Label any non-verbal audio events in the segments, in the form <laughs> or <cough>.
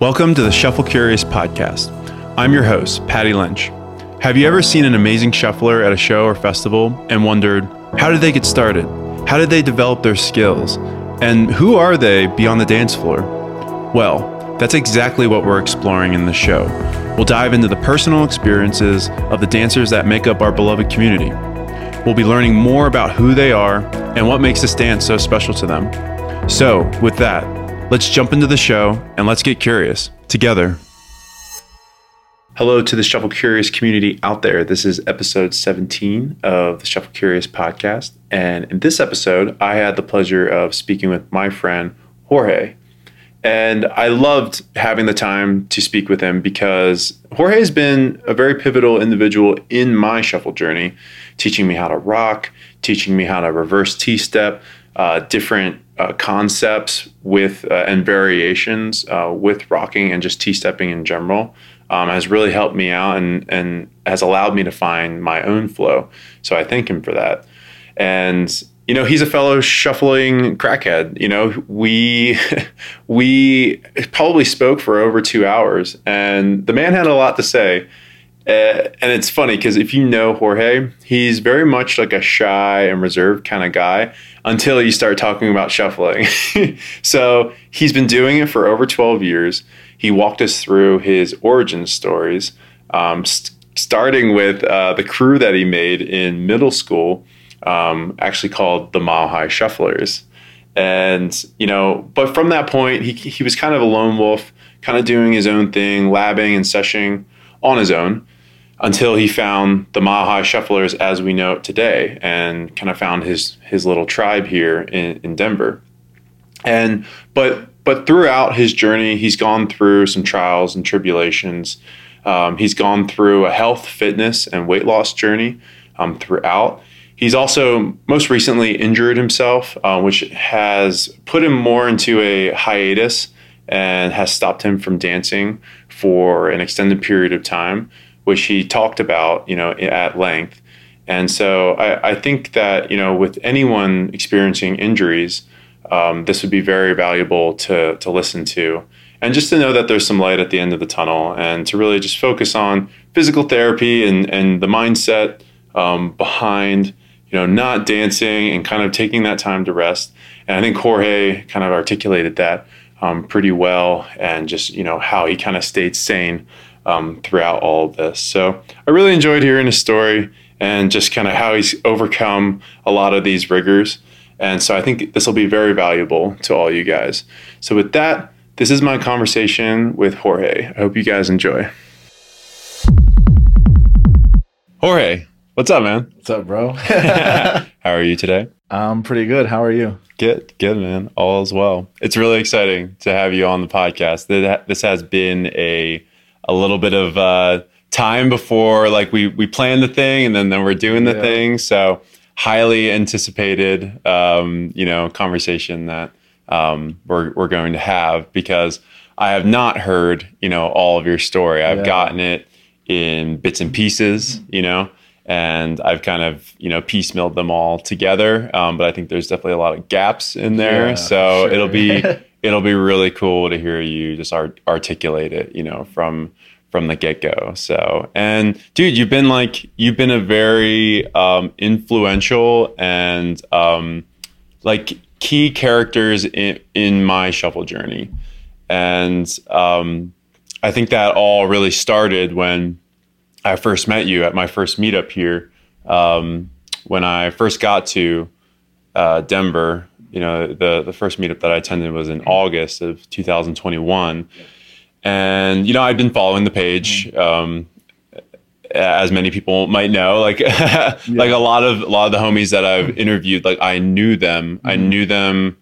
Welcome to the Shuffle Curious podcast. I'm your host, Patty Lynch. Have you ever seen an amazing shuffler at a show or festival and wondered, how did they get started? How did they develop their skills? And who are they beyond the dance floor? Well, that's exactly what we're exploring in the show. We'll dive into the personal experiences of the dancers that make up our beloved community. We'll be learning more about who they are and what makes this dance so special to them. So, with that, let's jump into the show and let's get curious together. Hello to the Shuffle Curious community out there. This is episode 17 of the Shuffle Curious podcast. And in this episode, I had the pleasure of speaking with my friend Jorge. And I loved having the time to speak with him because Jorge has been a very pivotal individual in my shuffle journey, teaching me how to rock, teaching me how to reverse T step, uh, different uh, concepts with uh, and variations uh, with rocking and just T stepping in general. Um, has really helped me out and, and has allowed me to find my own flow. So I thank him for that. And you know, he's a fellow shuffling crackhead. You know, we <laughs> we probably spoke for over two hours, and the man had a lot to say. Uh, and it's funny because if you know Jorge, he's very much like a shy and reserved kind of guy until you start talking about shuffling. <laughs> so he's been doing it for over 12 years. He walked us through his origin stories, um, st- starting with uh, the crew that he made in middle school um, actually called the Mile High Shufflers. And, you know, but from that point, he, he was kind of a lone wolf, kind of doing his own thing, labbing and seshing on his own until he found the High Shufflers as we know it today and kind of found his, his little tribe here in, in Denver. And, but, but throughout his journey, he's gone through some trials and tribulations. Um, he's gone through a health, fitness, and weight loss journey um, throughout He's also most recently injured himself, uh, which has put him more into a hiatus and has stopped him from dancing for an extended period of time, which he talked about, you know, at length. And so I, I think that you know, with anyone experiencing injuries, um, this would be very valuable to to listen to, and just to know that there's some light at the end of the tunnel, and to really just focus on physical therapy and and the mindset um, behind you know, not dancing and kind of taking that time to rest. And I think Jorge kind of articulated that um, pretty well and just, you know, how he kind of stayed sane um, throughout all of this. So I really enjoyed hearing his story and just kind of how he's overcome a lot of these rigors. And so I think this will be very valuable to all you guys. So with that, this is my conversation with Jorge. I hope you guys enjoy. Jorge, What's up, man? What's up, bro? <laughs> <laughs> How are you today? I'm pretty good. How are you? Good, good, man. All is well. It's really exciting to have you on the podcast. This has been a a little bit of uh, time before, like we we planned the thing, and then then we're doing the yeah. thing. So highly anticipated, um, you know, conversation that um, we're we're going to have because I have not heard, you know, all of your story. I've yeah. gotten it in bits and pieces, you know and I've kind of you know piecemealed them all together. Um, but I think there's definitely a lot of gaps in there, yeah, so sure. it'll be <laughs> it'll be really cool to hear you just art- articulate it, you know, from from the get go. So, and dude, you've been like you've been a very um, influential and um, like key characters in in my shuffle journey, and um, I think that all really started when I first met you at my first meetup here. Um, when I first got to uh, Denver, you know, the the first meetup that I attended was in August of 2021, and you know, I'd been following the page. Mm-hmm. Um, as many people might know, like <laughs> yeah. like a lot of a lot of the homies that I've interviewed, like I knew them. Mm-hmm. I knew them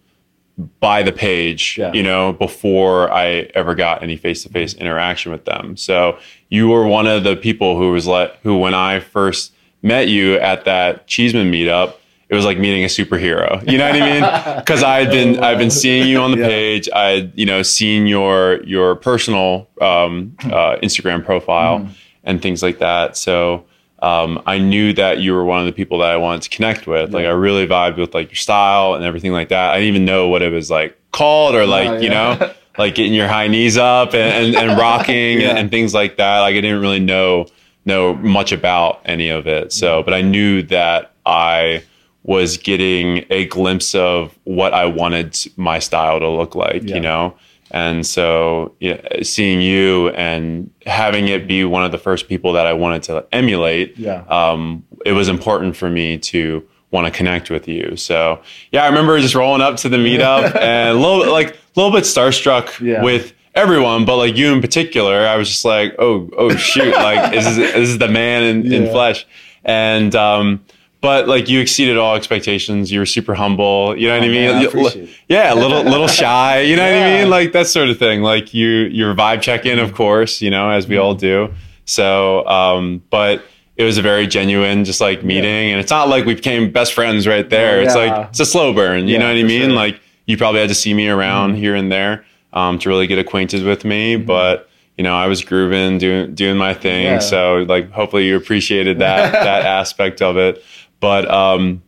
by the page, yeah. you know, before I ever got any face to face interaction with them. So you were one of the people who was like, who when I first met you at that Cheesman meetup, it was like meeting a superhero. You know what I mean? <laughs> Because I had been, I've been seeing you on the yeah. page. I had, you know, seen your your personal um, uh, Instagram profile mm. and things like that. So um, I knew that you were one of the people that I wanted to connect with. Yeah. Like I really vibed with like your style and everything like that. I didn't even know what it was like called or like, oh, yeah. you know, <laughs> like getting your high knees up and, and, and <laughs> rocking Yeah. and, and things like that. Like I didn't really know know much about any of it. So, but I knew that I was getting a glimpse of what I wanted my style to look like, Yeah. you know? And so yeah, seeing you and having it be one of the first people that I wanted to emulate, Yeah. um, it was important for me to want to connect with you. So yeah, I remember just rolling up to the meetup <laughs> and a little like a little bit starstruck Yeah. with everyone, but like you in particular, I was just like, oh, oh shoot, like is this, this is the man in, in flesh. And um, but like you exceeded all expectations. You were super humble. You know what I Oh, mean? man, I You- yeah, a little little shy. You know what I mean? Like that sort of thing. Like you your vibe check in, Mm-hmm. of course. You know, as we all do. So, um, but it was a very genuine, just like meeting, and it's not like we became best friends right there. It's like it's a slow burn. You Yeah, know what I mean? sure. Mm-hmm. Like you probably had to see me around here and there um, to really get acquainted with me, but. You know, I was grooving, doing doing my thing. Yeah. So, like, hopefully, you appreciated that <laughs> that aspect of it. But um,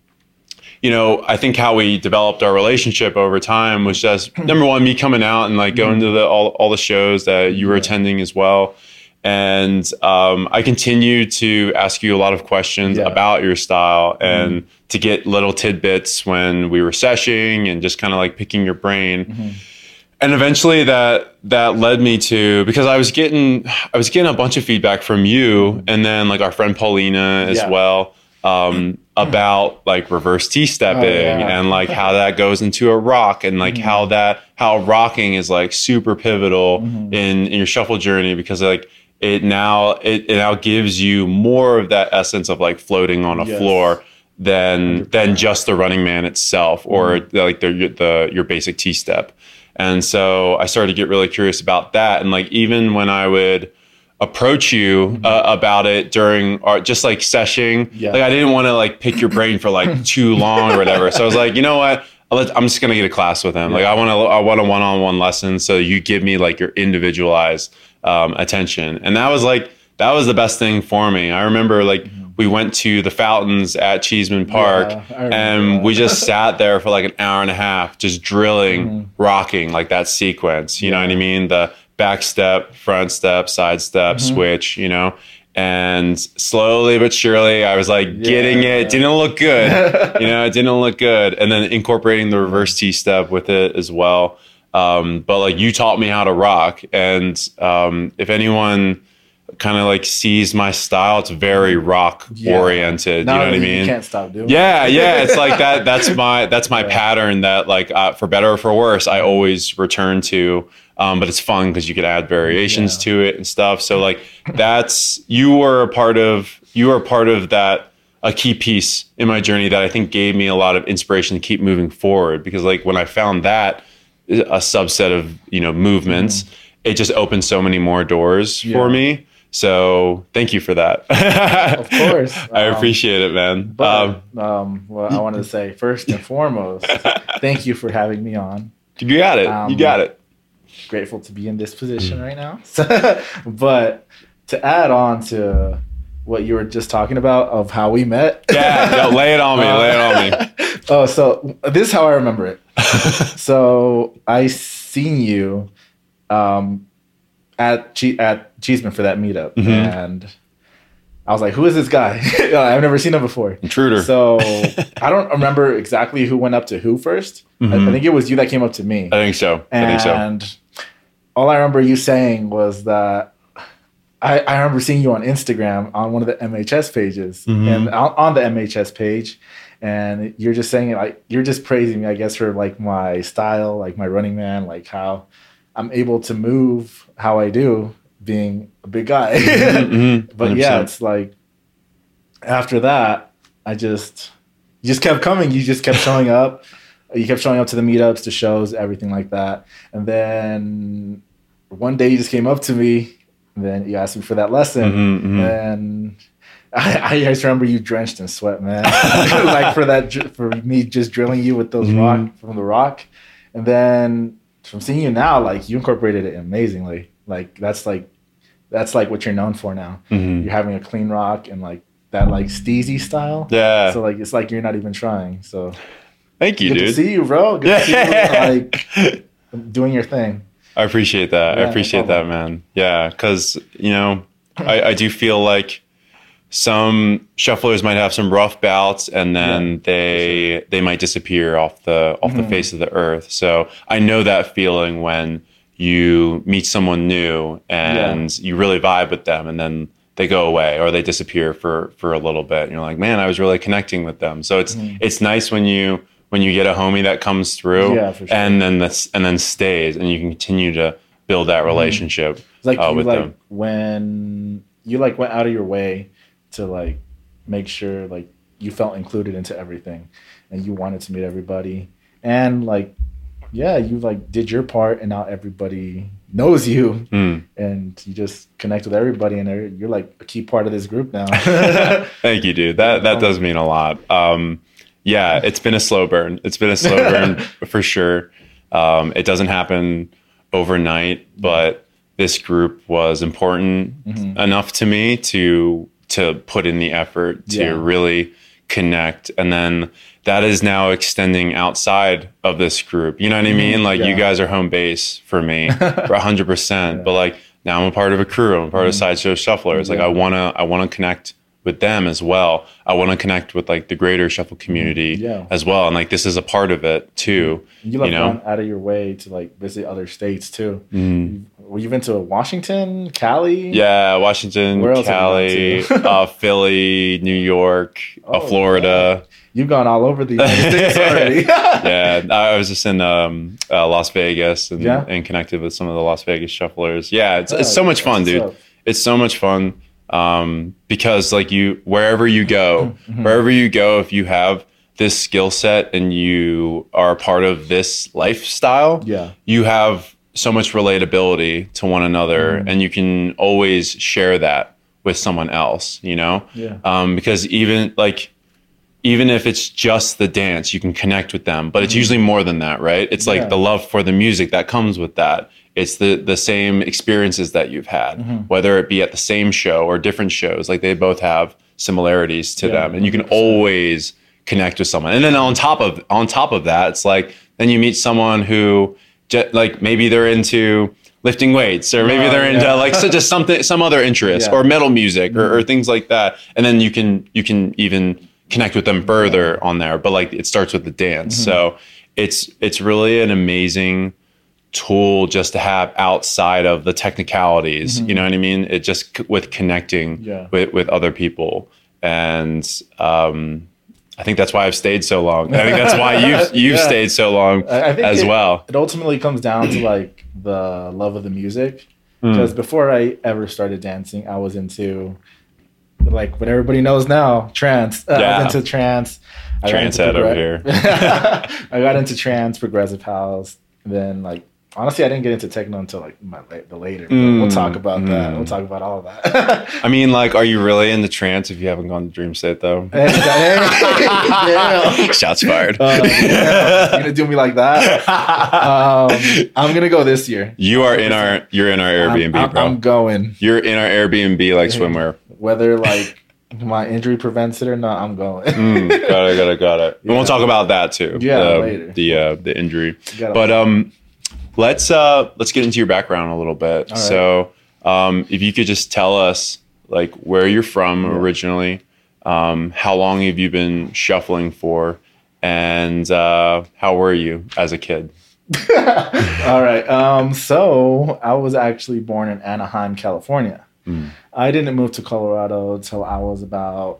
you know, I think how we developed our relationship over time was just <clears throat> number one, me coming out and like going to the all, all the shows that you were attending as well. And um, I continue to ask you a lot of questions Yeah. about your style and to get little tidbits when we were seshing and just kind of like picking your brain. And eventually that that led me to because I was getting I was getting a bunch of feedback from you and then like our friend Paulina as Yeah. well um, <clears throat> about like reverse T stepping Oh, yeah. Mm-hmm. and like how that goes into a rock and like how that how rocking is like super pivotal Mm-hmm. in in your shuffle journey because like it now it, it now gives you more of that essence of like floating on a Yes. floor than than just the running man itself or Mm-hmm. like the the your basic T step. And so I started to get really curious about that. And like even when I would approach you Mm-hmm. uh, about it during our just like seshing, Yeah. like I didn't want to like pick your brain for like <laughs> too long or whatever. So I was like, you know what? Let- I'm just gonna get a class with him. Like I want to, I want a one-on-one lesson. So you give me like your individualized um, attention, and that was like that was the best thing for me. I remember like we went to the fountains at Cheesman Park, Mm-hmm. Yeah, and we just <laughs> sat there for like an hour and a half, just drilling, rocking like that sequence. You know what I Mm-hmm. Mean? The back step, front step, side step, Mm-hmm. switch. You know. And slowly but surely, I was like getting it. Didn't look good, <laughs> you know. It didn't look good. And then incorporating the reverse T step with it as well. Um, but like you taught me how to rock, and um, if anyone kind of like sees my style, it's very rock Yeah. oriented. You know what I mean? You can't stop doing. Yeah, yeah. It's like <laughs> that. That's my that's my Yeah. pattern. That like uh, for better or for worse, I always return to. Um, but it's fun because you can add variations Yeah. to it and stuff. So like <laughs> that's you were a part of you were a part of that a key piece in my journey that I think gave me a lot of inspiration to keep moving forward. Because like when I found that a subset of you know movements, it just opened so many more doors for Mm-hmm. Me. So thank you for that. Of course. <laughs> I Um, appreciate it, man. But um, um, well, I wanted to say first and foremost, <laughs> thank you for having me on. You got it. you Um, got it. Grateful to be in this position right now. <laughs> but to add on to what you were just talking about of how we met. Yeah, yo, lay it on me. lay it on me. oh, so this is how I remember it. so I seen you um, at che- at Cheesman for that meetup, Mhm. and I was like, "Who is this guy? <laughs> I've never seen him before." Intruder. So I don't remember exactly who went up to who 1st I, I Mhm. think it was you that came up to me, I think so. I think so. and all I remember you saying was that. I, I remember seeing you on Instagram on one of the MHS pages, Mhm. and on, on the MHS page, and you're just saying like you're just praising me, I guess, for like my style, like my running man, like how I'm able to move how I do, being a big guy. Mhm, <laughs> but yeah, 100%. it's like after that, I just you just kept coming. You just kept showing up. You kept showing up to the meetups, to shows, everything like that. And then one day you just came up to me. And then you asked me for that lesson. Mhm, mhm. And <laughs> I, I just remember you drenched in sweat, man. <laughs> like for that, for me just drilling you with those rock from the rock. And then from seeing you now, like you incorporated it amazingly. Like that's like that's like what you're known for now. Mhm. You're having a clean rock and like that like steezy style. Yeah. So like it's like you're not even trying. So Thank you, good dude. to see you, bro. Good to see you Yeah. <laughs> like doing your thing. I appreciate that. Yeah, I no appreciate that, man. Yeah, because you know, I, I do feel like some shufflers might have some rough bouts, and then Yeah, they they might disappear off the off the Mhm. face of the earth. So I know that feeling when you meet someone new and you really vibe with them, and then they go away or they disappear for for a little bit. And you're like, man, I was really connecting with them. So it's Mhm. it's nice when you when you get a homie that comes through Yeah, sure. and then this and then stays and you can continue to build that relationship It's like uh, with like them. when you like went out of your way to like make sure like you felt included into everything and you wanted to meet everybody and like yeah you like did your part and now everybody knows you Mm. and you just connect with everybody and you're like a key part of this group now <laughs> Thank you, dude. That that does mean a lot. Um, yeah, it's been a slow burn. It's been a slow <laughs> burn for sure. Um, it doesn't happen overnight, but this group was important Mhm. enough to me to to put in the effort to Yeah. really connect, and then that is now extending outside of this group. You know what I mean? Like you Mm-hmm. Guys are home base for me <laughs> for hundred percent. Yeah. But like now I'm a part of a crew. I'm a part of Sideshow Shufflers. Like I wanna I wanna connect with them as well. I want to connect with like the greater shuffle community Mm-hmm. Yeah. as well. And like this is a part of it too. you like You know? out of your way to like visit other states too Mm. Well, you've been to washington cali Yeah, Washington, Where else Cali, uh, <laughs> Philly, New York, uh, Oh, Florida. you've gone all over the united <laughs> states already <laughs> yeah, I was just in um, uh, Las Vegas and, Yeah? and connected with some of the Las Vegas shufflers. Yeah, it's, it's Oh, so much fun, dude. up. It's so much fun um, because like you, wherever you go, Mhm. wherever you go, if you have this skill set and you are part of this lifestyle, yeah you have so much relatability to one another Mhm. and you can always share that with someone else, you know? yeah um, because even like even if it's just the dance you can connect with them but it's usually more than that right it's like Mm-hmm. Yeah. the love for the music that comes with that it's the the same experiences that you've had Mhm. whether it be at the same show or different shows like they both have similarities to Yeah, them and you can 100%. always connect with someone and then on top of on top of that it's like then you meet someone who like maybe they're into lifting weights or maybe they're into yeah. like just something some other interest Yeah. Mm-hmm. or metal music or, or things like that and then you can you can even connect with them further on there but like it starts with the dance Mm-hmm. so it's it's really an amazing tool just to have outside of the technicalities you know what i mean it just c- with connecting Mm-hmm. Yeah. with with other people and um I think that's why I've stayed so long. I think that's why <laughs> you've you've Yeah. stayed so long I- I as it- well. it ultimately comes down to like the love of the music Mm. because before i ever started dancing i was into like what everybody knows now trance uh, i Yeah. was into trance I got Trance into head over progre- <laughs> i got into trance progressive house then like honestly i didn't get into techno until like my the later but we'll Mm, talk about that mm. we'll talk about all of that I mean, like, are you <laughs> really in the trance if you haven't gone to Dreamstate though? <laughs> Shots fired. Uh, yeah, <laughs> you're gonna do me like that um, i'm gonna go this year you are in our you're in our Airbnb, I'm, I'm- bro. I'm going you're in our Airbnb like swimwear. whether like my injury prevents it or not, I'm going. Mm, got it, got it, got it. And we'll Yeah. talk about that too. Yeah, the, later. The uh, the injury. But um, let's uh let's get into your background a little bit. Right. So um, if you could just tell us like where you're from Yeah. originally, um, how long have you been shuffling for, and uh, how were you as a kid? <laughs> All right. Um, so I was actually born in Anaheim, California. Mm. I didn't move to Colorado until I was about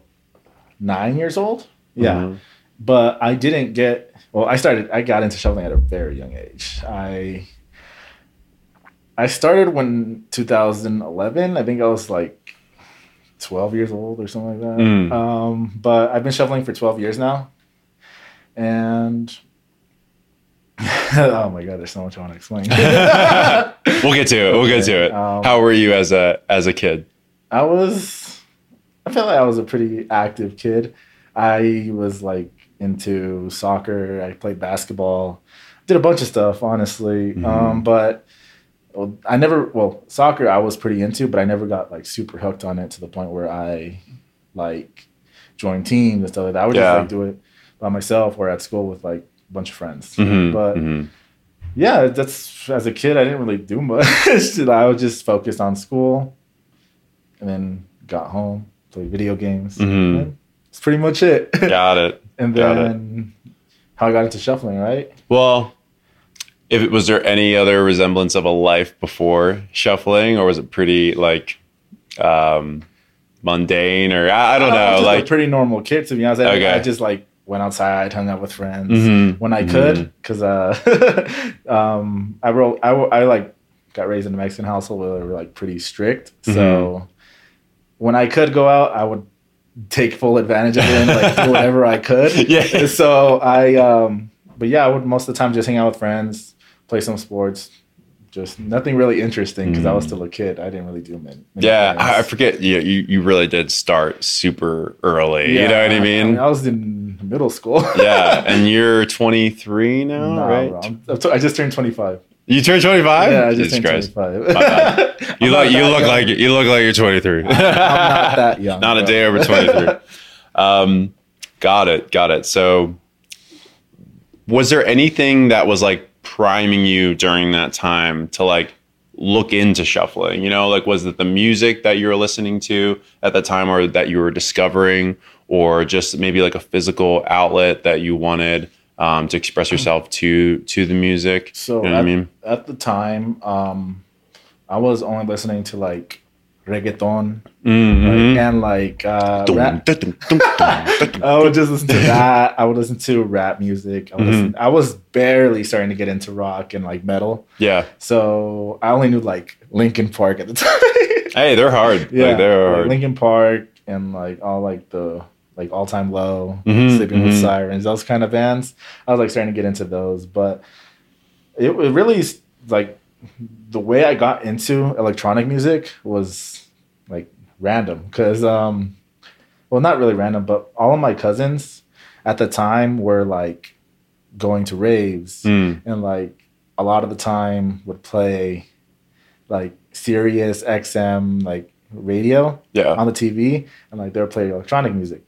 nine years old. Yeah. Mhm. But I didn't get well, I started I got into shuffling at a very young age. I I started when 2011. I think I was like 12 years old or something like that. Mm. Um, but I've been shuffling for 12 years now. And <laughs> oh my god, there's so much I want to explain. <laughs> We'll get to it. We'll get to it. Um, how were you as a as a kid? I was I feel like I was a pretty active kid. I was like into soccer, I played basketball, did a bunch of stuff, honestly. Mhm. Um, but well, I never well, soccer I was pretty into, but I never got like super hooked on it to the point where I like joined teams and stuff like that. I would Yeah. just like do it by myself or at school with like a bunch of friends. Mhm, But mhm. yeah, that's as a kid I didn't really do much. <laughs> I was just focused on school, and then got home, played video games. And That's pretty much it. <laughs> Got it. And then how I got into shuffling, right? Well, if it was there any other resemblance of a life before shuffling, or was it pretty like um, mundane, or I, I don't I was know, like a pretty normal kid to be honest. I, Okay. I just like went outside, hung out with friends Mhm. when I Mhm. could, because uh, <laughs> um, I wrote, I, I like got raised in a Mexican household where they were like pretty strict. Mm-hmm. So when I could go out, I would take full advantage of it and like do whatever I could. <laughs> Yeah. So I, um, but yeah, I would most of the time just hang out with friends, play some sports. Just nothing really interesting because I was Mm. still a kid. I didn't really do many. many yeah. I, I forget. You, you you really did start super early. Yeah, you know what I mean? I, was in middle school. yeah, and <laughs> you're 23 now, Nah, right? bro. I'm- I'm t- I just turned 25. You turned 25. Yeah, I just Jesus turned 25. <laughs> You look you look young. like you look like you're 23. I'm not that young. Not a bro. day over 23. <laughs> Um, got it. Got it. So, was there anything that was like priming you during that time to like look into shuffling? You know, like was it the music that you were listening to at the time or that you were discovering, or just maybe like a physical outlet that you wanted um, to express yourself to to the music? So you know what I at, mean? at the time, um, I was only listening to like reggaeton Mhm. like, and like uh, rap. <laughs> I would just listen to that. I would listen to rap music. I, Mhm. listen, I was barely starting to get into rock and like metal. Yeah. So I only knew like Linkin Park at the <laughs> time. Hey, they're hard. yeah, Like, they're like hard. Linkin Park and like all like the like all time low, Mhm, sleeping with mhm. sirens, those kind of bands. I was like starting to get into those, but it, it really like the way I got into electronic music was like random because um well not really random but all of my cousins at the time were like going to raves Mm. and like a lot of the time would play like Sirius XM like radio Yeah. on the TV and like they were playing electronic music.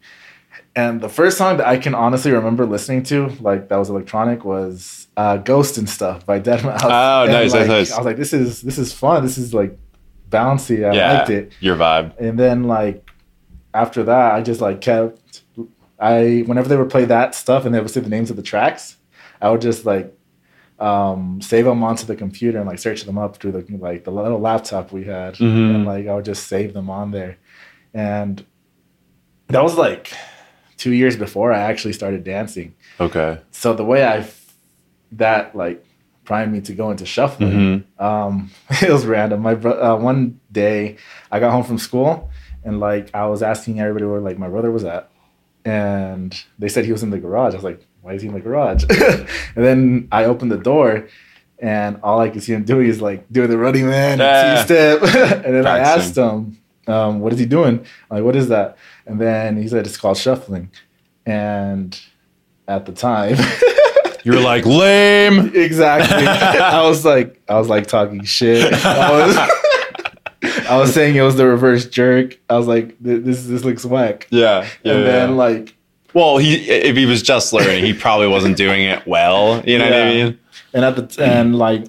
And the first song that I can honestly remember listening to, like that was electronic, was uh, "Ghost and Stuff" by Dead Mouse. Oh, And, nice, nice, like, nice. I was like, "This is this is fun. This is like bouncy. I yeah. liked it." Your vibe. And then like after that, I just like kept. I whenever they would play that stuff and they would say the names of the tracks, I would just like um, save them onto the computer and like search them up through the like the little laptop we had, Mhm. and like I would just save them on there, and that was like two years before I actually started dancing. Okay. So the way I that like primed me to go into shuffling hmm um, <laughs> it was random. My bro- uh, one day I got home from school and like I was asking everybody where like my brother was at, and they said he was in the garage. I was like, why is he in the garage? <laughs> and then I opened the door. And all I could see him doing is like doing the running man, Yeah. two step. <laughs> and then I asked him, um, "What is he doing?" I'm like, "What is that?" And then he said, "It's called shuffling." And at the time, <laughs> You're like lame. Exactly. <laughs> I was like, I was like talking shit. I was, <laughs> I was saying it was the reverse jerk. I was like, this this looks whack. Yeah. Yeah. and then yeah. like, well, he if he was just learning, he probably wasn't doing it well. You know what I mean? and at the t- and like,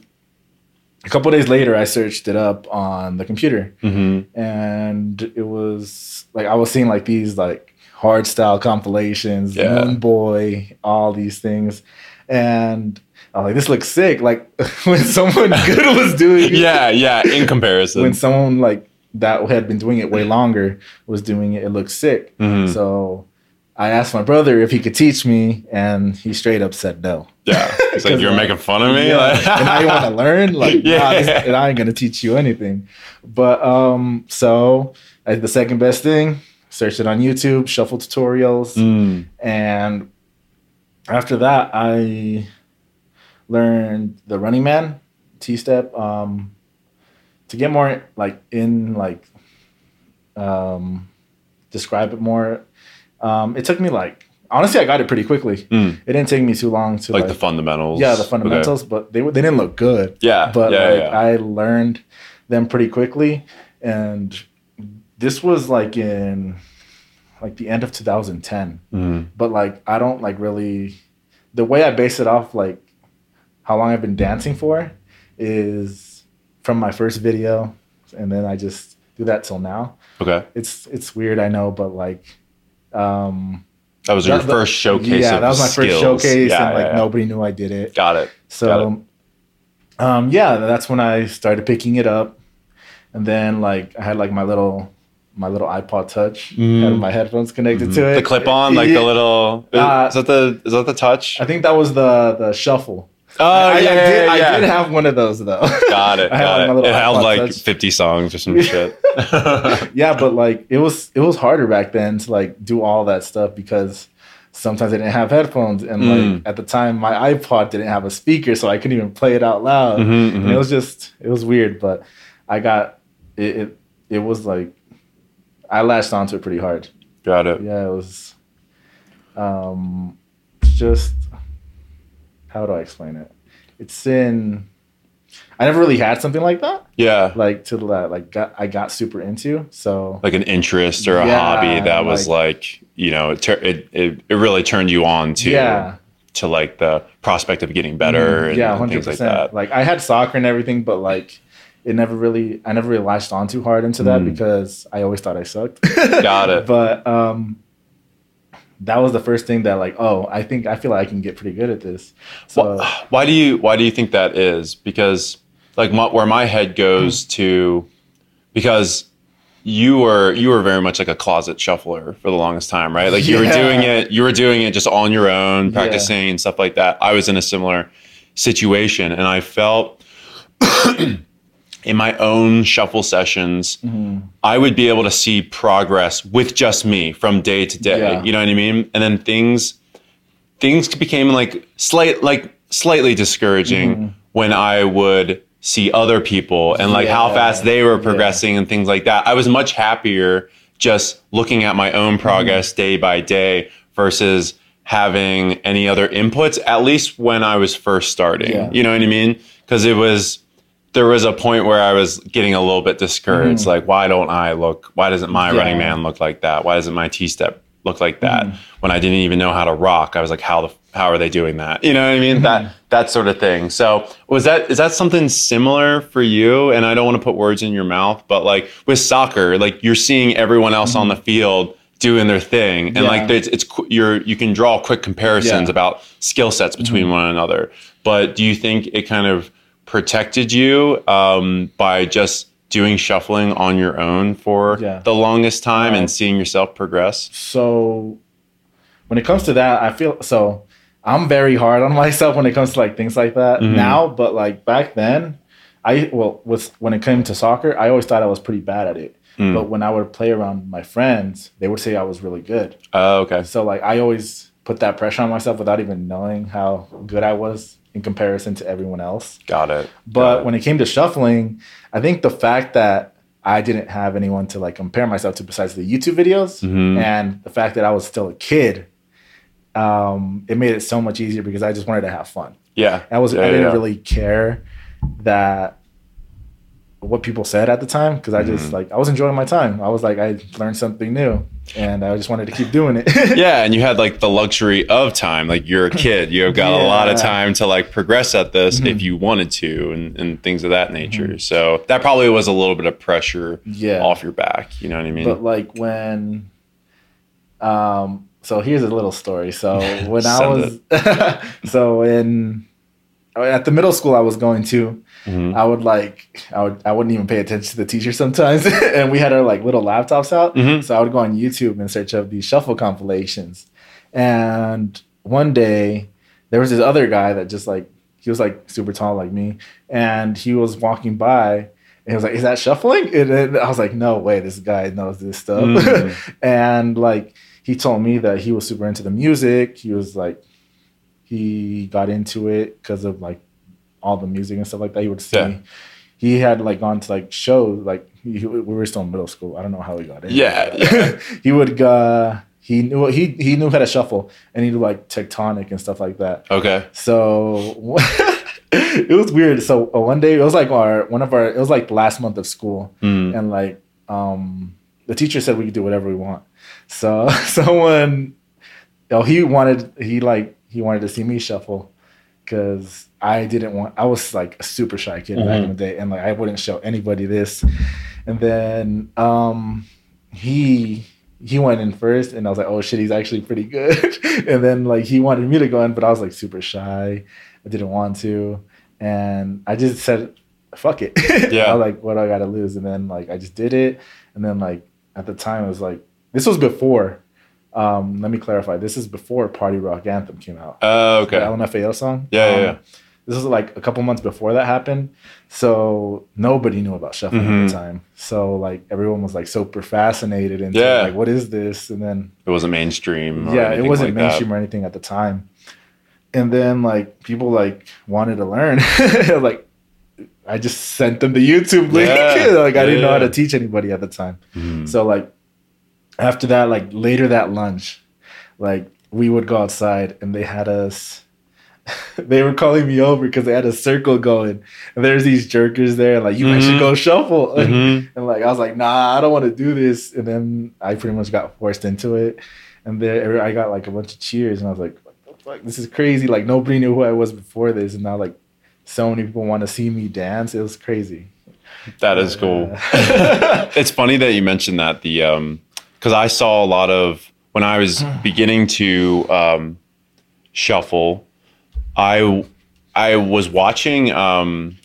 a couple days later, I searched it up on the computer, Mm-hmm. and it was like I was seeing like these like hard style compilations, Yeah. Moon Boy, all these things, and. I was like, this looks sick. Like <laughs> when someone <laughs> good was doing Yeah. Yeah. In comparison. when someone like that had been doing it way longer was doing it, it looked sick. Mhm. So I asked my brother if he could teach me, and he straight up said no. yeah. It's like <laughs> you're like, making fun of me. Yeah. Like- and now you want to <laughs> learn? Like, Yeah. nah, this, and I ain't gonna teach you anything. But um, so I, the second best thing, searched it on YouTube, shuffle tutorials, Mm. and after that, I learned the Running Man T step um, to get more like in like um, describe it more. Um, it took me like honestly, I got it pretty quickly. Mm. It didn't take me too long to Like, like, the fundamentals. yeah the Okay. fundamentals, but they they didn't look good. Yeah. But yeah. like yeah. I learned them pretty quickly, and this was like in like the end of 2010 Mm. but like I don't like really the way I base it off like how long I've been dancing for is from my first video, and then I just do that till now. Okay. It's it's weird, I know, but like, um, That was your that- first showcase. Yeah, that was my first showcase, Yeah, and like yeah, yeah. nobody knew I did it. Got it. So, um, yeah, that's when I started picking it up, and then like I had like my little my little iPod Touch, Mm. had my headphones connected to it. The clip on, like the little. Uh, is that the is that the touch? I think that was the the shuffle. Oh I, yeah, I, did, yeah. I did have one of those though. Got it. <laughs> I had, Got like, it. It held like Touch. 50 songs or some shit. <laughs> <laughs> yeah, but like it was it was harder back then to like do all that stuff because sometimes I didn't have headphones and like Mm. at the time my iPod didn't have a speaker so I couldn't even play it out loud. Mhm, And mhm. it was just it was weird, but I got it it, it was like I latched onto it pretty hard. Got it. Yeah, it was um just how do I explain it? It's in I never really had something like that. Yeah. Like to that like got I got super into. So Like an interest or a Yeah, hobby that was like, you know, it, tur- it it it really turned you on to yeah. to like the prospect of getting better yeah, and hundred things like percent. that. Like I had soccer and everything, but like it never really I never really latched on too hard into that Mm. because I always thought I sucked. Got it. <laughs> But um that was the first thing that like, oh, I think I feel like I can get pretty good at this. So Wh- why do you why do you think that is? Because like my, where my head goes hmm. to, because you were you were very much like a closet shuffler for the longest time, right? Like you were <laughs> doing it, you were doing it just on your own, Yeah. practicing and stuff like that. I was in a similar situation, and I felt <clears throat> in my own shuffle sessions, mhm. I would be able to see progress with just me from day to day. Yeah. You know what I mean? And then things things became like slight like slightly discouraging Mhm. when I would see other people and like how fast they were Yeah. progressing and things like that. I was much happier just looking at my own progress day by day versus having any other inputs at least when I was first starting. Yeah. You know what I mean? Cuz it was there was a point where I was getting a little bit discouraged. Like, why don't I look? Why doesn't my Mm-hmm. Yeah. running man look like that? Why doesn't my T step look like that? Mhm. When I didn't even know how to rock, I was like, how the how are they doing that? You know what I mean? That Mm-hmm. that sort of thing. So was that is that something similar for you? And I don't want to put words in your mouth, but like with soccer, like you're seeing everyone else on the field doing their thing, and Mm-hmm. Yeah. like it's it's you're you can draw quick comparisons Yeah. Mm-hmm. about skill sets between one another. But do you think it kind of protected you um, by just doing shuffling on your own for Yeah. the longest time Right. and seeing yourself progress? so when it comes to that, I feel so I'm very hard on <laughs> myself when it comes to like things like that Mhm. now, but like back then, I well with when it came to soccer, I always thought I was pretty bad at it. Mm. But when I would play around my friends, they would say I was really good. Oh, okay. So like I always put that pressure on myself without even knowing how good I was in comparison to everyone else. Got it. But Got it. when it came to shuffling, I think the fact that I didn't have anyone to like compare myself to besides the YouTube videos Mhm. and the fact that I was still a kid, um, it made it so much easier because I just wanted to have fun. yeah, I was Yeah, I didn't yeah. really care that what people said at the time because I just Mhm. like I was enjoying my time. I was like I learned something new and I just wanted to keep doing it. <laughs> yeah, and you had like the luxury of time. Like you're a kid, you've got a lot of time to like progress at this Mhm. if you wanted to, and, and things of that nature. So that probably was a little bit of pressure yeah. off your back. You know what I mean? But like when, um, so here's a little story. So <laughs> when I was, <laughs> so in at the middle school I was going to, Mhm. I would like I would I wouldn't even pay attention to the teacher sometimes, <laughs> and we had our like little laptops out. Mhm. So I would go on YouTube and search up these shuffle compilations. And one day there was this other guy that just like he was like super tall like me, and he was walking by. And he was like, "Is that shuffling?" <laughs> And then I was like, "No way, this guy knows this stuff." Mm. <laughs> and like he told me that he was super into the music. He was like, he got into it because of like all the music and stuff like that. He would see. Yeah. He had like gone to like shows. Like he, we were still in middle school. I don't know how he got in. Yeah, yeah. <laughs> he would. Uh, he knew he he knew how to shuffle and he knew like Tecktonik and stuff like that. okay. So <laughs> it was weird. So uh, one day it was like our one of our it was like last month of school Mm. and like um the teacher said we could do whatever we want. So <laughs> someone oh he wanted he like he wanted to see me shuffle because I didn't want. I was like a super shy kid back in the day, and like I wouldn't show anybody this. And then um, he he went in first, and I was like, oh shit, he's actually pretty good. <laughs> and then like he wanted me to go in, but I was like super shy. I didn't want to, and I just said, fuck it. <laughs> Yeah. I was like, what do I got to lose? And then like I just did it, and then like at the time it was like this was before. Um, let me clarify. This is before Party Rock Anthem came out Oh, the okay. LMFAO song. Yeah, yeah, Um, yeah. This was like a couple months before that happened, so nobody knew about shuffling at Mhm. the time. So like everyone was like super fascinated and Yeah. like, what is this? And then It wasn't mainstream. yeah, it wasn't like that. mainstream or anything at the time. And then like people like wanted to learn, <laughs> like I just sent them the YouTube link. Yeah. <laughs> like I didn't know how to teach anybody at the time. Mhm. So like after that, like later that lunch, like we would go outside and they had us. <laughs> they were calling me over because they had a circle going, and there's these jerkers there. Like you guys should go shuffle, <laughs> Mhm. and like I was like, nah, I don't want to do this. And then I pretty much got forced into it, and there I got like a bunch of cheers, and I was like, what the fuck, this is crazy. Like nobody knew who I was before this, and now like so many people want to see me dance. It was crazy. That is cool. Uh, <laughs> it's funny that you mentioned that the um because I saw a lot of when I was beginning to um shuffle, I I was watching um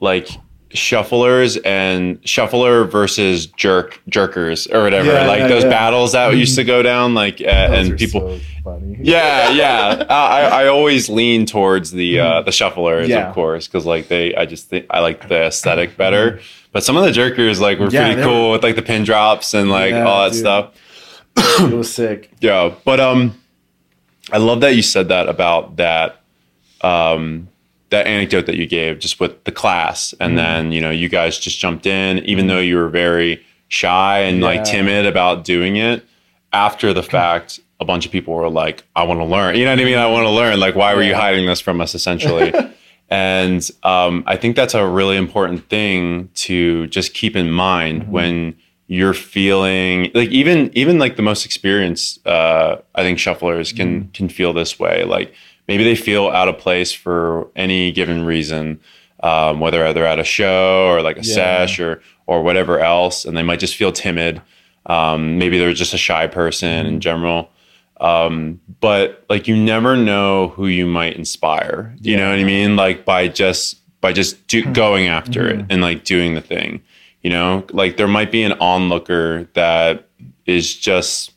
like shufflers and shuffler versus jerk jerkers or whatever. Yeah, like yeah, those yeah. battles that used to go down like uh, and people so <laughs> yeah yeah. I, I always lean towards the uh the shufflers of course because like they i just think i like the aesthetic better. But some of the jerkers like were pretty cool with like the pin drops and like all that dude. stuff. It was sick. <clears throat> yeah but um i love that you said that about that um that anecdote that you gave just with the class and Mm-hmm. then you know you guys just jumped in even though you were very shy and like timid about doing it after the fact a bunch of people were like i want to learn you know what i mean i want to learn like why were you hiding this from us essentially <laughs> and um, i think that's a really important thing to just keep in mind Mm-hmm. when you're feeling like even even like the most experienced uh i think shufflers can Mm-hmm. can feel this way like maybe they feel out of place for any given reason um, whether they're at a show or like a Yeah. sesh or or whatever else and they might just feel timid. Um, maybe they're just a shy person Mm-hmm. in general. Um, but like you never know who you might inspire. You know what i mean? Like by just by just do, going after it and like doing the thing you know? Like there might be an onlooker that is just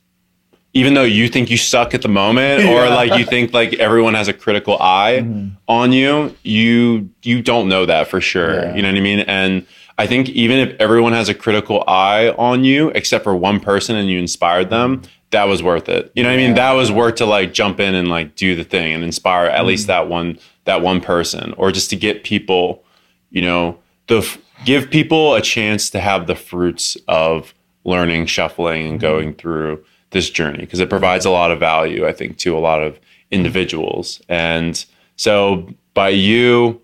even though you think you suck at the moment <laughs> or Yeah. like you think like everyone has a critical eye mm-hmm. on you you you don't know that for sure. Yeah. you know what i mean? And i think even if everyone has a critical eye on you except for one person and you inspired them that was worth it. You know what i mean? That was worth to like jump in and like do the thing and inspire at least mm-hmm. that one that one person or just to get people you know the give people a chance to have the fruits of learning shuffling and mm-hmm. going through this journey because it provides a lot of value i think to a lot of individuals. And so by you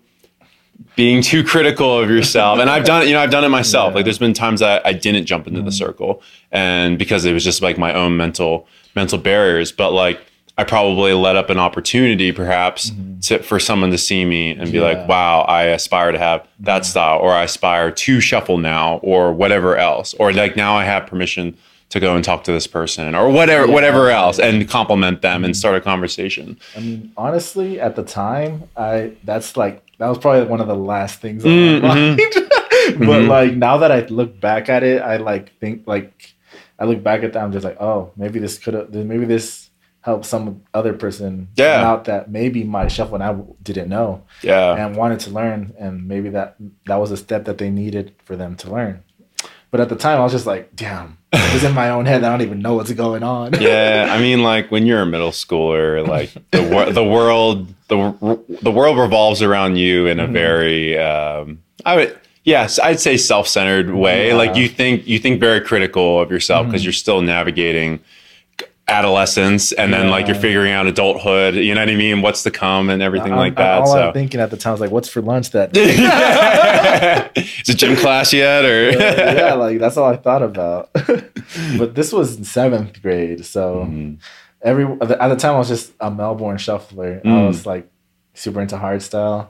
being too critical of yourself and i've done it you know i've done it myself. Like there's been times that i didn't jump into the mm-hmm. circle and because it was just like my own mental mental barriers. But like i probably let up an opportunity perhaps mm-hmm. to, for someone to see me and be like wow i aspire to have that style or i aspire to shuffle now or whatever else or like now i have permission to go and talk to this person or whatever Yeah. whatever else and compliment them and start a conversation I mean, honestly, at the time, I that's like that was probably one of the last things on Mm, my mind. <laughs> but Mhm. like now that I look back at it, I like think like I look back at that, I'm just like, oh, maybe this could have, maybe this helped some other person Yeah. out that maybe my shuffle and I didn't know yeah and wanted to learn, and maybe that that was a step that they needed for them to learn. But at the time, I was just like, damn, it's in my own head. I don't even know what's going on. yeah i mean like when you're a middle schooler like the wor- the world the the world revolves around you in a very um i would yes i'd say self-centered way Yeah. like you think you think very critical of yourself because you're still navigating adolescence and then like you're figuring out adulthood you know what i mean what's to come and everything I'm- like that All so I'm thinking at the time was like, what's for lunch that <laughs> day? is it gym class yet or yeah, <laughs> like that's all I thought about. <laughs> but this was in seventh grade, so Mhm. every at the time I was just a Melbourne shuffler. I Mm. was like super into hardstyle.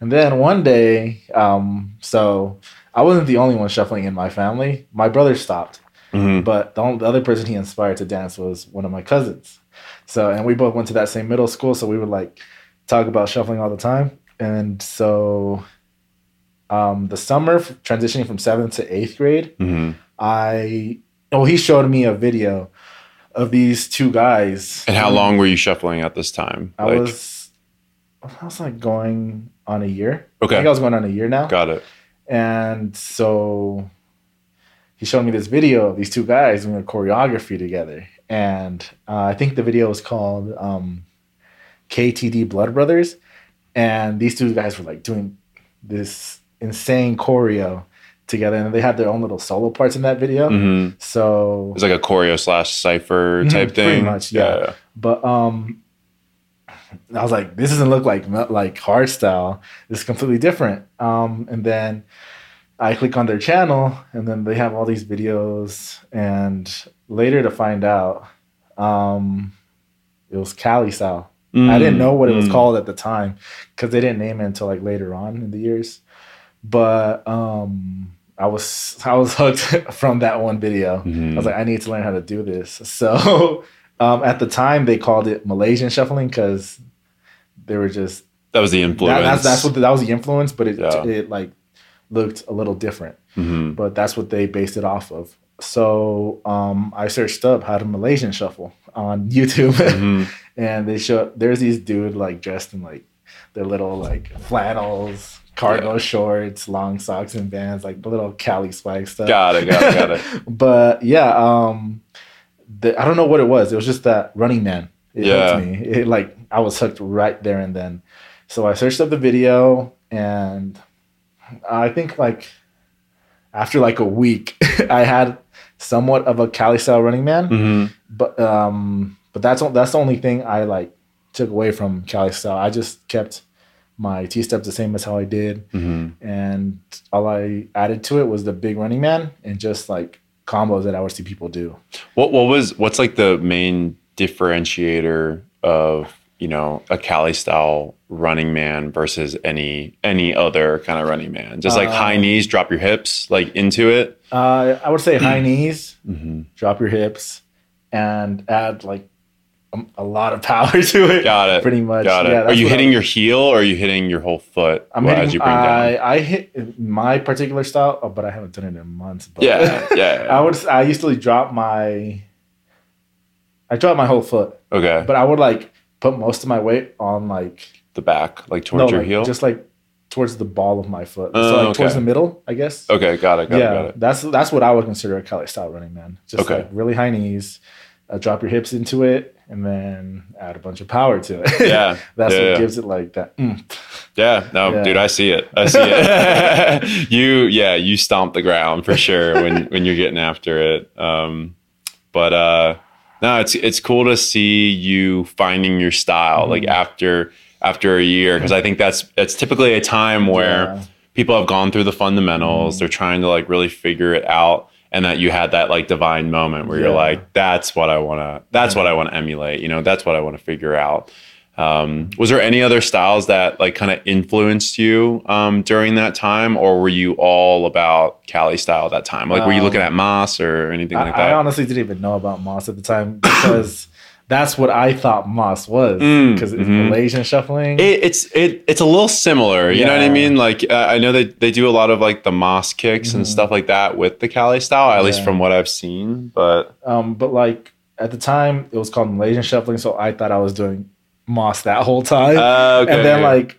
And then one day, um, so I wasn't the only one shuffling in my family. My brother stopped, Mhm. but the, only, the other person he inspired to dance was one of my cousins. So, and we both went to that same middle school, so we would like talk about shuffling all the time. And so, um, the summer transitioning from seventh to eighth grade, Mhm. I oh he showed me a video of these two guys. And how long were you shuffling at this time? I was I was like going on a year. Okay. I think I was going on a year now. Got it. And so he showed me this video of these two guys doing a choreography together. And uh, I think the video was called um, KTD Blood Brothers. And these two guys were like doing this insane choreo together. And they had their own little solo parts in that video. hmm So It's like a choreo slash cipher Mhm, type pretty thing. much, yeah. But um, I was like, this doesn't look like like hardstyle. This is completely different. Um, and then I click on their channel, and then they have all these videos. And later to find out, um, it was Cali style. I didn't know what it was Mm. called at the time because they didn't name it until like later on in the years. But um, I was I was <laughs> hooked from that one video. Mhm. I was like, I need to learn how to do this. <laughs> So um, at the time, they called it Malaysian shuffling because they were just that was the influence. that, that's that's what the, that was the influence, but it Yeah. it like looked a little different. Mhm. But that's what they based it off of. So um, I searched up how to Malaysian shuffle on YouTube, <laughs> Mhm. and they show there's these dude like dressed in like their little like flannels, cargo shorts, long socks and bands, like the little Cali swag stuff. Got it. Got it. Got it. <laughs> but yeah, um, the, I don't know what it was. It was just that Running Man. It Yeah. me. It like I was hooked right there and then. So I searched up the video, and I think like after like a week, <laughs> I had somewhat of a Cali style Running Man. Mhm. But um, but that's that's the only thing I like took away from Cali style. I just kept my T steps the same as how I did Mhm. and all I added to it was the big running man and just like combos that I would see people do. What What was What's like the main differentiator of you know a Cali style running man versus any any other kind of running man? Just like high Um, knees, drop your hips like into it. Uh, I would say high knees, hmm drop your hips, and add like a, a lot of power <laughs> to it. Got it. Pretty much. Got it. Yeah, are you hitting I, your heel or are you hitting your whole foot I'm hitting. as you bring down? I, I hit my particular style, oh, but I haven't done it in months. But Yeah, yeah. <laughs> I would. I used to drop my. I dropped my whole foot, okay. but I would like put most of my weight on like the back, like towards no, your like, heel. just like towards the ball of my foot. Oh, so like towards the middle, I guess. okay, got it. Got yeah, it. Got it. that's that's what I would consider a Cali style running man. Just Okay. like really high knees, uh, drop your hips into it, and then add a bunch of power to it. Yeah, <laughs> that's yeah, what yeah. gives it like that. mm. Yeah, no, Yeah. dude, I see it. I see it. <laughs> you, yeah, you stomp the ground for sure when when you're getting after it. Um, but uh, no, it's it's cool to see you finding your style like Mhm. after after a year because I think that's that's typically a time where Yeah. people have gone through the fundamentals. Mhm. They're trying to like really figure it out. And that you had that like divine moment where you're like, that's what I want to, that's what I want to emulate. You know, that's what I want to figure out. Um, was there any other styles that like kind of influenced you um, during that time, or were you all about Cali style at that time? Like, were you Um, looking at Mas or anything I, like that? I honestly didn't even know about Mas at the time <coughs> because that's what I thought Mas was Mm, because it's mhm. Malaysian shuffling. It, it's it it's a little similar, you know what I mean? Like uh, I know that they do a lot of like the Mas kicks and Mhm. stuff like that with the Cali style, at least from what I've seen. But Um, but like at the time, it was called Malaysian shuffling, so I thought I was doing Mas that whole time. uh, okay, and then like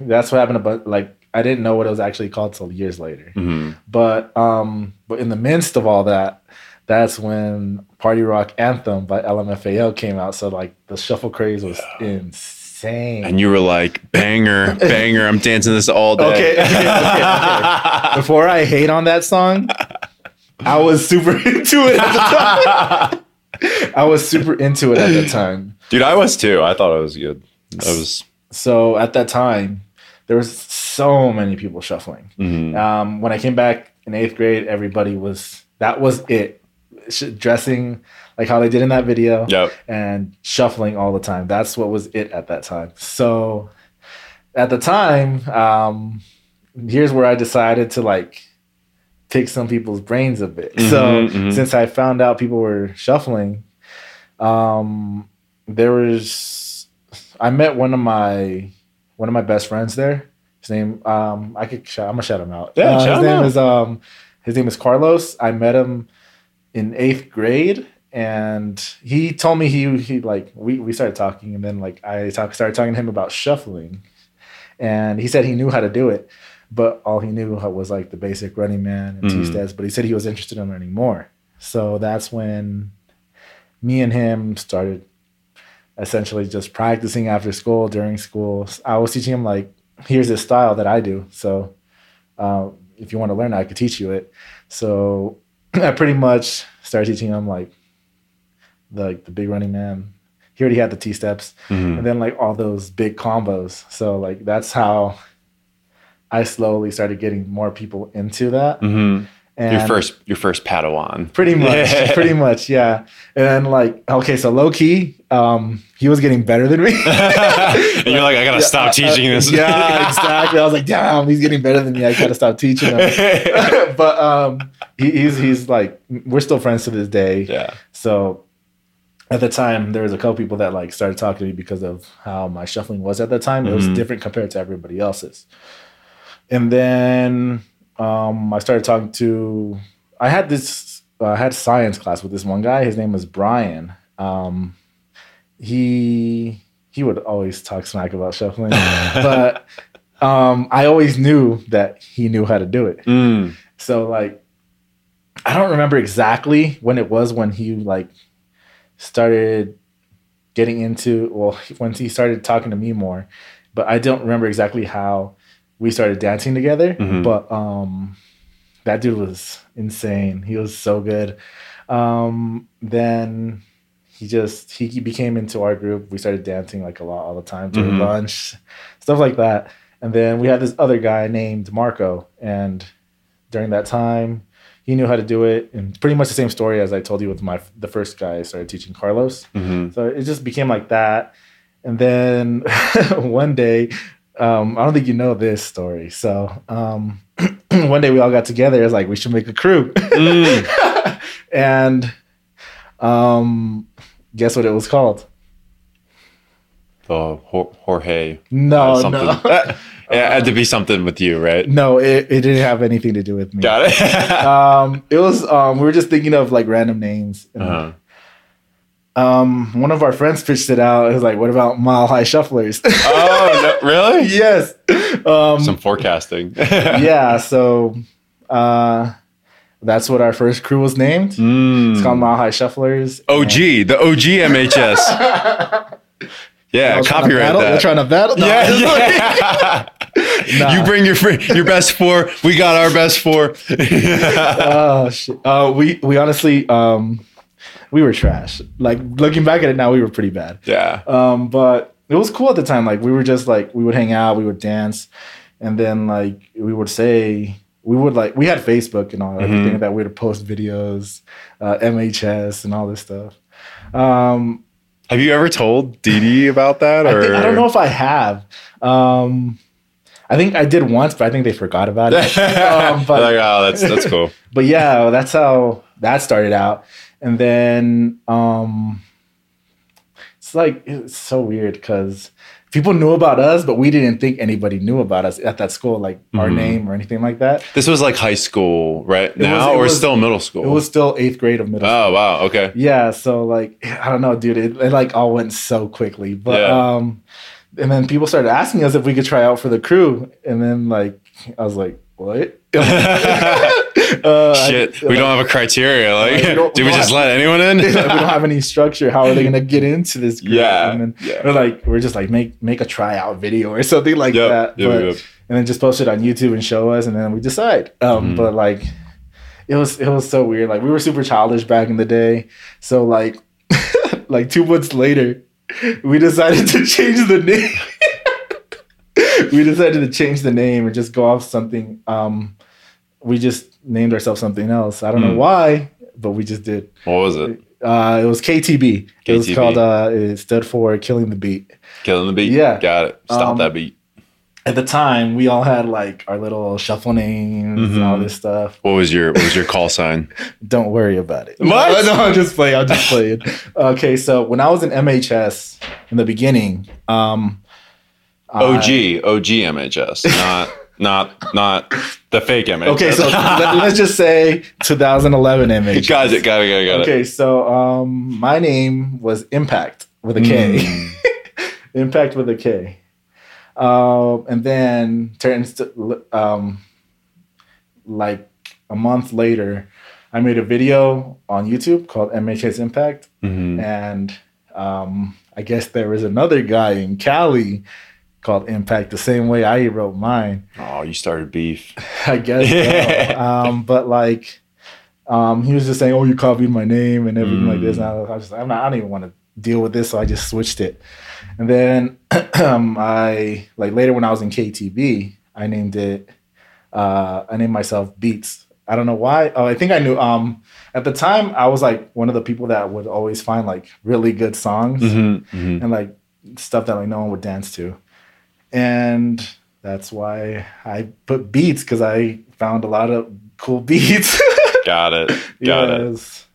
that's what happened. But like I didn't know what it was actually called till years later. Mhm. But um, but in the midst of all that, that's when Party Rock Anthem by LMFAO came out. So like the shuffle craze was insane. and you were like banger, banger. I'm dancing this all day. Okay, <laughs> okay, okay, Before I hate on that song, I was super <laughs> into it at the time. I was super into it at the time. Dude, I was too. I thought it was good. I was. So at that time, there was so many people shuffling. mhm. Um, when I came back in eighth grade, everybody was that was it, dressing like how they did in that video Yep. and shuffling all the time. That's what was it at that time. So at the time, um, here's where I decided to like pick some people's brains a bit. Mhm, so mhm. since I found out people were shuffling, um, there was I met one of my one of my best friends there. His name um, I could shout, I'm gonna shout him out. Yeah, Uh, shout his him name out. is um his name is Carlos. I met him in eighth grade and he told me he he like we, we started talking and then like I talk, started talking to him about shuffling and he said he knew how to do it but all he knew was like the basic running man and Mhm. two steps but he said he was interested in learning more so that's when me and him started essentially just practicing after school during school I was teaching him like here's this style that I do so uh, if you want to learn I could teach you it so <clears throat> I pretty much started teaching him like the like the big running man. He already had the T steps, Mhm. and then like all those big combos. So like that's how I slowly started getting more people into that. Mhm. And Your first, your first Padawan. pretty much, <laughs> pretty much, yeah. And then like okay, so low key, um, he was getting better than me. <laughs> and you're like, I gotta Yeah, stop uh, teaching this. <laughs> Yeah, exactly. I was like, damn, he's getting better than me. I gotta stop teaching him. but um, he, he's he's like, we're still friends to this day. yeah. So at the time, there was a couple people that like started talking to me because of how my shuffling was at the time. It was Mhm. different compared to everybody else's. And then um, I started talking to. I had this. Uh, I had science class with this one guy. His name was Brian. Um, he he would always talk smack about shuffling, <laughs> but um, I always knew that he knew how to do it. Mm. So like I don't remember exactly when it was when he like started getting into well once he started talking to me more, but I don't remember exactly how we started dancing together. Mhm. But um that dude was insane. He was so good. Um then he just he became into our group. We started dancing like a lot all the time during Mhm. lunch, stuff like that. And then we had this other guy named Marco, and during that time, he knew how to do it. And pretty much the same story as I told you with my the first guy I started teaching Carlos. Mhm. So it just became like that. And then <laughs> one day, um, I don't think you know this story. So um, <clears throat> one day we all got together. It was like we should make a crew, Mm. <laughs> and um, guess what it was called? The Jor- Jorge. No, something. no, <laughs> yeah, it had to be something with you, right? no. It, it didn't have anything to do with me. Got it. um, it was um, we were just thinking of like random names. And, uh-huh. Um, one of our friends pitched it out. It was like, "What about Mile High Shufflers?" <laughs> Oh, no, really? <laughs> yes. Um, Some forecasting. <laughs> yeah. So uh, that's what our first crew was named. Mm. It's called Mile High Shufflers. OG, the OG MHS. Yeah, Y'all trying to copyright battle? They're trying to battle. No, yeah, yeah. Nah. You bring your your best four. We got our best four. oh shit. Uh, we we honestly um, we were trash. Like looking back at it now, we were pretty bad. yeah. Um, but it was cool at the time. Like we were just like we would hang out, we would dance, and then like we would say we would like we had Facebook and all Mhm. everything that we would post videos, uh, MHS and all this stuff. Um, Have you ever told Dee Dee about that? I, think, I don't know if I have. Um, I think I did once, but I think they forgot about it. <laughs> um, but like, oh, that's that's cool. <laughs> but yeah, that's how that started out. And then um it's like it's so weird because people knew about us, but we didn't think anybody knew about us at that school, like our Mhm. name or anything like that. This was like high school, right? was- Now it or was- still middle school? It was still eighth grade of middle. Oh wow. Okay. Yeah, so like I don't know, dude. It, it like all went so quickly, but Yeah. um, and then people started asking us if we could try out for the crew, and then like I was like, what? <laughs> <laughs> <laughs> Uh, I- Shit, we don't have a criteria. Like, Like, we don't- <laughs> we just don't let anyone in? <laughs> we don't have any structure. How are they gonna get into this group? Yeah, and then yeah. we're like, we're just like make make a tryout video or something like Yep, that. yep, but, yep. And then just post it on YouTube and show us, and then we decide. Um, Mhm. But like, it was it was so weird. Like we were super childish back in the day. So like, like two months later, we decided to change the name. we decided to change the name and just go off something. Um, we just named ourselves something else. I don't know Mm. why, but we just did. What was it? Uh, it was KTB. It was called. Uh, it stood for Killing the Beat. Killing the beat. Yeah. Got it. Stop Um, that beat. at the time we all had like our little shuffle names and all Mhm. this stuff. What was your what was your call sign? <laughs> Don't worry about it. What? No, I'm just playing. I'm just playing. <laughs> okay, so when I was in MHS in the beginning, um, OG, I- OG MHS, not not not the fake image. okay, so <laughs> let, us just say 2011 image. got it, got it, got it, got it. Okay, so um, my name was Impact with a K. Mm. <laughs> Impact with a K. Um, and then turns to um, like a month later, I made a video on YouTube called MHS Impact, Mhm. and um, I guess there was another guy in Cali called Impact the same way I wrote mine. Oh, you started beef. <laughs> I guess. so. <laughs> um, but like, um, he was just saying, "Oh, you copied my name and everything like this." And I was, just, I'm not, I don't even want to deal with this, so I just switched it. And then <clears throat> um, I like later when I was in KTB, I named it. Uh, I named myself Beats. I don't know why. Oh, I think I knew. Um, at the time, I was like one of the people that would always find like really good songs Mhm, mhm. and like stuff that like no one would dance to. And that's why I put beats because I found a lot of cool <laughs> beats. Got it, yeah, <laughs> got it was,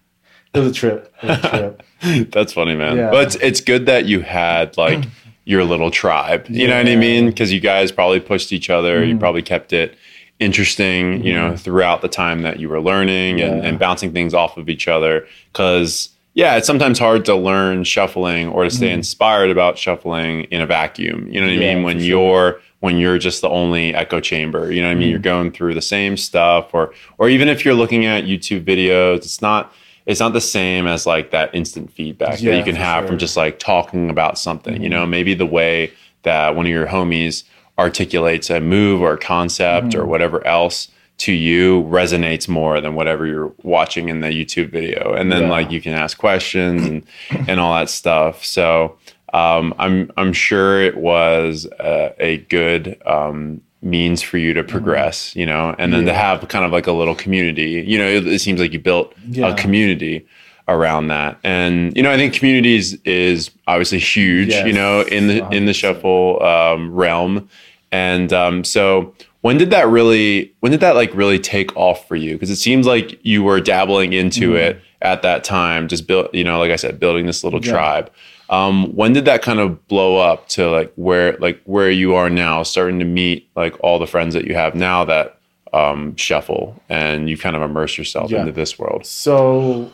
it was a trip. Was a trip. <laughs> That's funny, man. Yeah. But it's it's good that you had like <clears throat> your little tribe. You know what I mean? Because you guys probably pushed each other. You Mhm. probably kept it interesting. You know, throughout the time that you were learning and, and bouncing things off of each other. Because yeah, it's sometimes hard to learn shuffling or to stay Mhm. inspired about shuffling in a vacuum. You know what I mean? When sure. you're when you're just the only echo chamber. You know what I mean? You're going through the same stuff or or even if you're looking at YouTube videos, it's not it's not the same as like that instant feedback that you can have sure. from just like talking about something. You Mhm. know, maybe the way that one of your homies articulates a move or a concept or whatever else to you resonates more than whatever you're watching in the YouTube video. And then Yeah. like you can ask questions and <laughs> and all that stuff. So um, I'm I'm sure it was a, a good um, means for you to progress, you know, and then to Mm-hmm. Have kind of like a little community. You know, it, it seems like you built Yeah. a community around that, and you know, I think communities is obviously huge. You know, in the in the shuffle um, realm, and um, so. When did that really? When did that like really take off for you? Because it seems like you were dabbling into Mhm. it at that time, just build. You know, like I said, building this little Yeah. tribe. Um, when did that kind of blow up to like where like where you are now, starting to meet like all the friends that you have now that um, shuffle, and you kind of immerse yourself Yeah. into this world? So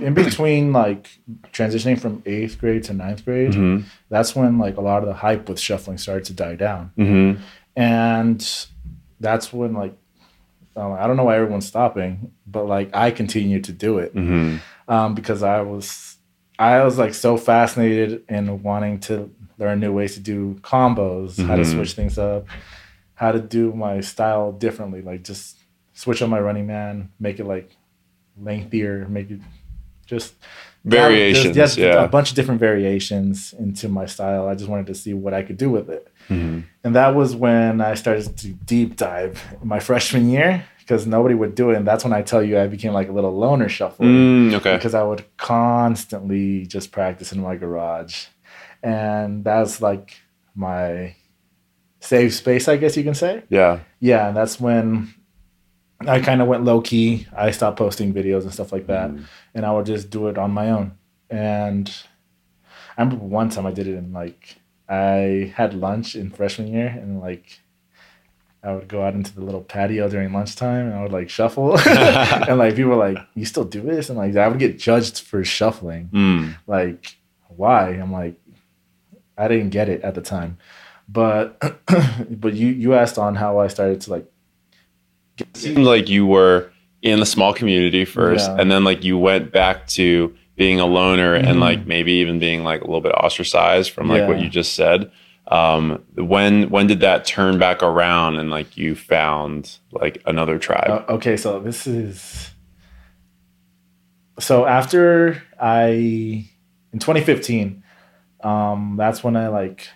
in between like transitioning from eighth grade to ninth grade, Mm-hmm. that's when like a lot of the hype with shuffling started to die down. Mm-hmm. And that's when like um, I don't know why everyone's stopping, but like I continued to do it Mm-hmm. um, because I was I was like so fascinated in wanting to learn new ways to do combos, how to Mhm. switch things up, how to do my style differently, like just switch on my running man, make it like lengthier, make it just Variations, just, yeah. a bunch of different variations into my style. I just wanted to see what I could do with it. Mm-hmm. And that was when I started to deep dive my <laughs> freshman year because nobody would do it. And that's when I tell you I became like a little loner shuffler Mm, okay. because I would constantly just practice in my garage. And that's like my safe space, I guess you can say. Yeah. Yeah. And that's when I kind of went low key. I stopped posting videos and stuff like that. Mm. And I would just do it on my own. And I remember one time I did it in like, I had lunch in freshman year and like, I would go out into the little patio during lunchtime and I would like shuffle. <laughs> <laughs> and like people were like, You still do this? And like I would get judged for shuffling. Mm. Like, why? I'm like, I didn't get it at the time. But <clears throat> but you you asked on how I started to like It seemed like you were in the small community first, Yeah. and then like you went back to being a loner and Mhm. like maybe even being like a little bit ostracized from like what you just said. Um, when when did that turn back around and like you found like another tribe? Uh, okay, so this is so after I in 2015, um, that's when I like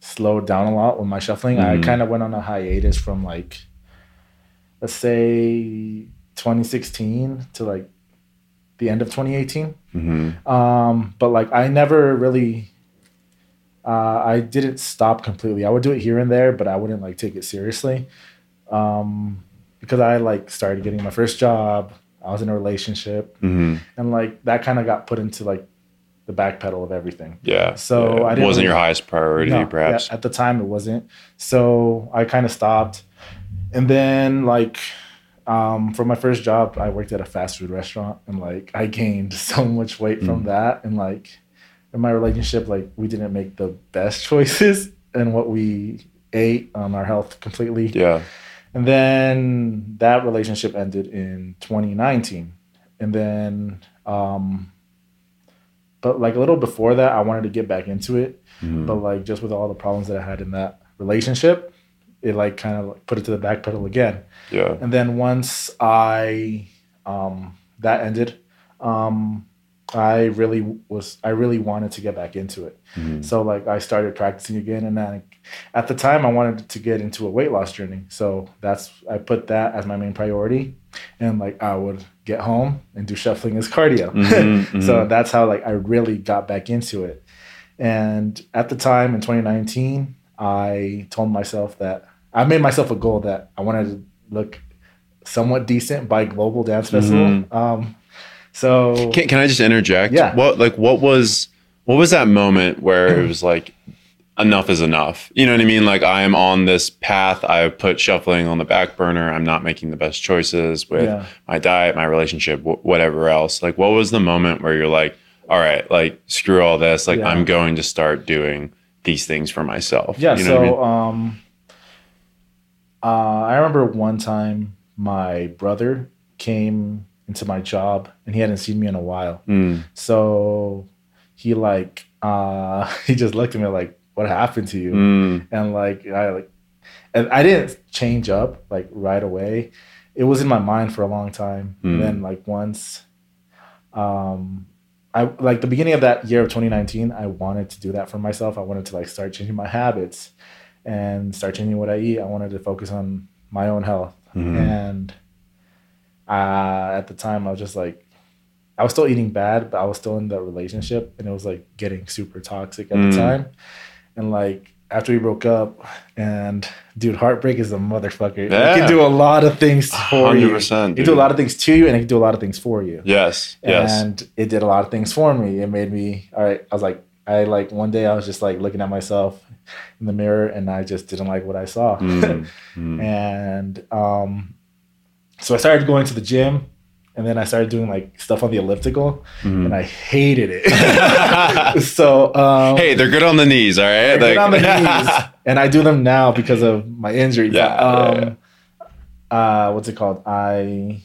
slowed down a lot with my shuffling. I Mhm. kind of went on a hiatus from like let's say 2016 to like the end of 2018. hmm Um, but like I never really Uh, I didn't stop completely. I would do it here and there, but I wouldn't like take it seriously. Um, because I like started getting my first job. I was in a relationship, hmm and like that kind of got put into like the back pedal of everything. Yeah. So yeah. I didn't wasn't your highest priority, No, perhaps. yeah, at the time it wasn't. So I kind of stopped. And then like um, for my first job, I worked at a fast food restaurant and like I gained <laughs> so much weight Mm. from that. And like in my relationship, like we didn't make the best <laughs> choices in what we ate on our health completely. Yeah. And then that relationship ended in 2019. And then, um, but like a little before that, I wanted to get back into it. Mhm. But like just with all the problems that I had in that relationship, it like kind of like put it to the back pedal again. Yeah. And then once I, um, that ended, um, I really was, I really wanted to get back into it. Mhm. So like I started practicing again, and then at the time I wanted to get into a weight loss journey. So that's I put that as my main priority, and like I would get home and do shuffling as cardio. Mhm, <laughs> so mhm. that's how like I really got back into it. And at the time in 2019, I told myself that I made myself a goal that I wanted to look somewhat decent by Global Dance Festival. Mhm. Um, so Can, can I just interject? Yeah. What like what was what was that moment where it was like enough is enough? You know what I mean? Like I am on this path. I have put shuffling on the back burner. I'm not making the best choices with Yeah. my diet, my relationship, wh- whatever else. Like what was the moment where you're like, all right, like screw all this. Like Yeah. I'm going to start doing these things for myself. Yeah. You know so, what I mean? um, uh, I remember one time my brother came into my job and he hadn't seen me in a while. Mm, So he like, uh, <laughs> he just looked at me like, what happened to you? mm, And like, I like, and I didn't change up like right away. It was in my mind for a long time. Mm. And then like once, um, I like the beginning of that year of 2019, I wanted to do that for myself. I wanted to like start changing my habits and start changing what I eat. I wanted to focus on my own health. Mhm. And uh, at the time, I was just like, I was still eating bad, but I was still in that relationship, and it was like getting super toxic at Mm. the time. And like after we broke up, and dude, heartbreak is a motherfucker. It can do a lot of things for you. 100%, It can do a lot of things to you, and it can do a lot of things for you. Yes. Yes. And it did a lot of things for me. It made me all right. I was like, I like one day I was just like looking at myself in the mirror, and I just didn't like what I saw. Mm, <laughs> mm. and um, so I started going to the gym, and then I started doing like stuff on the elliptical, Mhm. and I hated it. <laughs> so um, hey, they're good on the knees, all right? Like- on the <laughs> knees, and I do them now because of my injury. But, Yeah, um, Uh, what's it called? I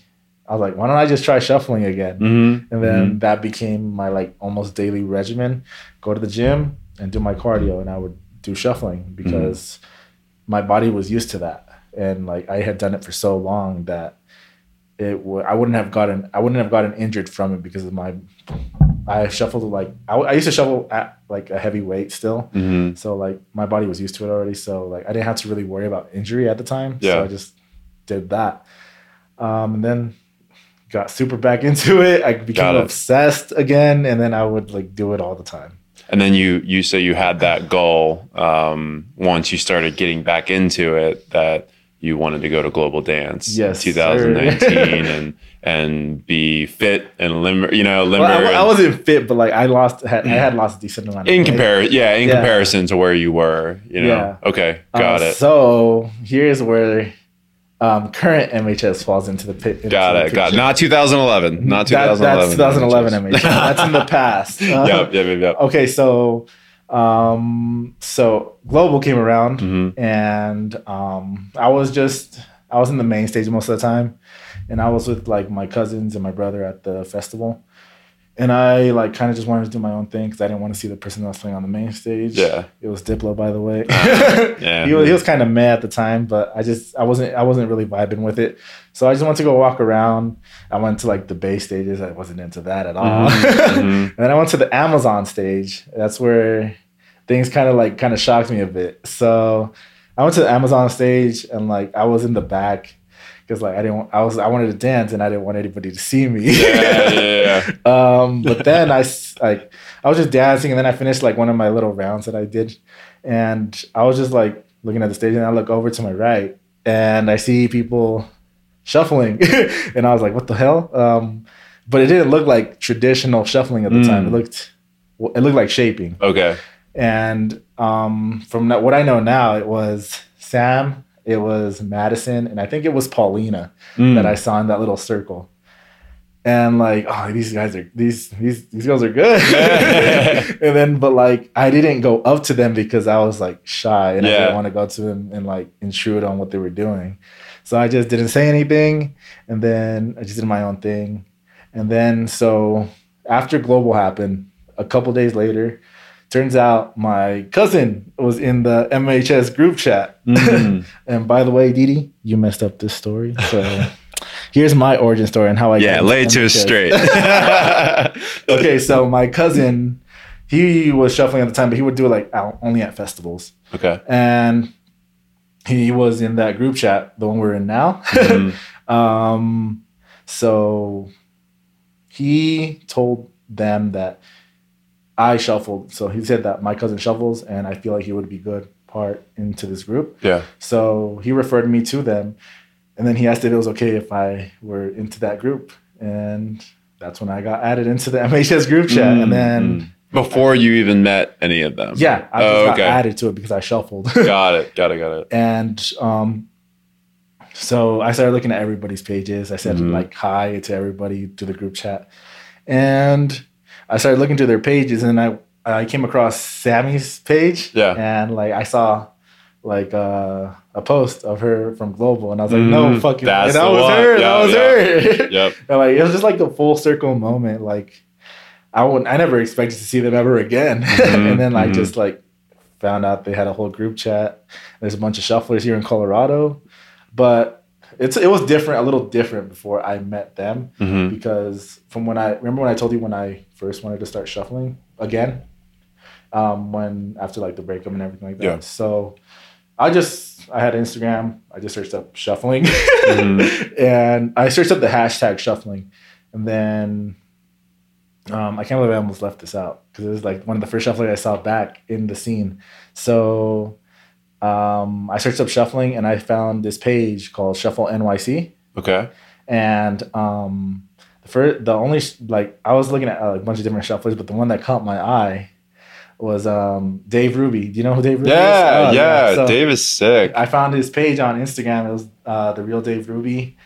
I was like, why don't I just try shuffling again? Mhm, And then that became my like almost daily regimen. Go to the gym and do my cardio, and I would do shuffling because my body was used to that, and like I had done it for so long that it would I wouldn't have gotten I wouldn't have gotten injured from it because of my I shuffled like I, I used to shuffle at like a heavy weight still, mhm. so like my body was used to it already. So like I didn't have to really worry about injury at the time. Yeah. So I just did that. Um, and then got super back <laughs> into it. I became it. obsessed again, and then I would like do it all the time. And then you you say you had that goal um, once you started getting back into it that you wanted to go to Global Dance Yes, in 2019 <laughs> and and be fit and limber, you know, limber. Well, I, I wasn't fit, but like I lost, had, I had lost a decent amount. Of in compare, yeah, in Yeah. comparison to where you were, you know. Yeah. Okay, got Uh, it. So here's where um, current MHS falls into the pit. into Got it. Got it. Not 2011. Not That- 2011. that's 2011 MHS. That's in the <laughs> past. Uh, yep, yep, yep, yep. okay so um so global came around Mhm. and um i was just i was in the main stage most of the time and i was with like my cousins and my brother at the festival and i like kind of just wanted to do my own thing because i didn't want to see the person that was playing on the main stage Yeah. it was diplo by the way <laughs> Yeah. he was, he was kind of mad at the time but i just i wasn't i wasn't really vibing with it so i just went to go walk around i went to like the bay stages i wasn't into that at all Mhm, <laughs> mhm. and then I went to the Amazon stage. That's where things kind of like kind of shocked me a bit. So I went to the Amazon stage and like I was in the back because like I didn't. want- I was I wanted to dance and I didn't want anybody to see me. Yeah, yeah, <laughs> um, but then I like I was just dancing and then I finished like one of my little rounds that I did, and I was just like looking at the stage and I look over to my right and I see people shuffling, <laughs> and I was like, what the hell? Um, but it didn't look like traditional shuffling at the time. Mm. It looked it looked like shaping. Okay. And um, from what I know now, it was Sam, it was Madison, and I think it was Paulina Mm. that I saw in that little circle. And like, oh, these guys are these these these girls are good. <laughs> and then, but like, I didn't go up to them because I was like shy and I didn't want to go to them and like intrude on what they were doing. So I just didn't say anything, and then I just did my own thing. And then, so after Global happened, a couple days later, turns out my cousin was in the MHS group chat. Mhm. <laughs> and by the way, Didi, you messed up this story. So here's my origin story and how I Yeah, lay to straight. <laughs> okay, so my cousin, he was shuffling at the time, but he would do it like out only at festivals. okay. And he was in that group chat, the one we're in now. Mhm. <laughs> Um, so he told them that I shuffled. So he said that my cousin shuffles, and I feel like he would be good part into this group. Yeah. So he referred me to them, and then he asked if it was okay if I were into that group, and that's when I got added into the <laughs> MHS group chat. Mm, And then before you even met any of them. yeah, I just Oh, got added to it because I shuffled. <laughs> Got it. Got it. Got it. and um so i started looking at everybody's pages i said Mhm. like hi to everybody to the group chat and i started looking to their pages and i i came across sammy's page Yeah. and like i saw like uh, a post of her from global and i was like no Mm, fucking that's that was one. her Yeah, that was her Yep. <laughs> and, like it was just like the full circle moment like i wouldn't, i never expected to see them ever again <laughs> Mhm, and then i mhm. just like found out they had a whole group chat there's a bunch of shufflers here in colorado but it's it was different a little different before i met them hmm because from when i remember when i told you when i first wanted to start shuffling again um when after like the breakup and everything like that Yeah. so i just i had instagram i just searched up shuffling Mhm. <laughs> and i searched up the hashtag shuffling and then um, I can't believe I almost left this out because it was like one of the first shuffling I saw back in the scene. So um, I searched up shuffling and I found this page called Shuffle NYC. Okay. And um, the first, the only like I was looking at uh, a bunch of different shufflers, but the one that caught my eye was um, Dave Ruby. Do you know who Dave Ruby Yeah. is? Oh, yeah. So Dave is sick. I found his page on Instagram. It was uh, the real Dave Ruby.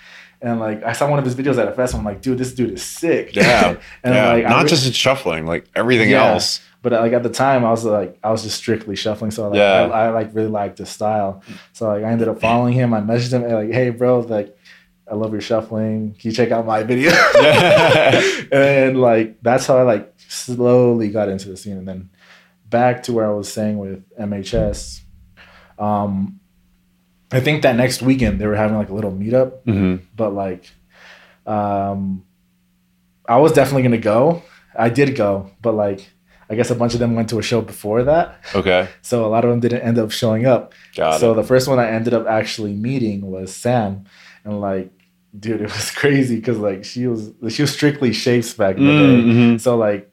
And like I saw one of his videos at a festival. I'm like, dude, this dude is sick. Yeah. <laughs> and yeah. like I Not re- just in shuffling, like everything Yeah. else. But like at the time, I was like, I was just strictly shuffling. So like, Yeah. I, I like really liked his style. So like, I ended up following him. I messaged him like, hey, bro, like, I love your shuffling. Can you check out my video? Yeah. <laughs> and like, that's how I like slowly got into the scene. And then back to where I was saying with MHS. Um, I think that next weekend they were having like a little meetup, hmm but like, um, I was definitely gonna go. I did go, but like, I guess a bunch of them went to a show before that, Okay. so a lot of them didn't end up showing up. Got so it. the first one I ended up actually meeting was Sam, and like, dude, it was <laughs> crazy because like she was she was strictly shapes back in the day. Mhm. So like,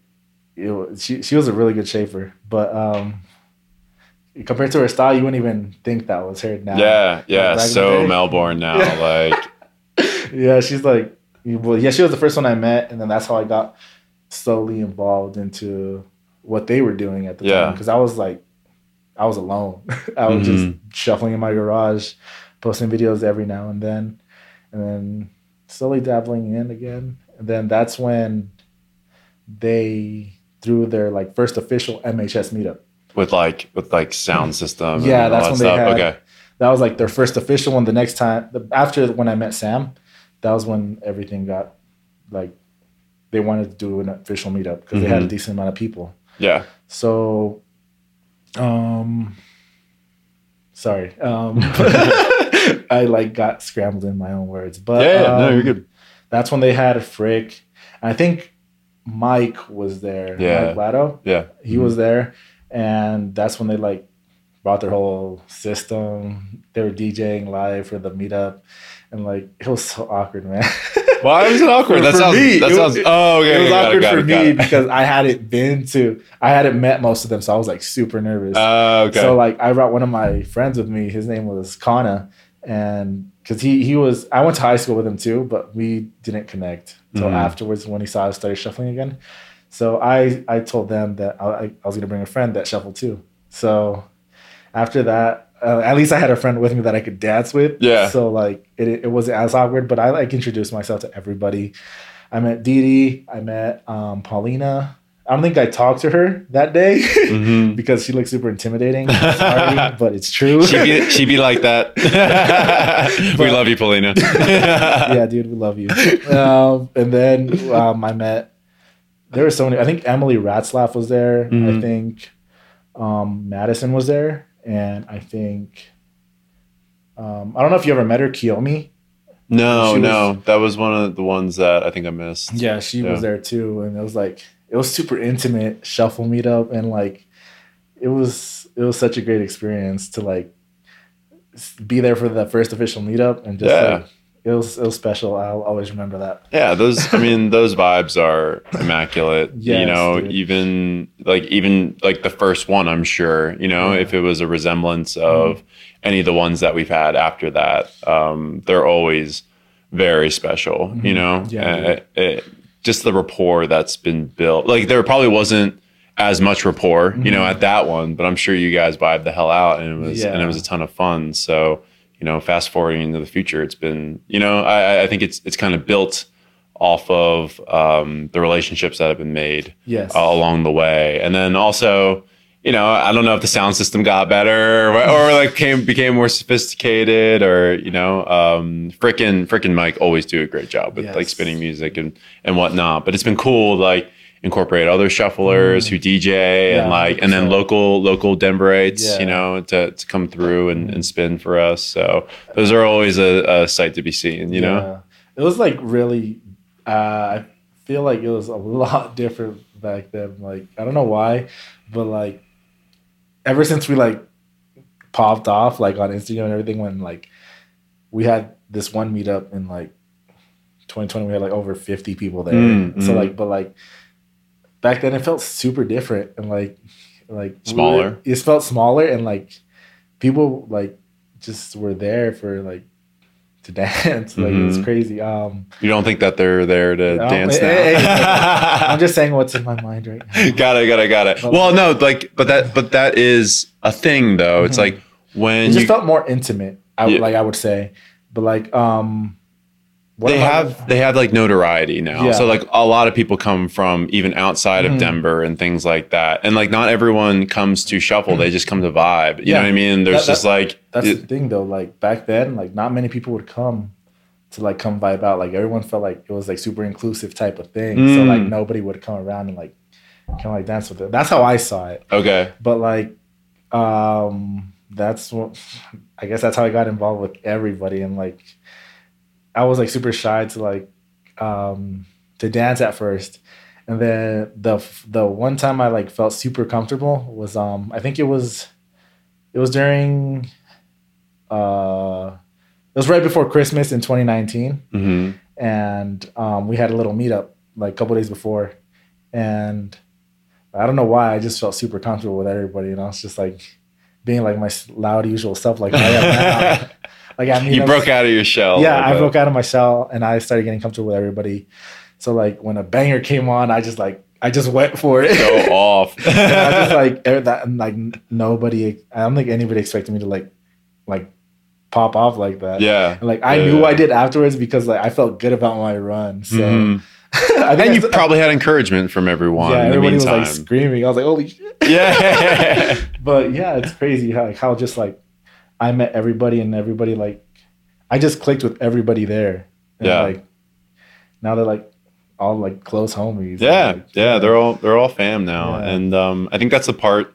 it was, she she was a really good shaper, but um, compared to her style, you wouldn't even think that was her now. Yeah. Yeah. the So. Melbourne now. Yeah. <laughs> Like, yeah, she's like, well, yeah, she was the first one I met, and then that's how I got slowly involved into what they were doing at the Yeah. time. Because I was like, I was alone. <laughs> I was Mhm. just shuffling in my garage, posting videos every now and then, and then slowly dabbling in again. And then that's when they threw their like first official MHS meetup. with like with like sound system. Yeah, and all that's that when they stuff. had- Okay. That was like their first official one. The next time, the, after when I met Sam, that was when everything got like they wanted to do an official meetup because they had a Mhm. decent amount of people. Yeah. So, um, sorry, um, <laughs> I like got scrambled in my own words, but yeah. yeah. no, um, you're good. That's when they had a frick. I think Mike was there. Yeah. Mike Yeah. he was there and that's when they like brought their whole system they were djing live for the meetup and like it was so awkward, man. <laughs> Why was it awkward? That sounds. me, that it sounds. was- oh, okay. it was awkward got for got me it. because I hadn't been to, I hadn't met most of them, so I was like super nervous. Oh, okay. So like I brought one of my friends with me. His name was Kana, and because he he was I went to high school with him too, but we didn't connect until Mhm. afterwards when he saw I started shuffling again. So I I told them that I, I was gonna bring a friend that shuffled too. So after that, uh, at least I had a friend with me that I could dance with. Yeah. So like it it wasn't as awkward, but I like introduced myself to everybody. I met Dee. I met um, Paulina. I don't think I talked to her that day <laughs> Mhm. because she looked super intimidating. <laughs> Sorry, but it's true. She'd be, she'd be like that. <laughs> we love you, Paulina. yeah, dude, we love you. Um, and then um, I met. There were so many. I think Emily Ratzlaff was there. I Mhm. think um, Madison was there, and I think um, I don't know if you ever met her, Kiyomi. No, She was- no, that was one of the ones that I think I missed. Yeah, she Yeah. was there too, and it was like it was super intimate shuffle meetup, and like it was it was such a great experience to like be there for the first official meetup and just Yeah. like it was it was special. I'll always remember that. Yeah, those. I mean, <laughs> those vibes are immaculate. you know, dude. even like even like the first one. I'm sure. You know, Yeah. if it was a resemblance of any of the ones that we've had after that, um, they're always very special. You Mhm. know, Yeah, Uh, it- just the rapport that's been built. Like there probably wasn't as much rapport, you know, Mhm. at that one, but I'm sure you guys vibed the hell out, and it was and it was a ton of fun. So you know, fast forwarding into the future, it's been, you know, I, I think it's it's kind of built off of um, the relationships that have been made Yes. uh, along the way, and then also, you know, I don't know if the sound system got better or, or like came became more sophisticated, or you know, um, frickin' frickin' Mike always do a great job with like spinning music and and whatnot. But it's been cool, like incorporate other shufflers who DJ Mm. Yeah, and like and then 100%. local local Denverites, Yeah. you know, to, to come through and, and spin for us. So those are always a, a sight to be seen, you know? It was like really uh, I feel like it was a <laughs> lot different back then. Like I don't know why, but like ever since we like popped off like on Instagram and everything when like we had this one meetup in like 2020 we had like over 50 people there. Mm, so mm. like but like back then it felt super different and like like we Smaller. were- it felt smaller and like people like just were there for like to <laughs> dance. Like it's Mhm. crazy. Um You don't think that they're there to dance hey, now? hey, <laughs> I'm just saying what's in my mind right now. <laughs> got it, got it, got it. Well, no, like, but that, but that is a thing, though. It's Mhm. like when It just you, felt more intimate. I Yeah. like I would say, but like um, what they have, they have like notoriety now. Yeah. So like a lot of people come from even outside of Mhm. Denver and things like that. And like not everyone comes to shuffle; they just come to vibe. You Yeah. know what I mean? There's That- just like That's it- the thing though. Like back then, like not many people would come to like come vibe out. Like everyone felt like it was like super inclusive type of thing. So Mm. like nobody would come around and like kind of like dance with it. That's how I saw it. okay. But like, um, that's what I guess that's how I got involved with everybody. And like, I was like super shy to like, um, to dance at first. And then the the one time I like felt super comfortable was um I think it was it was during uh it was right before Christmas in 2019 hmm and um, we had a little meetup like a couple days before, and I don't know why I just felt super comfortable with everybody, and I was just like being like my loud usual stuff, like I am now. Like I mean, You broke out of your shell. Yeah, I broke out of my shell, and I started getting comfortable with everybody. So like when a banger came on, I just like I just went for it. Go <laughs> off. And I just like that, and, like nobody. I don't think anybody expected me to like like pop off like that. yeah. And, like I Yeah, knew. I did afterwards because like I felt good about my run. So Mhm. <laughs> I And think you that's- probably had encouragement from everyone yeah, everybody was like screaming. I was like, holy shit. yeah. <laughs> But yeah, it's crazy how like how just like I met everybody and everybody like I just clicked with everybody there. And, Yeah. Like now they're like all like close homies. Yeah, Like, yeah, they're all they're all fam now, Yeah. and um, I think that's the part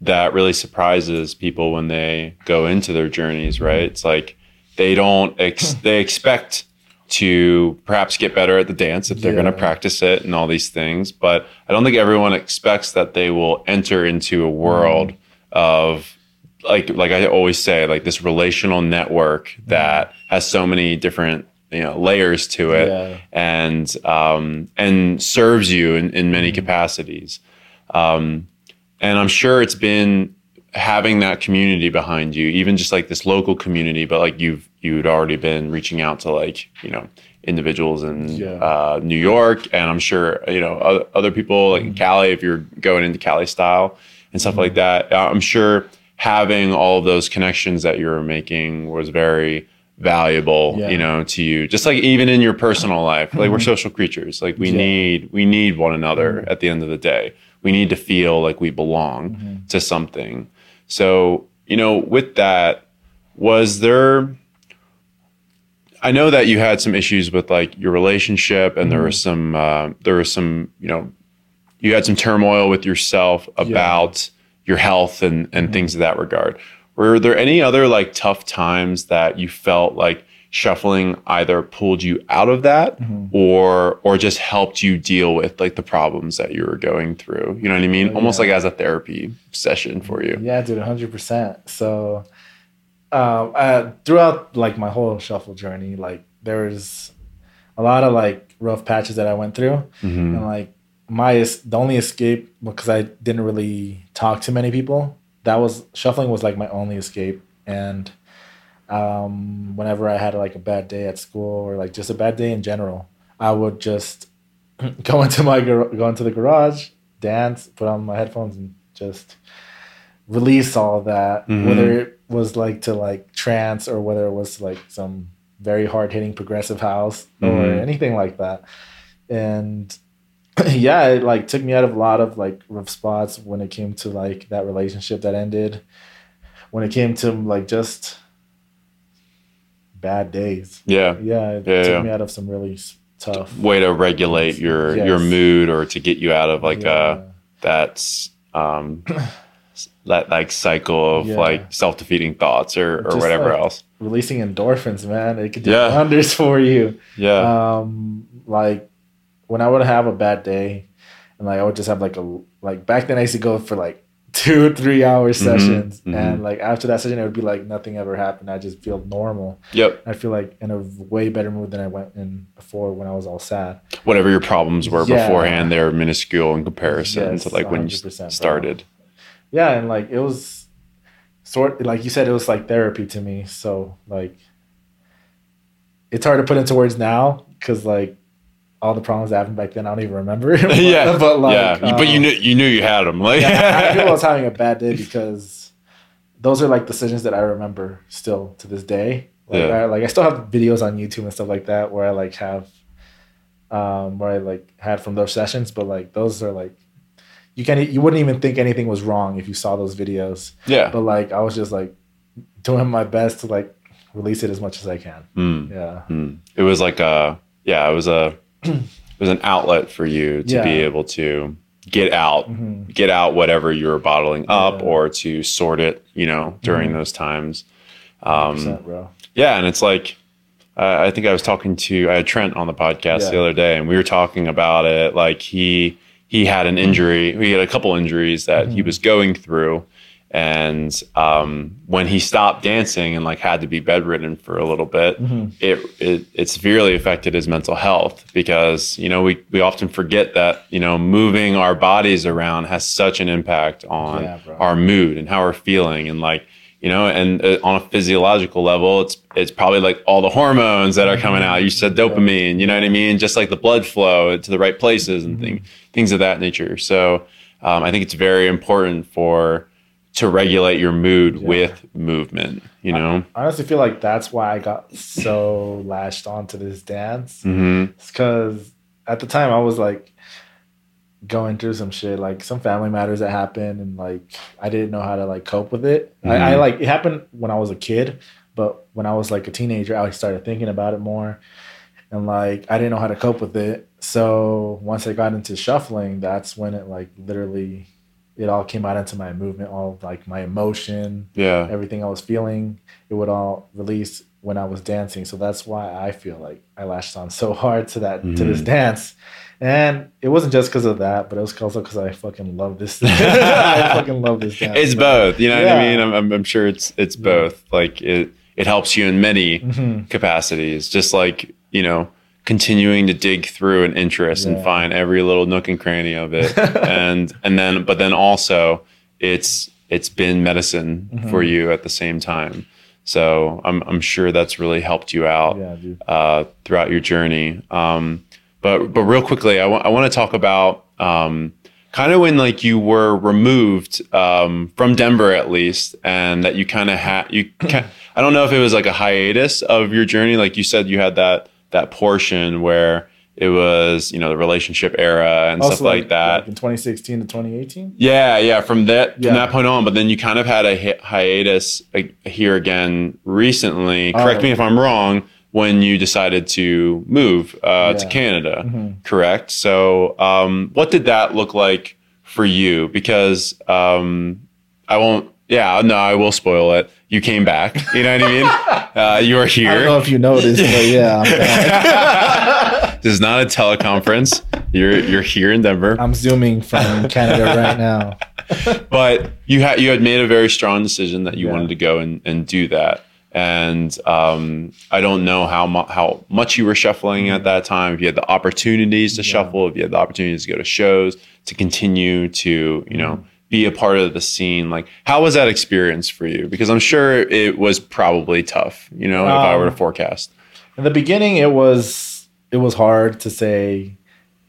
that really surprises people when they go into their journeys. Right? It's like they don't ex- <laughs> they expect to perhaps get better at the dance if they're going to practice it and all these things, but I don't think everyone expects that they will enter into a world Mm-hmm. of like like I always say, like this relational network that has so many different you know layers to it Yeah. and um, and serves you in, in many capacities. Um, and I'm sure it's been having that community behind you, even just like this local community, but like you've you'd already been reaching out to like you know individuals in Yeah. uh, New York, and I'm sure you know other, other people like in Cali if you're going into Cali style and stuff like that. Uh, I'm sure having all of those connections that you were making was very valuable Yeah. you know to you. Just like even in your personal life like we're social creatures. Like we Yeah. need we need one another at the end of the day. We need to feel like we belong Mm-hmm. to something. So you know with that was there i know that you had some issues with like your relationship and there was some uh, there was some you know you had some turmoil with yourself about your health and and things of that regard were there any other like tough times that you felt like shuffling either pulled you out of that or or just helped you deal with like the problems that you were going through you know what i mean almost yeah. like as a therapy session for you Yeah, dude, hundred percent. So, um, uh, throughout like my whole shuffle journey, like there was a lot of like rough patches that I went through, Mhm. and like my the only escape because I didn't really talk to many people. That was shuffling was like my only escape, and um, whenever I had like a bad day at school or like just a bad day in general, I would just <laughs> go into my gar- go into the garage, dance, put on my headphones, and just release all that. Mhm. Whether it was like to like trance or whether it was like some very hard hitting progressive house or Mhm. anything like that, and <laughs> yeah, it like took me out of a lot of like rough spots when it came to like that relationship that ended. When it came to like just bad days, yeah yeah, it Yeah, took yeah. me out of some really tough. way to regulate your your mood or to get you out of like yeah. uh that's um that like cycle of Yeah. like self-defeating thoughts or or Just, whatever like, else releasing endorphins, man. It could do Yeah. wonders <laughs> for you. yeah Um, like when I would have a bad day, and like I would just have like a like back then I used to go for like <laughs> two three hour sessions, mhm. and like after that session it would be like nothing ever happened. I just feel normal. yep I feel like in a way better mood than I went in before when I was all sad. whatever your problems were Yeah. beforehand they're minuscule in comparison Yes, to like when you 100%, bro. started Yeah, and like it was sort like you said, it was like therapy to me. So like it's hard to put into words now because like all the problems that happened back then, I don't even remember. but, <laughs> <laughs> yeah but like, yeah but you um, knew you knew you had them like yeah, I knew I <laughs> was having a bad day because those are like decisions that I remember still to this day. Like, Yeah. I, like I still have videos on YouTube and stuff like that where I like have, um, where I like had from those sessions, but like those are like, you can't, you wouldn't even think anything was wrong if you saw those videos. yeah But like I was just like doing my best to like release it as much as I can. Mm, Yeah. mm. it was like a yeah it was a it <clears throat> was an outlet for you to be able to get out Mhm. get out whatever you were bottling up Yeah. or to sort it, you know, during Mhm. those times. Um, yeah, and it's like uh, I think I was talking to I had Trent on the podcast Yeah. the other day, and we were talking about it. Like he he had an injury, he had a couple injuries that he Mhm. was going through, and um, when he stopped dancing and like had to be bedridden for a little bit, Mhm. it, it it severely affected his mental health because you know we we often forget that you know moving our bodies around has such an impact on Yeah, our mood and how we're feeling and like you know and uh, on a physiological level it's it's probably like all the hormones that are coming out. You said dopamine you know what i mean? Just like the blood flow to the right places and thing, things of that nature. So um, i think it's very important for to regulate your mood Yeah. with movement you know I honestly feel like that's why I got so lashed onto this dance. hmm It's because at the time I was like going through some shit, like some family matters that happened, and like I didn't know how to like cope with it. I, I Mhm. like it happened when I was a kid, but when I was like a teenager, I started thinking about it more, and like I didn't know how to cope with it. So once I got into shuffling, that's when it like literally, it all came out into my movement, all like my emotion, yeah everything I was feeling, it would all release when I was dancing. So that's why I feel like I latched on so hard to that to this Mhm. dance. And it wasn't just because of that, but it was also because I fucking love this. <laughs> <laughs> I fucking love this dance. It's both. You know what I mean? I'm, I'm, I'm sure it's it's Yeah. both. Like it it helps you in many Mhm. capacities. Just like you know, continuing to dig through an interest and find every little nook and cranny of it, <laughs> and and then but then also it's it's been medicine Mhm. for you at the same time. So I'm I'm sure that's really helped you out Yeah, uh, throughout your journey. Um, but but real quickly, I want to talk about um, kind of when like you were removed um, from Denver at least, and that you kind of had you. I don't know if it was like a hiatus of your journey, like you said, you had that that portion where it was you know the relationship era and stuff like, that. in 2016 to 2018. Yeah, yeah. From that Yeah. from that point on, but then you kind of had a hi- hiatus like, here again recently. Correct Oh. me if I'm wrong. When you decided to move uh, to Yeah. Canada, Mhm. correct? So, um, what did that look like for you? Because um, I won't. Yeah, no, I will spoil it. You came back. You know what I mean? <laughs> Uh, you are here. I don't know if you noticed, but yeah, <laughs> this is not a teleconference. You're you're here in Denver. I'm zooming from Canada right <laughs> now. but you had you had made a very strong decision that you Yeah. wanted to go and, and do that. And um, I don't know how mu- how much you were shuffling at that time. If you had the opportunities to Yeah. shuffle, if you had the opportunities to go to shows, to continue to you know be a part of the scene. Like, how was that experience for you? Because I'm sure it was probably tough. You know, if I were to Um, forecast. In the beginning, it was it was hard to say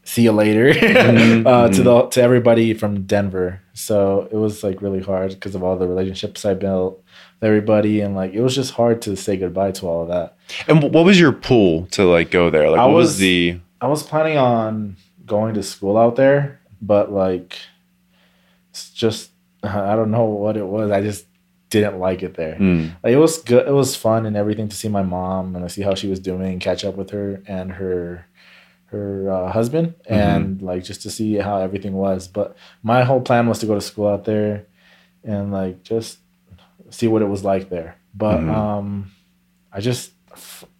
see you later <laughs> Mhm, uh, to the to everybody from Denver. So it was like really hard because of all the relationships I built with everybody, and like it was just hard to say goodbye to all of that. And what was your pull to like go there? Like, I what was, was- the I was planning on going to school out there, but like it's just I don't know what it was. I just didn't like it there. Hmm. Like, it was good. It was fun and everything to see my mom and to see how she was doing, catch up with her and her her uh, husband, and like just to see how everything was. But my whole plan was to go to school out there and like just see what it was like there. But Mhm. um, I just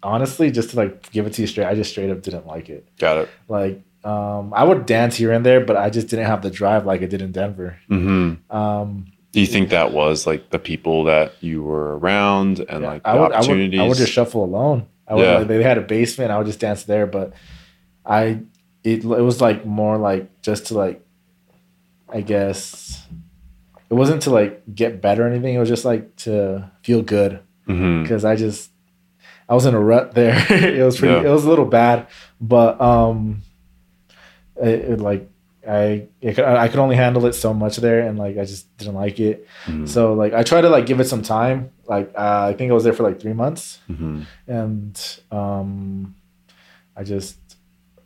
honestly, just to like give it to you straight, I just straight up didn't like it. got it? Like um, I would dance here and there, but I just didn't have the drive like I did in Denver. hmm Um, Do you think that was like the people that you were around and Yeah, like the I would, I would, opportunities? I would just shuffle alone. I would, Yeah. like, they had a basement. I would just dance there, but I, it, it was like more like just to like, I guess, it wasn't to like get better or anything. It was just like to feel good because I just, I was in a rut there. <laughs> it was pretty, Yeah. it was a little bad, but um, it, it like I, it, could- I could only handle it so much there, and like I just didn't like it. Mhm. So like I tried to like give it some time. Like uh, I think I was there for like three months, Mhm. and um, I just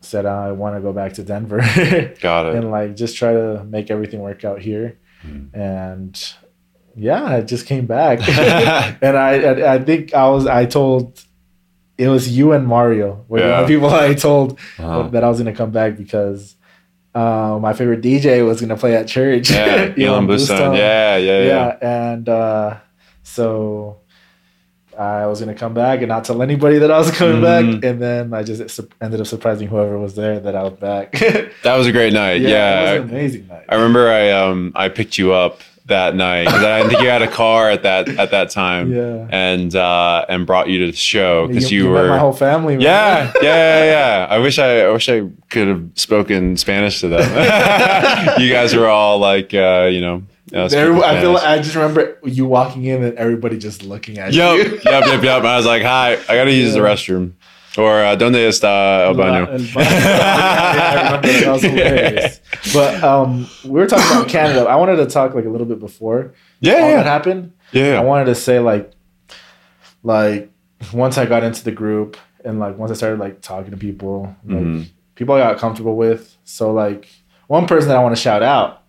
said I want to go back to Denver <laughs> Got it. and like just try to make everything work out here. Mhm. And yeah, I just came back, <laughs> <laughs> and I, I I think I was I told it was you and Mario were the Yeah. only people I told Uh-huh. that I was gonna come back because. Uh, my favorite DJ was gonna play at church. Yeah, <laughs> Ilan. Bluestone Yeah, yeah, yeah. yeah and uh so i was gonna come back and not tell anybody that i was coming Mhm. back and then i just ended up surprising whoever was there that i was back <laughs> That was a great night. Yeah, it was an amazing night I remember I um I picked you up that night I think you had a car at that at that time. yeah And uh and brought you to the show because you, met were my whole family. Yeah, yeah, yeah, yeah. I wish I, I wish I could have spoken Spanish to them. <laughs> you guys were all like, uh, you know, uh, There- I feel like, I just remember you walking in and everybody just looking at Yep, you. yep, yep, yep. I was like, hi, I gotta use the restroom. Or uh, donde está el baño? El baño. <laughs> Yeah, that. That was hilarious. But um, we were talking about Canada. I wanted to talk like a little bit before Yeah, all that happened. yeah. I wanted to say like like once I got into the group and like once I started like talking to people, like Mhm. people I got comfortable with. So like one person that I want to shout out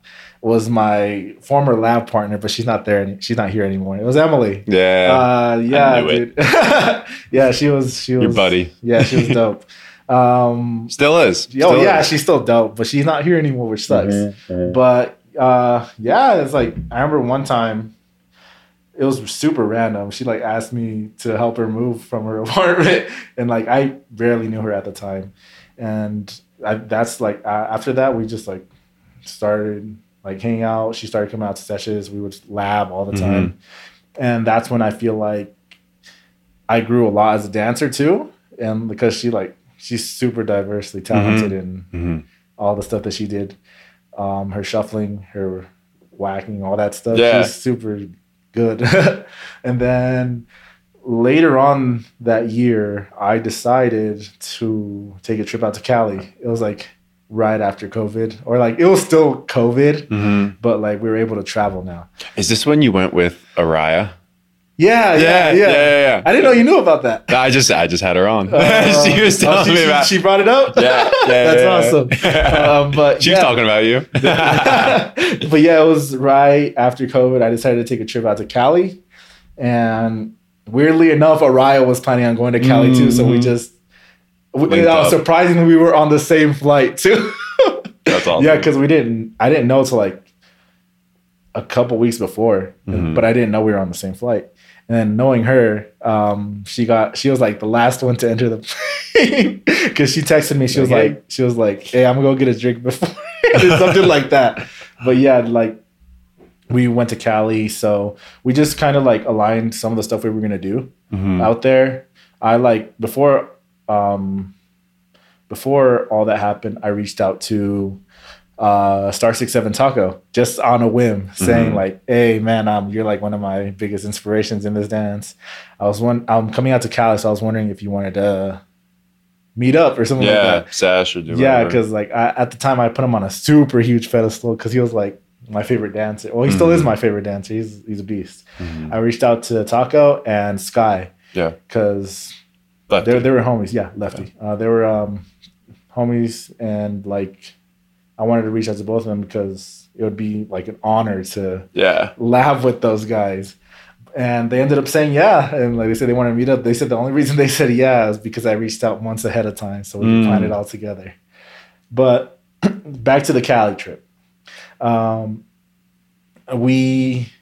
was my former lab partner, but she's not there. Any- she's not here anymore. It was Emily. Yeah, Uh, yeah, knew it. dude. <laughs> yeah, she was. She was your buddy Yeah, she was dope. <laughs> Um, still is. oh yeah, is. she's still dope, but she's not here anymore, which sucks. Mhm, mhm. But uh, yeah, it's like I remember one time, it was super random. She like asked me to help her move from her <laughs> apartment, and like I barely knew her at the time, and I, that's like uh, after that we just like started like hanging out. She started coming out to sessions. We would lab all the time, and that's when I feel like I grew a lot as a dancer too, and because she like she's super diversely talented in hmm all the stuff that she did, um, her shuffling, her waacking, all that stuff. Yeah. She's super good. <laughs> and then later on that year, I decided to take a trip out to Cali. It was like right after COVID, or like it was still COVID, hmm but like we were able to travel now. Is this when you went with Araya? Yeah, yeah, yeah. yeah, yeah, yeah. I didn't know you knew about that. I just I just had her on. Uh, <laughs> she was oh, telling she, me about. She brought it up. yeah, yeah, <laughs> that's awesome. Um, but she was yeah. talking about you. <laughs> but yeah, it was right after COVID. I decided to take a trip out to Cali, and weirdly enough, Araya was planning on going to Cali too. So we Mhm. just, we, uh, up. surprisingly, we were on the same flight too. <laughs> That's awesome. Yeah, because we didn't. I didn't know till like a couple weeks before, Mhm. but I didn't know we were on the same flight. And then knowing her, um, she got she was like the last one to enter the plane <laughs> because she texted me. She was Okay. like, she was like, "Hey, I'm gonna go get a drink before," <laughs> something like that. But yeah, like we went to Cali, so we just kind of like aligned some of the stuff we were gonna do Mhm. out there. I like before um before all that happened, I reached out to uh Star Six Seven Taco just on a whim, saying Mhm. like, "Hey man, um, you're like one of my biggest inspirations in this dance." I was one. I'm coming out to Cali, so I was wondering if you wanted to meet up or something like that. Yeah. Sash or do Yeah, because like I, at the time I put him on a super huge pedestal because he was like my favorite dancer. Well, he still is Mhm. my favorite dancer. He's he's a beast. Mhm. I reached out to Taco and Sky Yeah. because Lefty. they they were homies. Yeah, lefty. Uh, they were um, homies, and like I wanted to reach out to both of them because it would be like an honor to yeah. laugh with those guys. And they ended up saying yeah, and like they said they wanted to meet up. They said the only reason they said yeah is because I reached out months ahead of time, so we could Mm. plan it all together. But <clears throat> back to the Cali trip. Um, we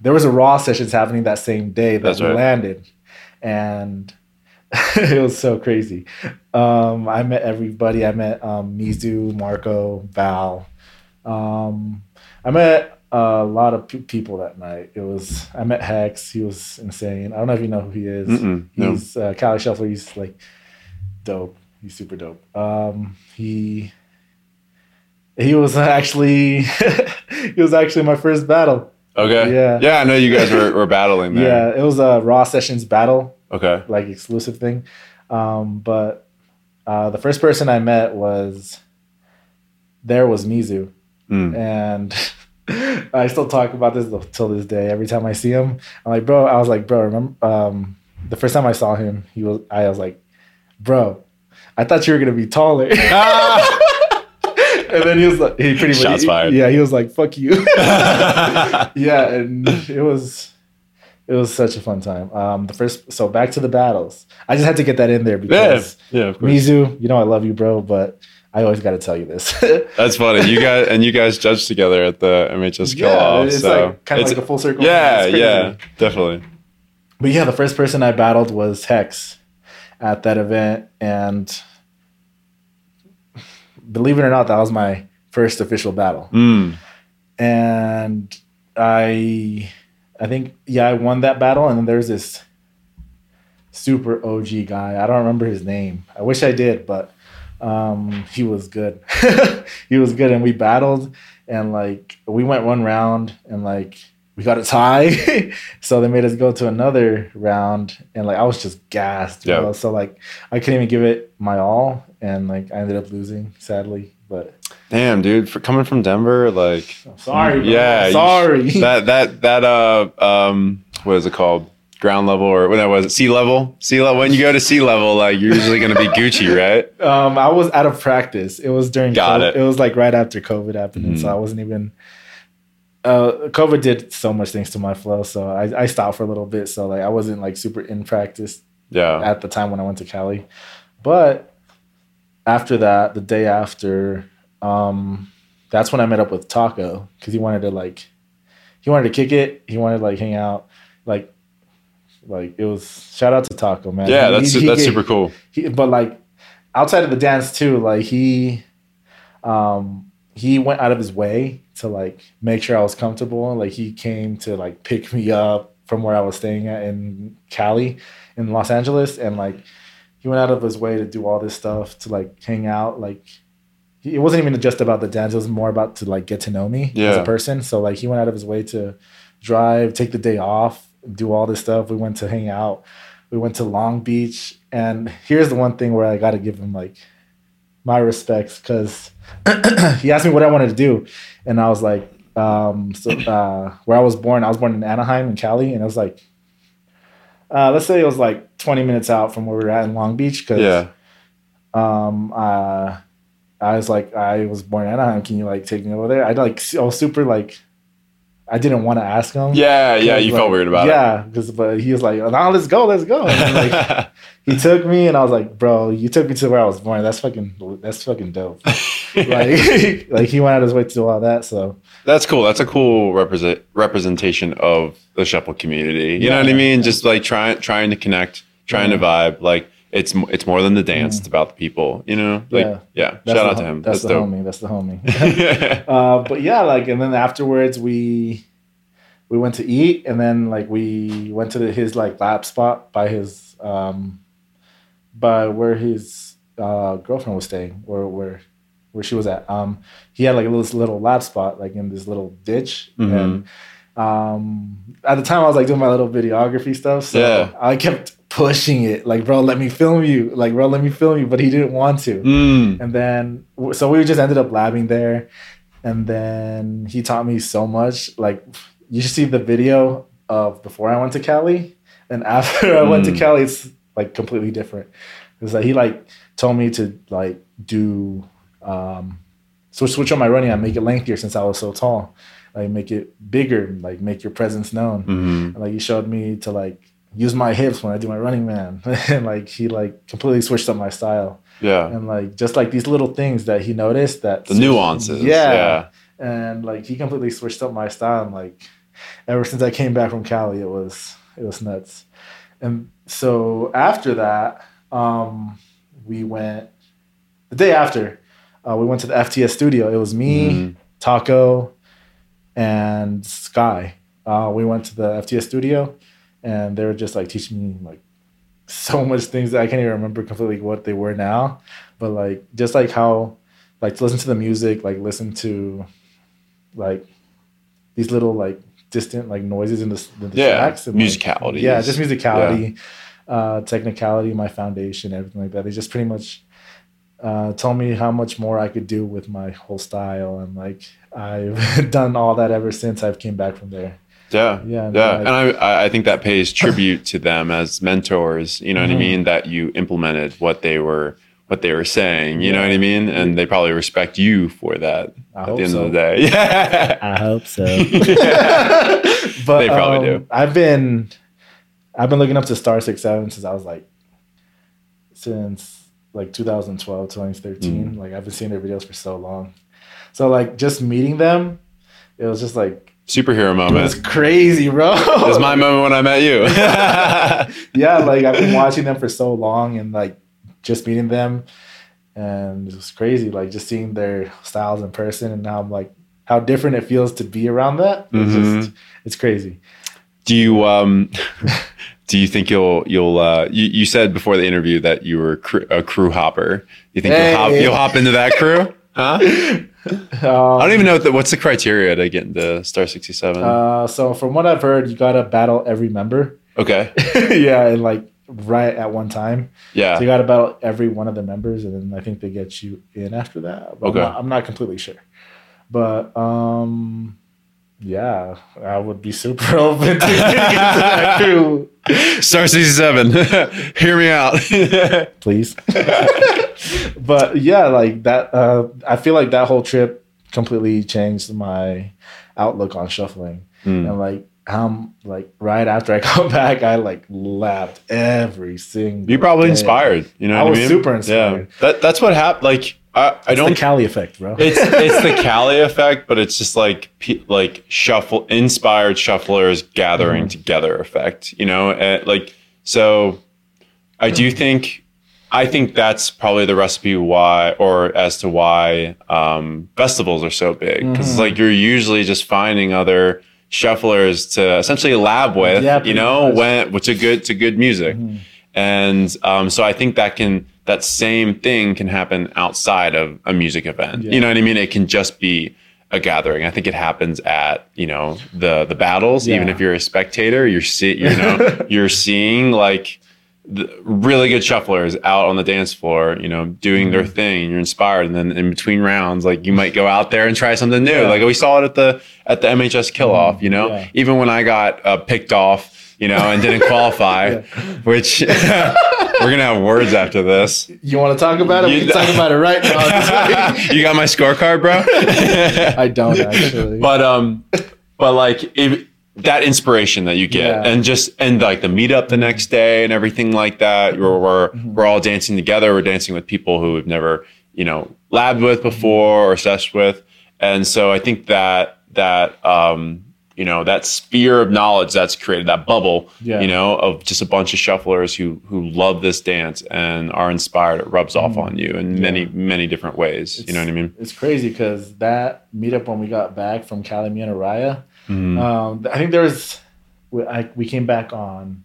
there was a raw sessions happening that same day that That's we right. landed, and <laughs> it was so crazy. Um, I met everybody. I met um, Mizu, Marco, Val. Um, I met a lot of pe- people that night. It was I met Hex. He was insane. I don't know if you know who he is. Mm-mm, no. He's uh, Cali Shuffler. He's like dope. He's super dope. Um, he he was actually <laughs> he was actually my first battle. Okay. Yeah. Yeah, I know you guys were, were battling there. Yeah, it was a Raw Sessions battle, Okay. like exclusive thing. Um, but uh, the first person I met was there was Mizu, Mm. and <laughs> I still talk about this till this day. Every time I see him, I'm like, bro. I was like, bro. Remember um, the first time I saw him? He was. I was like, bro. I thought you were gonna be taller. Ah! <laughs> <laughs> and then he was like, he pretty much, Shots fired. Yeah, he was like, fuck you. yeah, and it was it was such a fun time. Um, the first, so back to the battles. I just had to get that in there because Yeah, of course. Mizu, you know I love you, bro, but I always got to tell you this. <laughs> That's funny. You guys and you guys judged together at the MHS kill yeah, off. it's so like kind of like a full circle. Yeah, yeah, definitely. But yeah, the first person I battled was Hex at that event, and believe it or not, that was my first official battle. Mm. and I I think yeah I won that battle and then there's this super OG guy. I don't remember his name. I wish I did but um, he was good. <laughs> He was good and we battled and like we went one round and like we got a tie. <laughs> So they made us go to another round and like I was just gassed Yeah. bro. so like I couldn't even give it my all and like I ended up losing sadly but Damn, dude, for coming from Denver, like I'm sorry bro. Yeah, you- sorry that that that uh um what is it called? Ground level or what was it? Sea level? Sea level. When you go to sea level, like you're usually gonna be Gucci, <laughs> right? Um, I was out of practice. It was during. Got COVID. it. It was like right after COVID happened, and so. I wasn't even. Uh, COVID did so much things to my flow, so I, I stopped for a little bit. So like I wasn't like super in practice Yeah. at the time when I went to Cali, but after that, the day after, um, that's when I met up with Taco because he wanted to like, he wanted to kick it. He wanted to like hang out, like, like it was shout out to Taco man. Yeah, He- that's he that's gave- super cool. he, but like outside of the dance too, like he, um, he went out of his way to like make sure I was comfortable. Like he came to like pick me up from where I was staying at in Cali, in Los Angeles, and like he went out of his way to do all this stuff to like hang out. Like it wasn't even just about the dance; it was more about to like get to know me as a person. So like he went out of his way to drive, take the day off, do all this stuff. We went to hang out. We went to Long Beach, and here's the one thing where I got to give him like my respects because <clears throat> he asked me what I wanted to do, and I was like, um, so uh, where I was born, I was born in Anaheim in Cali, and i was like, uh, let's say it was like 20 minutes out from where we were at in Long Beach because Yeah. um, uh, I was like, I was born in Anaheim. Can you like take me over there? I like, I was super like, I didn't want to ask him. Yeah, yeah, you Like, felt weird about it. yeah, because but he was like, "Now let's go, let's go." And, like, <laughs> he took me, and I was like, "Bro, you took me to where I was born. That's fucking, that's fucking dope." <laughs> like, <laughs> like he went out of his way to do all that. So That's cool. That's a cool represent representation of the shuffle community. You know what I Yeah. mean? Just like trying trying to connect, trying to vibe. Like it's it's more than the dance. It's about the people. You know? Like, Yeah. yeah. that's Shout out to him. That's, That's, the dope. homie. That's the homie. <laughs> <laughs> uh, but yeah, like, and then afterwards we we went to eat, and then like we went to the, his like lab spot by his um by where his uh girlfriend was staying, or where where she was at. Um, he had like a little little lab spot, like in this little ditch, Mhm. and um at the time I was like doing my little videography stuff, so Yeah. I kept pushing it, like, bro, let me film you, like, bro, let me film you, but he didn't want to. Mm. And then, so we just ended up labbing there. And then he taught me so much. Like, you should see the video of before I went to Cali. And <laughs> after I went to Mm. Cali, it's like completely different. It's like he like told me to like do, um, so switch on my running and make it lengthier since I was so tall. Like make it bigger, like make your presence known. Mhm. And, like he showed me to like use my hips when I do my running man. <laughs> and like he like completely switched up my style Yeah. and like just like these little things that he noticed that The nuances. yeah, Yeah. and like he completely switched up my style and like ever since i came back from cali it was it was nuts and so after that um we went the day after uh, we went to the fts studio it was me Mhm. taco and sky uh, we went to the fts studio and they were just like teaching me like so much things that I can't even remember completely what they were now. But like just like how like to listen to the music, like listen to like these little like distant like noises in the, in the Yeah. tracks and, like, Musicality. yeah, just musicality, uh, technicality, my foundation, everything like that. They just pretty much uh, told me how much more I could do with my whole style, and like I've <laughs> done all that ever since I've came back from there. Yeah, Yeah, yeah, no, I- and I I think that pays tribute to them as mentors. You know what I Mhm. mean? That you implemented what they were what they were saying. You know what I mean? And they probably respect you for that. I at the end so. of the day, yeah. <laughs> I hope so. <laughs> But They probably um, do. I've been I've been looking up to Star Six Seven since I was like since like 2012, 2013. Mm. Like I've been seeing their videos for so long. So like just meeting them, it was just like Superhero moment. was crazy, bro. It was my moment when I met you. <laughs> yeah, <laughs> like I've been watching them for so long and like just meeting them and it was crazy, like just seeing their styles in person and now I'm like how different it feels to be around that. It's Mhm. just it's crazy. do you um <laughs> do you think you'll you'll uh you, you said before the interview that you were cr- a crew hopper you think you'll hop you'll hop into that crew huh <laughs> i Um, don't even know what the, what's the criteria to get into star 67 Uh, so from what I've heard, you gotta battle every member. okay <laughs> yeah, and like right at one time. yeah So you gotta battle every one of the members, and then I think they get you in after that. But Okay. I'm not, I'm not completely sure. But um, yeah, I would be super <laughs> open to that crew, star 67 hear me out please. <laughs> but yeah, like that. Uh, I feel like that whole trip completely changed my outlook on shuffling. Hmm. and like um like right after I <laughs> got back, I like laughed every single. you probably day. inspired you know I what was I mean? super inspired. yeah that, that's what happened like i, I It's don't the Cali effect, bro. it's <laughs> it's the Cali effect, but it's just like like shuffle inspired shufflers gathering Mm-hmm. together effect. You know, and like so. I do think I think that's probably the recipe why, or as to why um, festivals are so big. Because Mhm. like you're usually just finding other shufflers to essentially lab with, Yeah, you know, much. when a good to good music. Mhm. And um, so I think that can that same thing can happen outside of a music event. Yeah. You know what I mean? It can just be a gathering. I think it happens at you know the the battles. Even if you're a spectator, you're see you know <laughs> you're seeing like really good shufflers out on the dance floor. You know, doing their Mm-hmm. thing. You're inspired, and then in between rounds, like you might go out there and try something new. Yeah. Like we saw it at the at the MHS kill off. You know, Yeah. even when I got uh, picked off. You know, and didn't <laughs> qualify, Yeah. which <laughs> we're gonna have words after this. You want to talk about it? We You- can talk about it right now. <laughs> you got my scorecard, bro. I don't actually. but um, but like if, that inspiration that you get, Yeah. and just and like the meetup the next day and everything like that, where we're Mm-hmm. we're all dancing together. We're dancing with people who we've never you know labbed with before or seshed with, and so I think that that um. You know that sphere of knowledge that's created that bubble. Yeah. You know of just a bunch of shufflers who who love this dance and are inspired. It rubs off on you in many many different ways. you know what I mean? It's crazy because that meetup when we got back from Calamia and Araya, Mhm. um, I think there was, we, I, we came back on,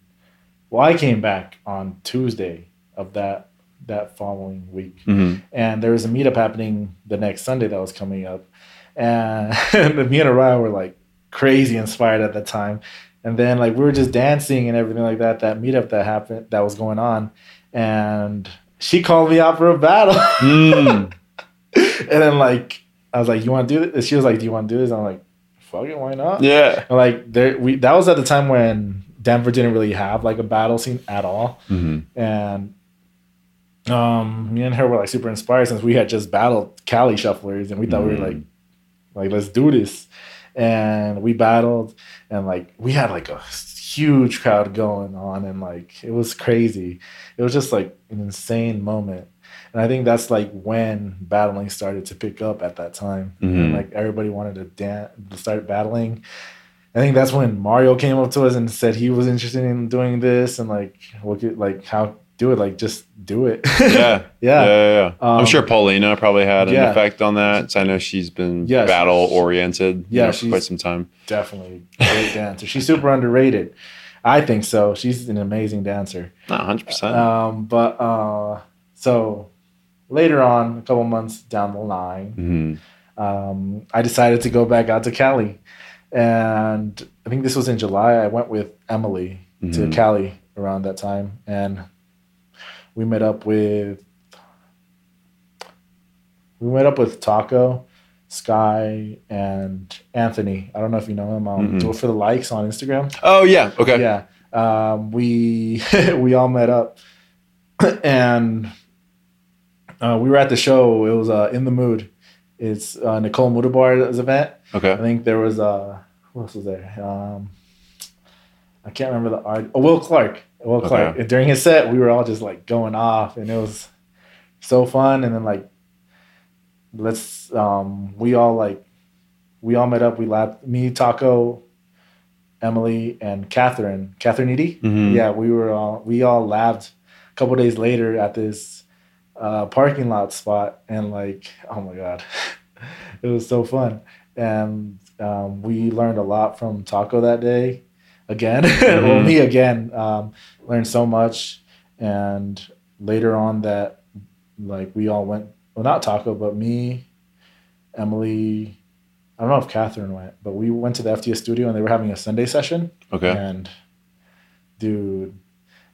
well, I came back on Tuesday of that that following week, Mhm. and there was a meetup happening the next Sunday that was coming up, and <laughs> me and Araya were like crazy inspired at the time, and then like we were just dancing and everything like that. That meetup that happened that was going on, and she called me out for a battle. Mm. <laughs> and then like I was like, "You want to do this?" She was like, "Do you want to do this?" I'm like, "Fuck it, why not?" Yeah. And like there, we that was at the time when Denver didn't really have like a battle scene at all, hmm and um, me and her were like super inspired since we had just battled Cali shufflers, and we thought we were like, like let's do this, and we battled, and like we had like a huge crowd going on, and like it was crazy. It was just like an insane moment. And I think that's like when battling started to pick up at that time. Mhm. like everybody wanted to dance, to start battling. I think that's when Mario came up to us and said he was interested in doing this and like what could like how do it like just do it. Yeah. <laughs> Yeah. yeah. Yeah. yeah. I'm Um, sure Paulina probably had an yeah. effect on that. So I know she's been Yeah, battle oriented Yeah, for she's- quite some time. Definitely a great dancer. She's super underrated. I think so. She's an amazing dancer. Not 100%. Um, but uh, so later on, a couple months down the line, Mhm. um, I decided to go back out to Cali. And I think this was in July. I went with Emily to Mhm. Cali around that time. And we met up with we met up with Taco, Sky, and Anthony. I don't know if you know him. Um, Mm-mm. Do it for the likes on Instagram. Oh, yeah. Okay. Yeah. Um, we <laughs> we all met up <clears throat> and uh, we were at the show. It was uh, in the mood. It's uh, Nicole Moudaber's event. Okay. I Okay. think there was uh, who else was there? Um, I can't remember the art. Oh, Will Clarke. Will Clarke. And during his set, we were all just like going off, and it was so fun. And then like, let's um, we all like, we all met up. We laughed. Me, Taco, Emily, and Catherine. Catherine Eady. Mhm. Yeah, we were all we all laughed. A couple days later at this uh, parking lot spot, and like, oh my god, <laughs> it was so fun. And um, we learned a lot from Taco that day. Again, <laughs> well, Mhm. me again, um, learned so much. And later on, that like we all went. Well, not Taco, but me, Emily. I don't know if Catherine went, but we went to the FTS studio and they were having a Sunday session. Okay. And dude,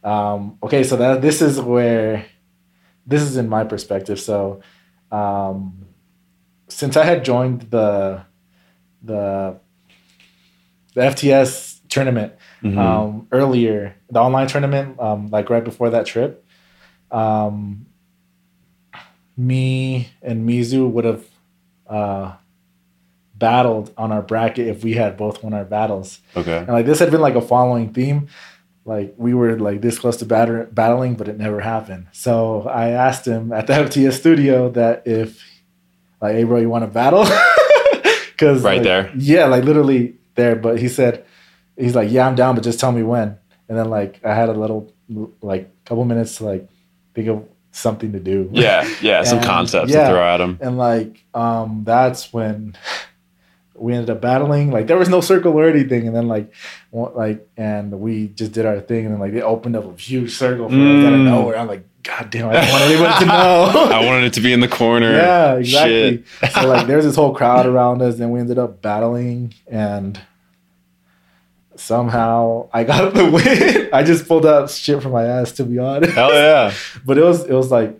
um, okay, so that this is where this is in my perspective. So, um, since I had joined the the the FTS tournament Mhm. um, earlier, the online tournament, um, like right before that trip, um, me and Mizu would have uh, battled on our bracket if we had both won our battles. okay. And like this had been like a following theme. Like we were like this close to batter- battling, but it never happened. So I asked him at the <laughs> FTS studio that if like, hey bro, you want to battle? <laughs> Because Right there. yeah, like literally there. But he said he's like, yeah, I'm down, but just tell me when. And then like I had a little like couple minutes to like think of something to do. Yeah, yeah, some <laughs> concepts yeah. to throw at him. And like um that's when we ended up battling. Like there was no circle or anything, and then like like and we just did our thing, and then like they opened up a huge circle for us out of Mm. nowhere. I'm like, God damn, I don't want anyone to know. <laughs> I wanted it to be in the corner. <laughs> yeah, exactly. Shit. so like there's this whole crowd around us, and we ended up battling, and somehow I got <laughs> the win. I just pulled out shit from my ass, to be honest. Hell yeah. but it was it was like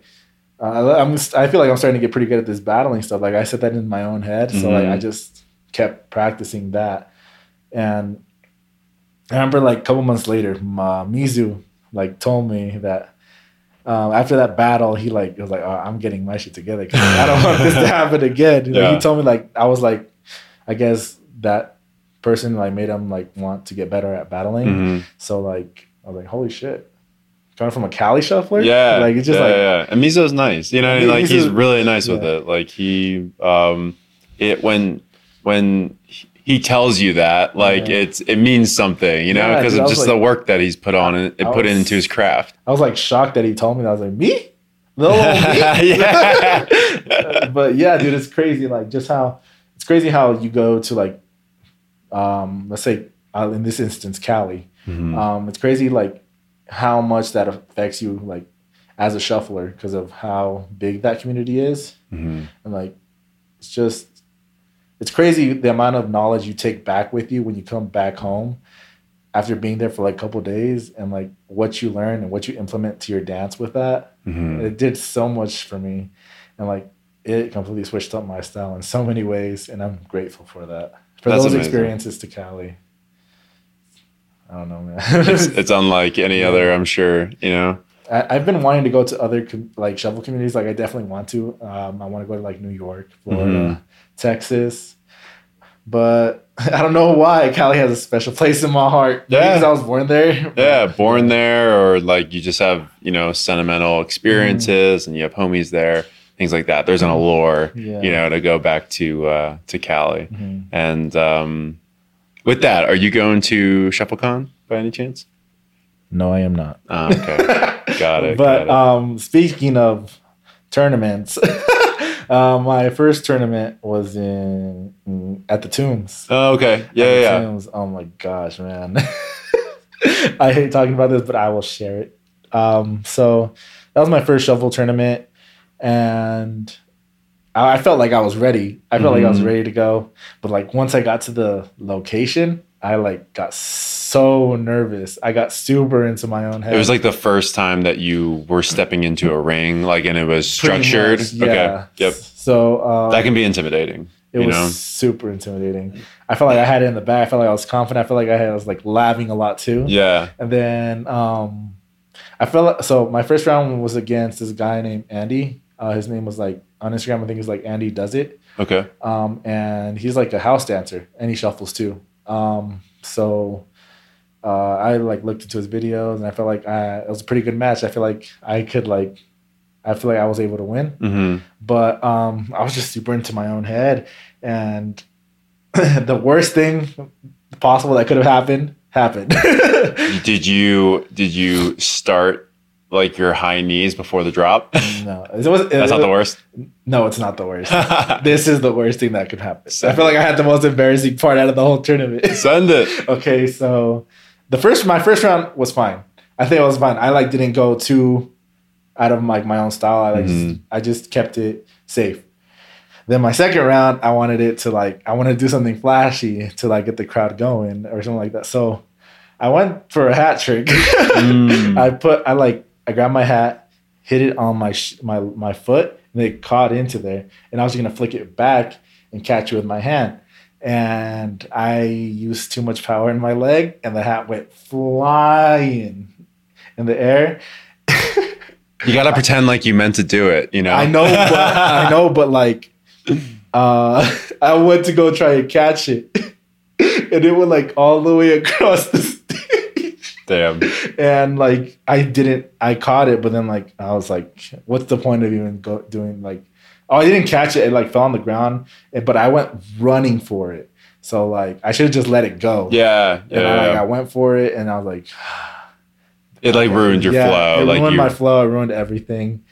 uh, I'm I feel like I'm starting to get pretty good at this battling stuff. Like I said that in my own head, so like Mhm. I just kept practicing that, and I remember like a couple months later, my Mizu like told me that. Um, after that battle, he like was like, oh, "I'm getting my shit together because I don't want this to <laughs> happen again." You know, Yeah. He told me like I was like, I guess that person like made him like want to get better at battling. Mhm. So like I was like, "Holy shit!" Coming from a Cali shuffler, Yeah. like it's just yeah, like yeah. And Mizu's nice. You know, I mean? like he's really nice with it. Like he um it when when he tells you that, like Yeah. it's it means something, you know, because I of just like- the work that he's put on and it put was- into his craft. I was like shocked that he told me that. I was like, me? No, <laughs> me? <laughs> but yeah, dude, it's crazy. Like just how it's crazy how you go to like, um, let's say uh, in this instance, Cali. Mhm. Um, it's crazy like how much that affects you like as a shuffler because of how big that community is, Mhm. and like it's just it's crazy the amount of knowledge you take back with you when you come back home after being there for like a couple days and like what you learn and what you implement to your dance with that Mhm. it did so much for me and like it completely switched up my style in so many ways and i'm grateful for that for That's those amazing. experiences to cali i don't know man It's, it's unlike any other, I'm sure, you know. I, i've been wanting to go to other com- like shuffle communities like i definitely want to um, i want to go to like new york florida Mhm. Texas but <laughs> i don't know why cali has a special place in my heart Yeah. 'cause i was born there Yeah, born there, or like you just have, you know, sentimental experiences and you have homies there, things like that. There's an allure, Yeah. you know, to go back to uh to Cali. Mhm. And um with that, are you going to ShuffleCon by any chance? no i am not Oh, okay. <laughs> got it. But got it. um, speaking of tournaments, <laughs> uh, my first tournament was in, in- at the Tombs. oh, okay. At Yeah, the yeah. Tombs. Oh my gosh, man! <laughs> I hate talking about this, but I will share it. Um, so that was my first shuffle tournament, and I, I felt like I was ready. I felt like I was Mhm. ready to go. But like once I got to the location, I like got so nervous. I got super into my own head. It was like the first time that you were stepping into a ring, like, and it was structured. much, Okay. yeah. Yep. So um, That can be intimidating. it was know? super intimidating. I felt like I had it in the back. I felt like I was confident. I felt like I, had, I was like laughing a lot too. Yeah. And then um, I felt like, so my first round was against this guy named Andy. Uh, his name was like on Instagram. I think it's like Andy Does It. Okay. Um, and he's like a house dancer and he shuffles too. Um, so uh, I like looked into his videos and I felt like I, it was a pretty good match. I feel like I could like, I feel like I was able to win hmm but um, I was just super into my own head, and <laughs> the worst thing possible that could have happened happened. <laughs> Did you did you start like your high knees before the drop? no, it was, That's not the worst. No, it's not the worst. <laughs> this is the worst thing that could happen. I Send feel like I had the most embarrassing part out of the whole tournament. Send it. okay, so the first my first round was fine. I think it was fine. I like didn't go too out of like my own style. I like just, Mhm. I just kept it safe. Then my second round, I wanted it to like I wanted to do something flashy to like get the crowd going or something like that. So I went for a hat trick. Mm. <laughs> I put I like I grabbed my hat, hit it on my sh- my my foot, and it caught into there. And I was gonna flick it back and catch it with my hand. And I used too much power in my leg, and the hat went flying in the air. You gotta pretend like you meant to do it. You know. I know, but I <laughs> know, but like, uh, <laughs> I went to go try and catch it, <laughs> and it went like all the way across the stage. Damn. and like I didn't, I caught it, but then like I was like, what's the point of even go, doing like? Oh, I didn't catch it. It like fell on the ground, but I went running for it. So like I should have just let it go. Yeah. And I, Yeah. like, yeah. I went for it, and I was like, It like ruined your yeah, flow. It like ruined you, my flow. It ruined everything.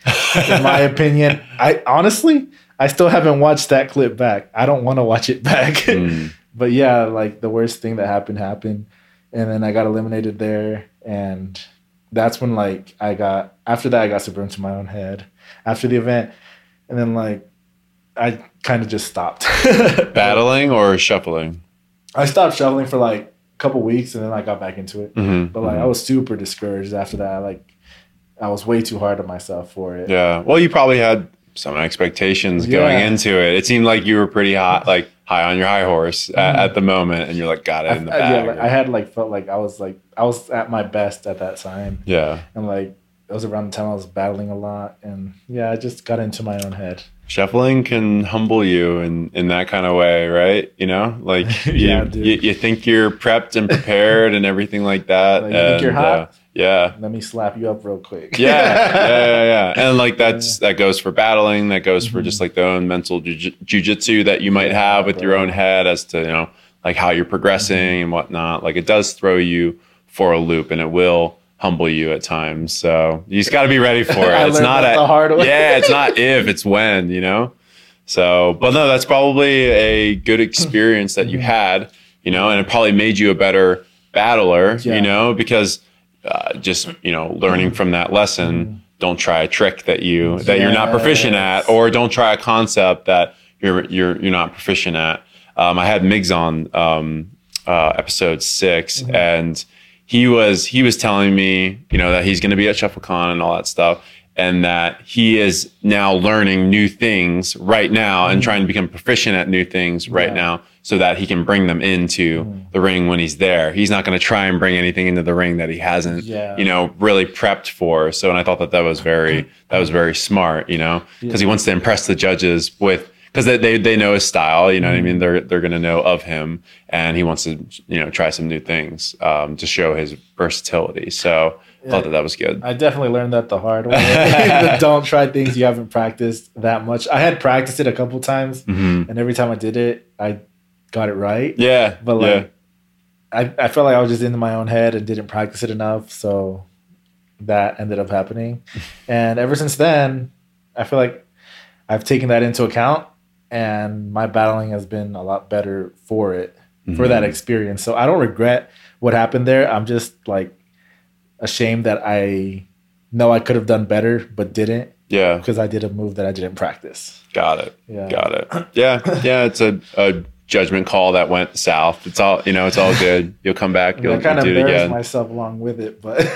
In my <laughs> opinion, I honestly, I still haven't watched that clip back. I don't want to watch it back. <laughs> Mm. but yeah, like the worst thing that happened happened, and then I got eliminated there, and that's when like I got after that I got super into my own head after the event, and then like I kind of just stopped <laughs> battling or shuffling. I stopped shuffling for like a couple weeks, and then I got back into it. Mhm, But like mhm. I was super discouraged after that. Like I was way too hard on myself for it. Yeah. Well, you probably had some expectations going into it. It seemed like you were pretty hot, <laughs> like high on your high horse at, at the moment, and you're like, got it in the I- bag. yeah, like, I had like felt like I was like I was at my best at that time, yeah. and like it was around the time I was battling a lot, and yeah, I just got into my own head. Shuffling can humble you in, in that kind of way, right? You know, like <laughs> you, Yeah, dude. you, you think you're prepped and prepared and everything like that. Like, you think you're hot? uh, yeah. Let me slap you up real quick. yeah, yeah, yeah, yeah. <laughs> And like that's that goes for battling. That goes for just like the own mental ju- jujitsu that you might have with your own head as to you know like how you're progressing and whatnot. Like it does throw you for a loop, and it will humble you at times. So you just got to be ready <laughs> for it. It's not a, the hard way. yeah, it's not <laughs> if, it's when. You know. So, but no, that's probably a good experience that you Mm-hmm. had. You know, and it probably made you a better battler. Yeah. You know, because uh, just you know learning from that lesson don't try a trick that you that you're not proficient at or don't try a concept that you're you're you're not proficient at um, i had migs on um, uh, episode 6 and he was he was telling me you know that he's going to be at shufflecon and all that stuff and that he is now learning new things right now and mm-hmm. trying to become proficient at new things right Yeah. now so that he can bring them into mm. the ring when he's there. He's not going to try and bring anything into the ring that he hasn't, Yeah. you know, really prepped for. So, and I thought that that was very, that was very smart, you know, because he wants to impress the judges with, because they, they, they know his style, you know what I mean? They're, they're going to know of him and he wants to, you know, try some new things um, to show his versatility. So I thought that that was good. I definitely learned that the hard way. <laughs> Don't try things you haven't practiced that much. I had practiced it a couple times, Mhm. and every time I did it, I got it right. Yeah. But yeah. like, I, I felt like I was just in my own head and didn't practice it enough. So that ended up happening. <laughs> and ever since then, I feel like I've taken that into account and my battling has been a lot better for it, for that mm-hmm. experience. So I don't regret what happened there. I'm just like ashamed that I know I could have done better, but didn't yeah. because I did a move that I didn't practice. Got it. Yeah. Got it. Yeah. Yeah. It's a, a judgment call that went south. It's all, you know, it's all good. You'll come back. I, You'll, kind of you'll do it again. myself along with it, but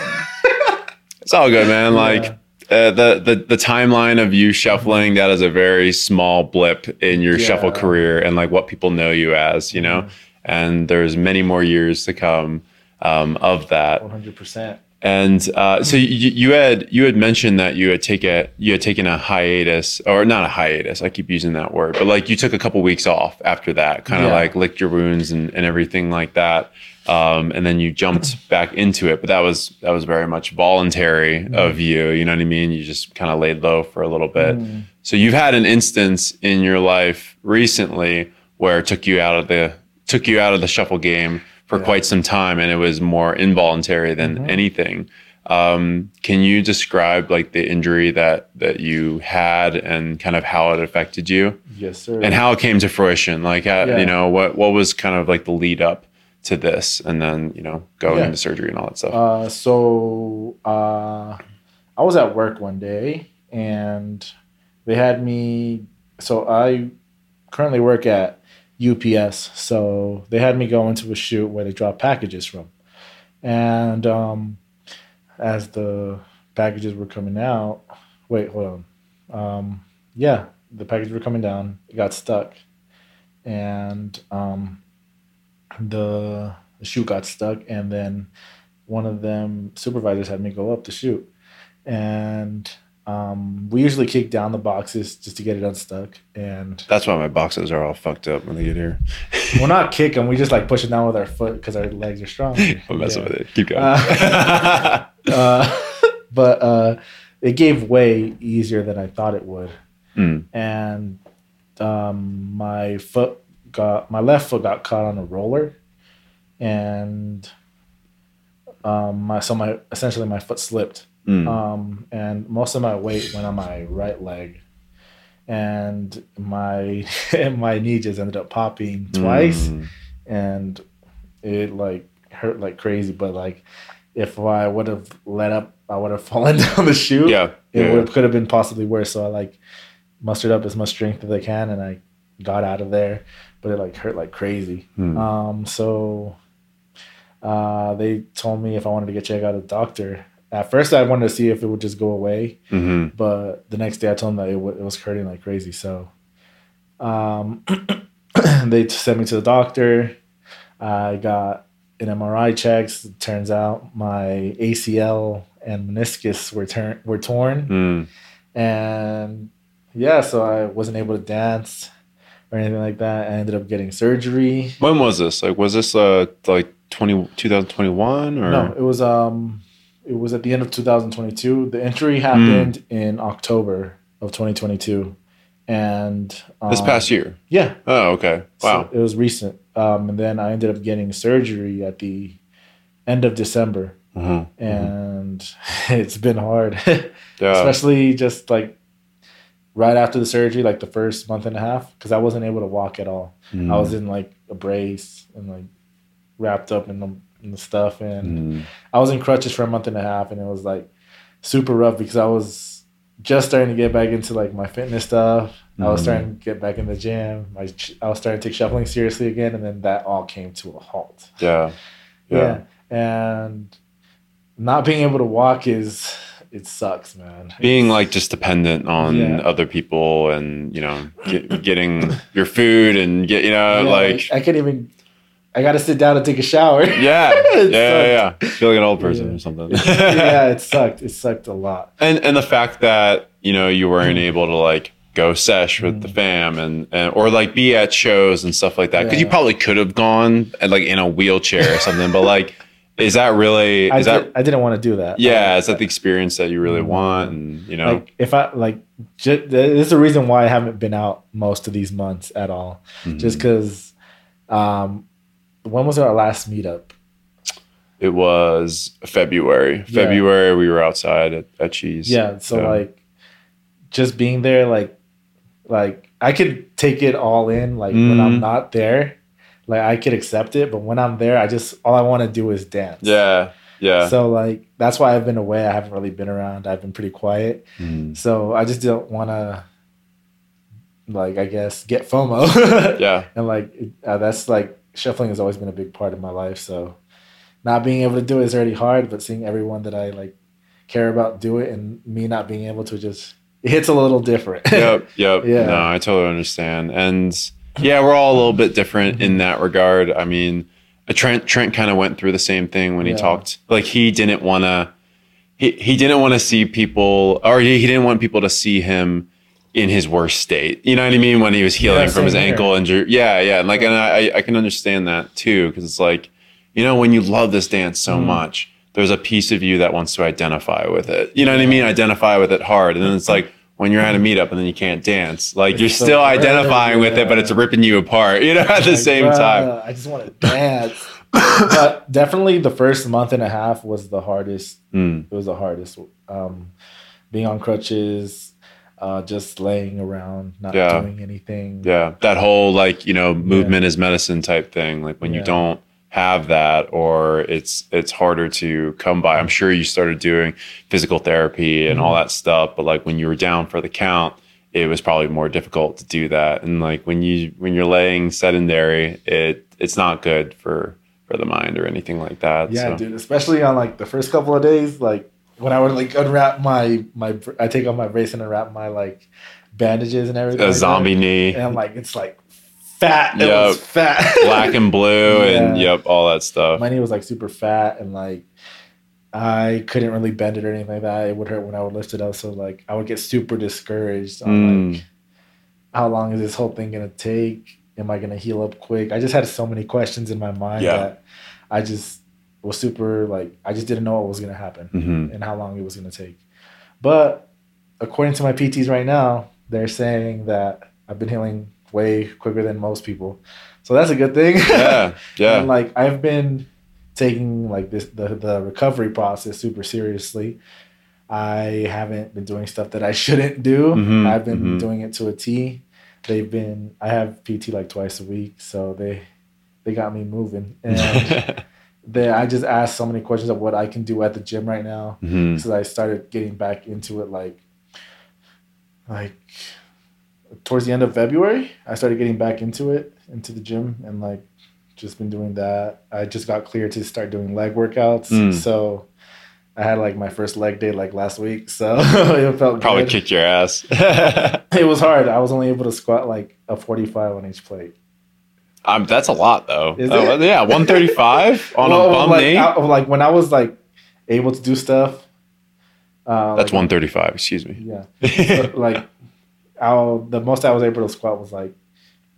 It's all good, man. <laughs> Like, Yeah. Uh, the, the the timeline of you shuffling that is a very small blip in your shuffle Yeah. Mm-hmm. career and like what people know you as, you know. And there's many more years to come um, of that. 100%. And uh, so you, you had you had mentioned that you had taken you had taken a hiatus or not a hiatus. I keep using that word, but like you took a couple weeks off after that, kind of Yeah. like licked your wounds and, and everything like that. Um, and then you jumped back into it, but that was that was very much voluntary Mm-hmm. of you. You know what I mean? You just kind of laid low for a little bit. Mm. So you've had an instance in your life recently where it took you out of the took you out of the shuffle game for Yeah. quite some time, and it was more involuntary than Mhm. anything. Um, can you describe like the injury that that you had and kind of how it affected you Yes, sir. and how it came to fruition? Like, how, Yeah. you know, what what was kind of like the lead up to this, and then you know going Yeah. into surgery and all that stuff. Uh, so uh, I was at work one day and they had me. So I currently work at UPS. So they had me go into a chute where they drop packages from. And um, as the packages were coming out, wait, hold on. Um, yeah, the packages were coming down. It got stuck. And um, the, the chute got stuck. And then one of them supervisors had me go up to chute. And um, we usually kick down the boxes just to get it unstuck. And That's why my boxes are all fucked up when they get here. <laughs> we're not kicking; we just like push it down with our foot because our legs are strong. <laughs> I'm messing Yeah. with it. Keep going. Uh, <laughs> uh, but uh, it gave way easier than I thought it would. Mm. And um, my foot got, my left foot got caught on a roller. And um, my so my essentially my foot slipped, Mm. um, and most of my weight went on my right leg, and my <laughs> my knee just ended up popping twice, Mm. and it like hurt like crazy. But like, if I would have let up, I would have <laughs> fallen down the chute. Yeah. it yeah. would could have been possibly worse. So I like mustered up as much strength as I can, and I got out of there. But it like hurt like crazy. Hmm. Um, so uh, they told me if I wanted to get checked out a doctor. At first, I wanted to see if it would just go away, Mhm. but the next day I told them that it, w- it was hurting like crazy. So um, <clears throat> they sent me to the doctor. I got an MRI checks. It turns out my ACL and meniscus were turn were torn, Mm. and yeah, so I wasn't able to dance or anything like that. I ended up getting surgery. When was this? Like, was this uh like 20, 2021 or? No, it was um it was at the end of 2022. The injury happened in October of 2022. And um, This past year. Yeah. Oh, okay. Wow. So it was recent. Um and then I ended up getting surgery at the end of December Mhm. and <laughs> it's been hard. Yeah. <laughs> Especially just like right after the surgery, like the first month and a half, because I wasn't able to walk at all. Mm. I was in like a brace and like wrapped up in the, in the stuff and Mm. I was in crutches for a month and a half, and it was like super rough because I was just starting to get back into like my fitness stuff. I was Mhm. starting to get back in the gym. I, I was starting to take shuffling seriously again, and then that all came to a halt. Yeah. Yeah. and not being able to walk is it sucks, man. Being like just dependent on Yeah. other people and, you know, get, getting your food and get, you know, yeah, like, I can't even. I got to sit down and take a shower. yeah. <laughs> Yeah, yeah, yeah. Feel like an old person Yeah. or something. <laughs> yeah, it sucked. It sucked a lot. and and the fact that you know you weren't mm. able to like go sesh with the mm. fam and, and or like be at shows and stuff like that because you probably could have gone like in a wheelchair or something but like is that really I, is that did, I didn't want to do that. yeah is that the experience that you really want and you know Like if I like, ju- there's a reason why I haven't been out most of these months at all. Mhm. Just because, um, when was our last meetup? it was February Yeah. February we were outside at, at Cheese Yeah, so like, just being there, like, like I could take it all in. Like when I'm Mhm. not there, like I could accept it, but when I'm there, I just all I want to do is dance. yeah yeah So like that's why I've been away. I haven't really been around. I've been pretty quiet. Mhm. So I just don't want to, like, I guess, get FOMO. <laughs> yeah and like uh, that's like shuffling has always been a big part of my life. So not being able to do it is already hard, but seeing everyone that I like care about do it and me not being able to just it hits a little different. yep, yep. <laughs> Yeah. No, I totally understand. And yeah, we're all a little bit different in that regard. I mean, uh, Trent Trent kind of went through the same thing when he Yeah. talked. Like he didn't want to he, he didn't want to see people or he, he didn't want people to see him in his worst state. You know what I mean? When he was healing Yeah, from his here. ankle injury. Yeah, yeah. And like and I I can understand that too cuz it's like you know when you love this dance so Mm-hmm. much there's a piece of you that wants to identify with it. You know what I mean? Identify with it hard. And then it's like when you're at a meetup and then you can't dance, like you're so still identifying with it, but it's ripping you apart, <laughs> you know, at the Like, same time. I just want to dance. but definitely the first month and a half was the hardest. Mm, It was the hardest. Um, being on crutches, uh, just laying around, not Yeah. doing anything. yeah. That whole like, you know, movement is medicine type thing. Like when you don't have that or it's it's harder to come by. I'm sure you started doing physical therapy and all Mm-hmm. that stuff, but like when you were down for the count, it was probably more difficult to do that. And like when you when you're laying sedentary, it it's not good for for the mind or anything like that. Yeah, so. dude. Especially on like the first couple of days, like when I would like unwrap my my, I take off my brace and unwrap my like bandages and everything. a like that. zombie knee, and I'm like, it's like fat. It Yup. was fat. <laughs> black and blue, and yep, all that stuff. my knee was like super fat and like I couldn't really bend it or anything like that. It would hurt when I would lift it up. So like I would get super discouraged on Mm. like how long is this whole thing gonna take? Am I gonna heal up quick? I just had so many questions in my mind Yeah. that I just was super like I just didn't know what was gonna happen Mhm. and how long it was gonna take. But according to my PTs right now, they're saying that I've been healing way quicker than most people. So that's a good thing. Yeah, <laughs> yeah. And like I've been taking like this the the recovery process super seriously. I haven't been doing stuff that I <laughs> shouldn't do. Mhm, I've been mhm. doing it to a T. They've been I have PT like twice a week, so they they got me moving. <laughs> And they I just asked so many questions of what I can do at the gym right now. Mhm. So I started getting back into it like like towards the end of February. I started getting back into it, into the gym and like just been doing that. I just got cleared to start doing leg workouts. Mm. So I had like my first leg day like last week. <laughs> So it felt good. Probably good. kicked your ass. <laughs> It was hard. I was only able to squat like a 45 on each plate. um, that's a lot though. It? yeah, 135 <laughs> on Well, a bum like, knee. I- like when I was like able to do stuff. Uh, That's like, 135. Excuse me. Yeah. So, like I'll the most I was able to squat was like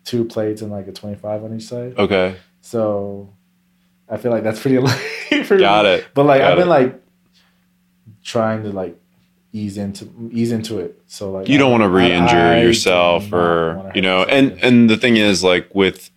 two plates and like a 25 on each side. okay, So I feel like that's pretty <laughs> light for got me. it. But like Got I've been it. like trying to like ease into ease into it. So like you don't want to re-injure yourself or you know and and the thing is like with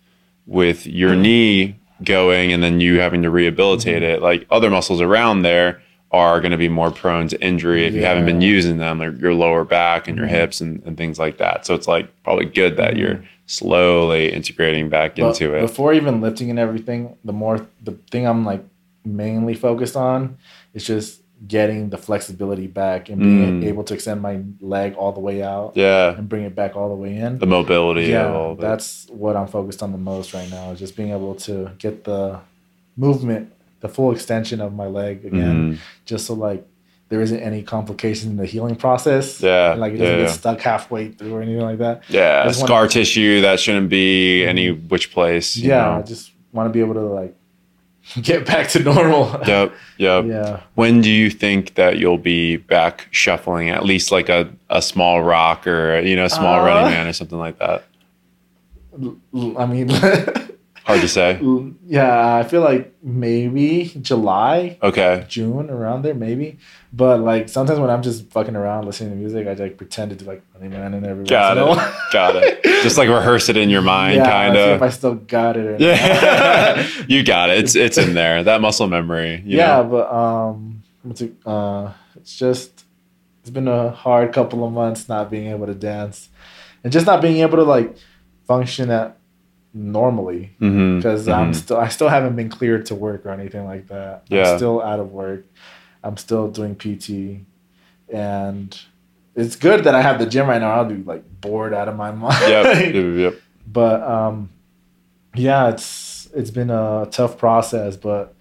with your knee going and then you having to rehabilitate Mm-hmm. it like other muscles around there are going to be more prone to injury if you haven't been using them like your lower back and your Mhm. hips and, and things like that so it's like probably good that you're slowly integrating back But into it Before even lifting and everything, the more the thing I'm like mainly focused on is just getting the flexibility back and being Mm. able to extend my leg all the way out yeah and bring it back all the way in. the mobility yeah, all that's what I'm focused on the most right now is just being able to get the movement, the full extension of my leg again, Mhm. just so like there isn't any complication in the healing process. Yeah, And, like it doesn't yeah, get stuck halfway through or anything like that. yeah scar tissue that shouldn't be any which place you yeah, I just want to be able to like <laughs> get back to normal. <laughs> yep yep Yeah. when do you think that you'll be back shuffling at least like a, a small rock or you know a small Uh, running man or something like that I mean, <laughs> hard to say yeah, I feel like maybe July, okay June, around there, maybe. But like sometimes when I'm just fucking around listening to music, I like pretend to do like running man and everything. got once in a it while. got it just like rehearse it in your mind yeah, kind see if of I still got it. Yeah <laughs> you got it it's it's in there that muscle memory you yeah, know? but um, it, uh, it's just it's been a hard couple of months not being able to dance, and just not being able to like function at normally because I'm mhm. still I still haven't been cleared to work or anything like that. Yeah. I'm still out of work. I'm still doing PT, and it's good that I have the gym right now. I'll be like bored out of my <laughs> mind. yep yep but um, yeah, it's it's been a tough process, but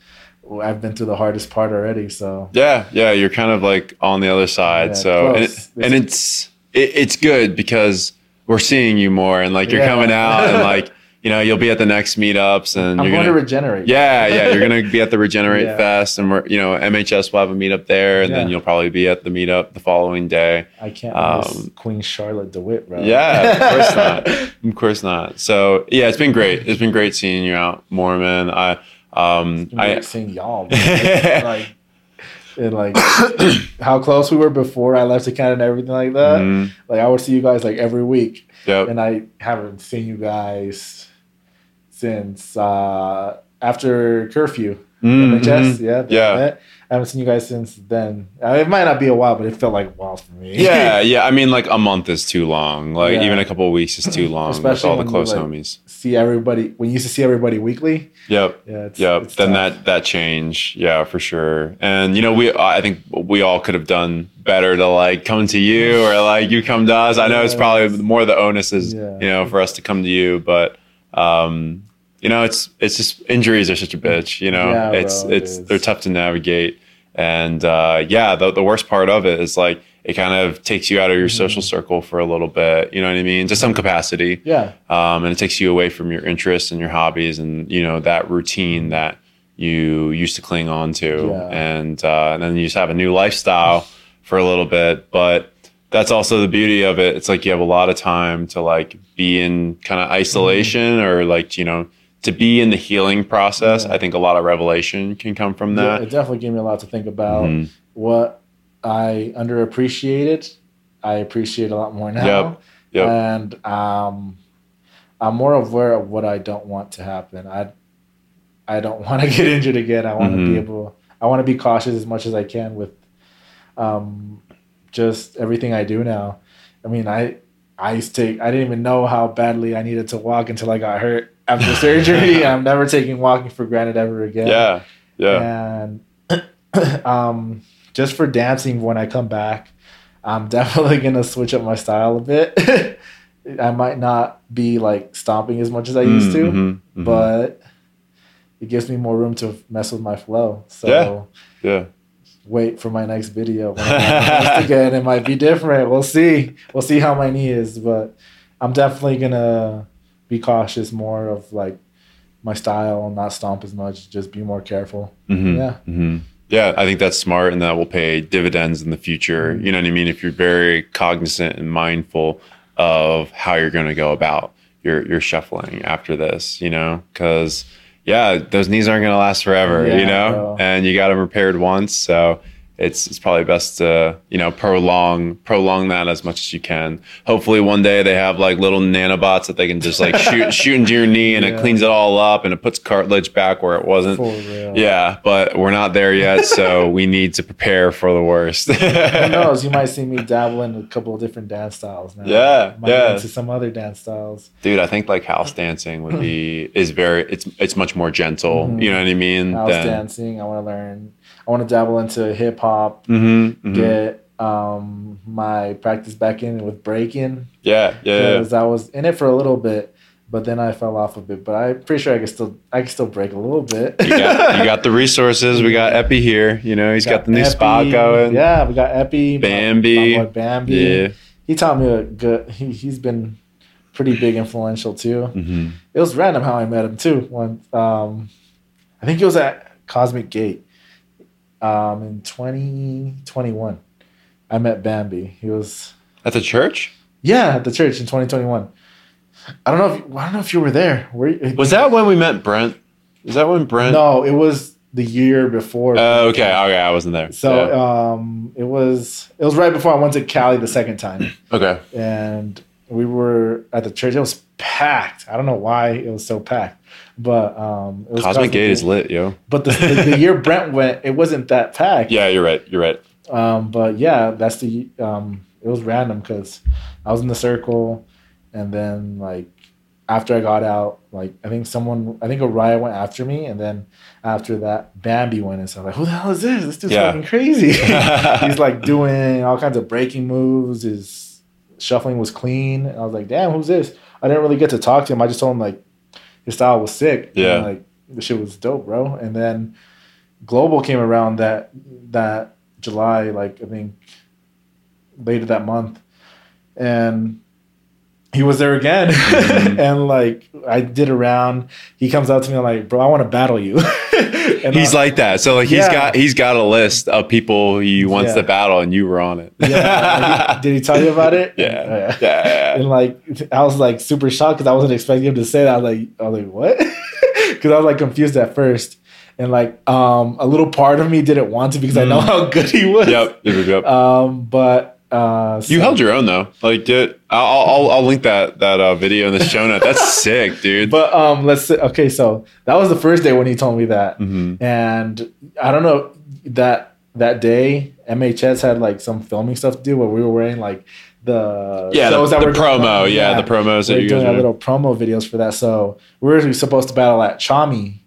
I've been through the hardest part already. So Yeah, yeah, you're kind of like on the other side. Yeah, so and, it, and it's it, it's good because we're seeing you more and like you're Yeah. coming out and like you know you'll be at the next meetups and I'm you're going gonna to regenerate. yeah yeah you're gonna <laughs> be at the Regenerate Yeah. Fest and we're you know MHS will have a meetup there and then you'll probably be at the meetup the following day. I can't miss Um, Queen Charlotte de Witte, bro. Yeah, of course <laughs> not. Of course not. So yeah, it's been great. It's been great seeing you out, Mormon. I um I like seeing y'all. man. like, <laughs> and like <coughs> how close we were before I left to Canada and everything like that. Mhm. Like I would see you guys like every week, Yep. and I haven't seen you guys since uh after curfew. Mhm. MHS, yeah, Yeah. I haven't seen you guys since then. Uh, it might not be a while, but it felt like a while for me. Yeah, <laughs> yeah. I mean, like a month is too long. Like Yeah. even a couple of weeks is too long with Especially all the when you, close like, homies. see everybody when you used to see everybody weekly. Yep, Yeah, it's, yep. it's Then tough. that that change, yeah, for sure. And you know, we I think we all could have done better to like come to you <laughs> or like you come to us. I know it's probably more the onus is Yeah. you know for us to come to you, but um, you know, it's it's just injuries are such a bitch. You know, Yeah, it's bro, it's is. they're tough to navigate. And uh, yeah, the the worst part of it is like it kind of takes you out of your Mm-hmm. social circle for a little bit. You know what I mean? To some capacity yeah, um, and it takes you away from your interests and your hobbies and you know that routine that you used to cling on to Yeah. and, uh, and then you just have a new lifestyle for a little bit but that's also the beauty of it it's like you have a lot of time to like be in kind of isolation or like you know to be in the healing process Yeah. i think a lot of revelation can come from Yeah, that it definitely gave me a lot to think about. Mhm. What I underappreciated, I appreciate a lot more now. Yep, yep. And um, I'm more aware of what I don't want to happen. I I don't <laughs> want to get injured again. I want to Mhm. be able. I want to be cautious as much as I can with, um, just everything I do now. I mean, I I used to. I didn't even know how badly I needed to walk until I got hurt after surgery. I'm never taking walking for granted ever again. Yeah. Yeah. And <clears throat> um, just for dancing, when I come back, I'm <laughs> definitely gonna switch up my style a bit. <laughs> I might not be like stomping as much as I used to, Mhm, mhm. but it gives me more room to mess with my flow. So Yeah. yeah. wait for my next video. When I post <laughs> again, it might be different. We'll see. We'll see how my knee is, but I'm definitely gonna be cautious more of like my style and not stomp as much. Just be more careful. Mhm, Yeah. mhm. Yeah, I think that's smart and that will pay dividends in the future. Mm-hmm. You know what I mean? If you're very cognizant and mindful of how you're going to go about your your shuffling after this, you know, because yeah, those knees aren't going to last forever, Yeah, you know, bro. and you got them repaired once, so it's it's probably best to you know prolong prolong that as much as you can. Hopefully, one day they have like little nanobots that they can just like shoot <laughs> shoot into your knee and it cleans it all up and it puts cartilage back where it wasn't. For real. Yeah, but we're not there yet, so <laughs> we need to prepare for the worst. Who knows? You might <laughs> see me dabble in a couple of different dance styles now. Yeah, Might yeah. into some other dance styles. Dude, I think like house dancing would be is very it's it's much more gentle. Mhm. You know what I mean? House dancing. I want to learn. I want to dabble into hip hop. Mm-hmm, Get um my practice back in with breaking Yeah, yeah, yeah. because I was in it for a little bit, but then I fell off a bit. But I'm pretty sure I can still I can still break a little bit. You got you got the resources. We got Epi here. You know, he's got, the new Epi. spot going. Yeah, we got Epi, Bambi. my boy Bambi. Yeah. He taught me a good. He, he's been pretty big influential too. hmm It was random how I met him too. When um, I think it was at Cosmic Gate, um, in twenty twenty one. I met Bambi. He was At the church? yeah at the church in twenty twenty one. I don't know if I don't know if you were there. Were you, Was that when we met Brent? Is that when Brent? no? It was the year before. Oh, okay. Okay, I wasn't there. So Yeah. um, it was it was right before I went to Cali the second time, okay. and we were at the church. It was packed. I don't know why it was so packed, but um, it was Cosmic Gate is lit, yo. But the, the, the year Brent went, it wasn't that packed. Yeah, you're right. You're right. Um, but yeah, that's the um, it was random because I was in the circle, and then like after I got out, like I think someone, I think Orion went after me, and then after that, Bambi went, and so I was like, who the hell is this? This dude's Yeah. fucking crazy. <laughs> He's like doing all kinds of breaking moves. His shuffling was clean. I was like, damn, who's this? I didn't really get to talk to him. I just told him like his style was sick. Yeah. And, like the shit was dope, bro. And then Global came around that that July, like I think later that month, and he was there again. Mhm. <laughs> and like I did a round. He comes up to me, I'm like, bro, I want to battle you. <laughs> and He's I- like that. So like he's Yeah. got he's got a list of people he wants Yeah. to battle, and you were on it. yeah. Like, did he tell you about it? <laughs> yeah, yeah. And like I was like super shocked because I wasn't expecting him to say that. I was like, I was like, what? Because I was like confused at first, and like um a little part of me didn't want to because I know Mm. how good he was. Yep, yep, yep, yep. Um, but uh, you held your own though. Like, dude, I'll I'll, I'll link that that uh, video in the show note. That's <laughs> sick, dude. But um, let's say, okay. So that was the first day when he told me that, Mhm. and I don't know that that day MHS had like some filming stuff to do where we were wearing like the Yeah, the, the promo. Yeah, the promos that you doing our little promo videos for that. So we were supposed to battle at Chami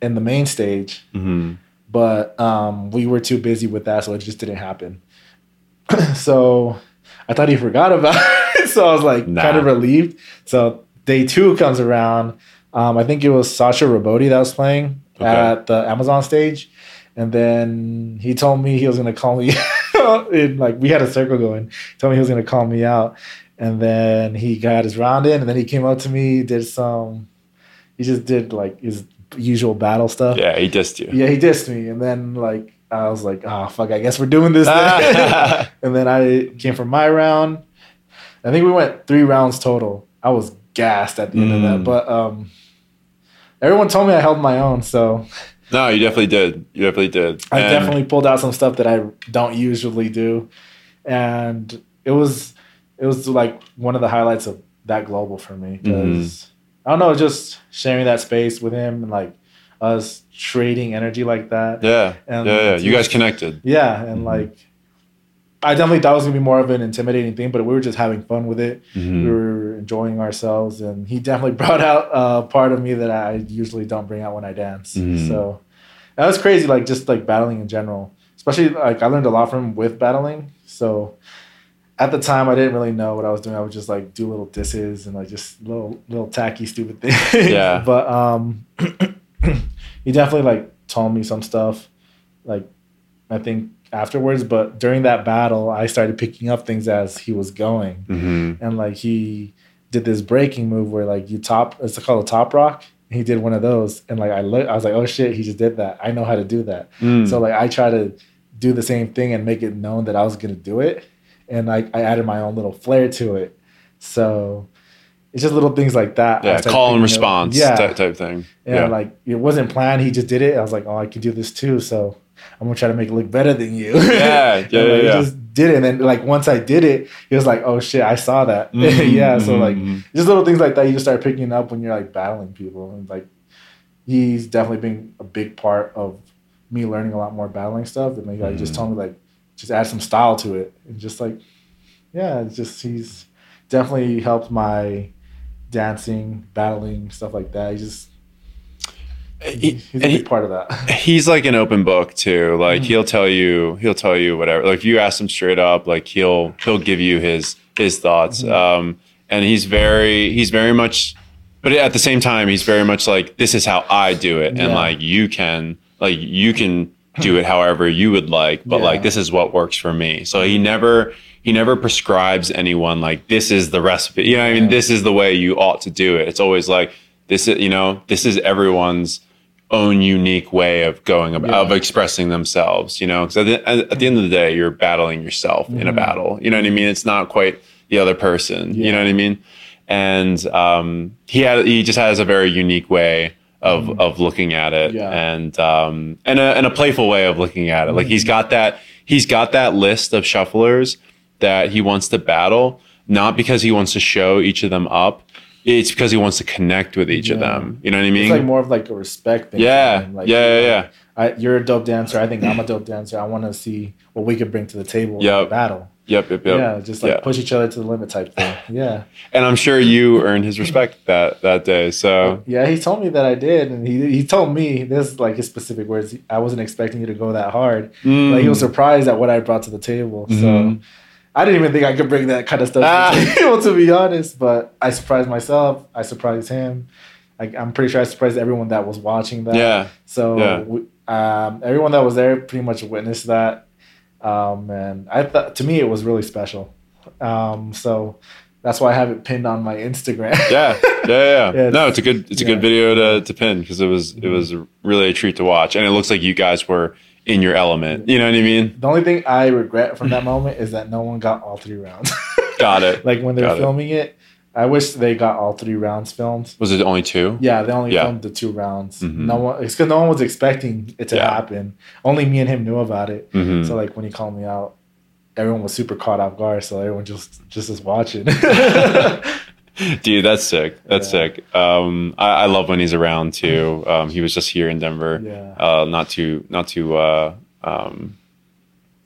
in the main stage, hmm but um, we were too busy with that, so it just didn't happen. <clears throat> so I thought he forgot about it, <laughs> so I was like Nah. kind of relieved. So day two comes around. Um, I think it was Sasha Rabodi that was playing Okay. at the Amazon stage, and then he told me he was gonna call me. <laughs> in, like we had a circle going. He told me he was gonna call me out, and then he got his round in, and then he came up to me, did some. He just did like his usual battle stuff. Yeah, he dissed you. Yeah, he dissed me, and then like I was like, oh fuck, I guess we're doing this. Ah. then." <laughs> and then I came for my round. I think we went three rounds total. I was gassed at the end of Mm. that, but um, everyone told me I held my own, so No, you definitely did. You definitely did. I And- definitely pulled out some stuff that I don't usually do, and it was it was like one of the highlights of that global for me because Mm-hmm. I don't know, just sharing that space with him and like us trading energy like that. Yeah. And yeah, yeah. You guys connected. Yeah, and like I definitely thought it was gonna be more of an intimidating thing, but we were just having fun with it. Mhm. We were enjoying ourselves, and he definitely <laughs> brought out a part of me that I usually don't bring out when I dance. Mhm. So that was crazy, like just like battling in general. Especially like I learned a lot from him with battling. So at the time, I didn't really know what I was doing. I would just like do little disses and like just little little tacky stupid <laughs> things. Yeah. but um, <clears throat> he definitely like told me some stuff, like I think afterwards. But during that battle, I started picking up things as he was going, Mhm. and like he did this breaking move where like you top it's called a top rock. He did one of those, and like I look, I was like, oh shit, he just did that. I know how to do that. Mm. So like I try to do the same thing and make it known that I was gonna do it, and like I added my own little flair to it. So it's just little things like that. Yeah, call and response Yeah, type, type thing. and Yeah. like it wasn't planned. He just did it. I was like, oh, I can do this too. So I'm gonna try to make it look better than you. <laughs> Yeah, yeah, like, yeah, he just did it. And then like once I did it, he was like, oh shit, I saw that. <laughs> Mhm, yeah. So mhm, like mhm. just little things like that you just start picking up when you're like battling people. And like he's definitely been a big part of me learning a lot more battling stuff. And like, he just Mhm. told me like just add some style to it. And just like yeah, it's just he's definitely helped my dancing, battling, stuff like that. He just He- he's a big he- part of that. <laughs> he's like an open book too. Like Mhm. he'll tell you, he'll tell you whatever. Like if you ask him straight up, like he'll he'll give you his his thoughts. Mhm. Um, and he's very he's very much, but at the same time, he's very much like this is how I do it, and like you can like you can do it however you would like, but Yeah. like this is what works for me. So he never he never prescribes anyone like this is the recipe. You know, what I mean, Yeah. this is the way you ought to do it. It's always like this is you know this is everyone's own unique way of going about Yeah. of expressing themselves you know because at, the- at the end of the day you're battling yourself in a Mhm. battle you know what i mean it's not quite the other person you know what i mean and um, he had he just has a very unique way of Mhm. of looking at it Yeah. and um and a, and a playful way of looking at it like he's got that he's got that list of shufflers that he wants to battle not because he wants to show each of them up it's because he wants to connect with each of them you know what i mean It's like more of like a respect thing. yeah, Like, yeah, yeah, yeah. I, you're a dope dancer. I think I'm a dope dancer. I want to see what we could bring to the table in the battle. Yep, yep, yep. Yeah, just like Yeah. push each other to the limit type thing. Yeah. <laughs> And I'm sure you earned his respect that that day. So Yeah, he told me that I did, and he he told me this like his specific words. I wasn't expecting you to go that hard. mm, Like he was surprised at what I brought to the table. So Mhm. I didn't even think I could bring that kind of stuff Ah. to the table, to be honest. But I surprised myself. I surprised him. Like I'm pretty sure I surprised everyone that was watching that. yeah, So Yeah. we, um, everyone that was there pretty much witnessed that. Um, and I thought to me it was really special. Um, so that's why I have it pinned on my Instagram. yeah, yeah, yeah. Yeah, <laughs> no, it's a good it's a yeah. good video to to pin because it was it was really a treat to watch, and it looks like you guys were in your element. You know what I mean? the only thing I regret from that moment is that no one got all three rounds. <laughs> Got it. <laughs> like when they're Got it. filming it, I wish they got all three rounds filmed. Was it only two? Yeah, they only Yeah. filmed the two rounds. Mhm. No one, it's because no one was expecting it to Yeah. happen. Only me and him knew about it. Mhm. So like when he called me out, everyone was super caught off guard. So everyone just just was watching. <laughs> <laughs> Dude, that's sick. That's Yeah. sick. Um, I, I love when he's around too. Um, he was just here in Denver, yeah, uh, not too not too uh, um,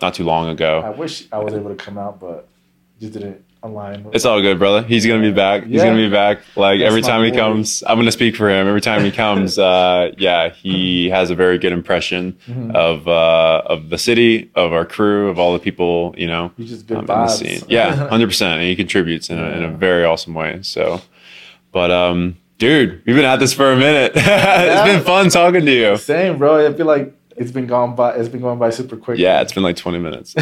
not too long ago. I wish I was able to come out, but just didn't It's all good, brother. He's gonna be back. He's Yeah. gonna be back. Like That's every time he boy. comes, I'm gonna speak for him. Every time he comes, uh, <laughs> yeah, he has a very good impression Mhm. of uh, of the city, of our crew, of all the people, you know, He's just good um, in the scene. Yeah, <laughs> hundred percent. And he contributes in a, in a very awesome way. So, but um, dude, we've been at this for a minute. <laughs> it's been fun talking to you. Same, bro. I feel like it's been gone by. It's been going by super quick. Yeah, it's been like 20 minutes.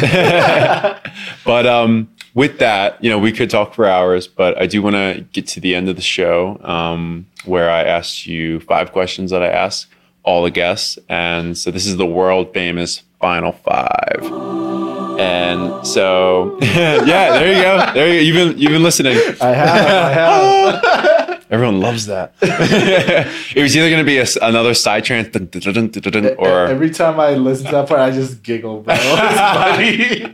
but um, with that, you know, we could talk for hours, but I do want to get to the end of the show um, where I asked you five questions that I ask all the guests. And so this is the world famous final five. And so, <laughs> yeah, there you go. There you go. You've been, you've been listening. I have. I have. <laughs> Everyone loves that. <laughs> it was either going to be a another side trance or Every time I listen to that part, I just giggle, bro. <laughs> It's funny.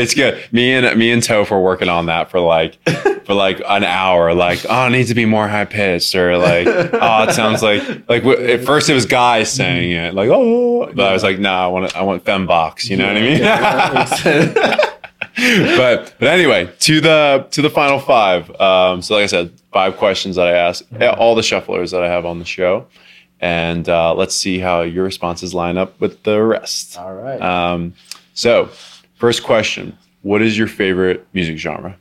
it's good. Me and me and Toph were working on that for like for like an hour. Like, oh, it needs to be more high pitched, or like, oh, it sounds like like w- at first it was guys saying it, like, oh, but I was like, no, I want I want fembox. You know what I mean? Yeah, that makes sense. <laughs> <laughs> but but anyway, to the to the final five. Um, so like I said, five questions that I ask all the shufflers that I have on the show, and uh, let's see how your responses line up with the rest. All right. Um, so, first question: What is your favorite music genre?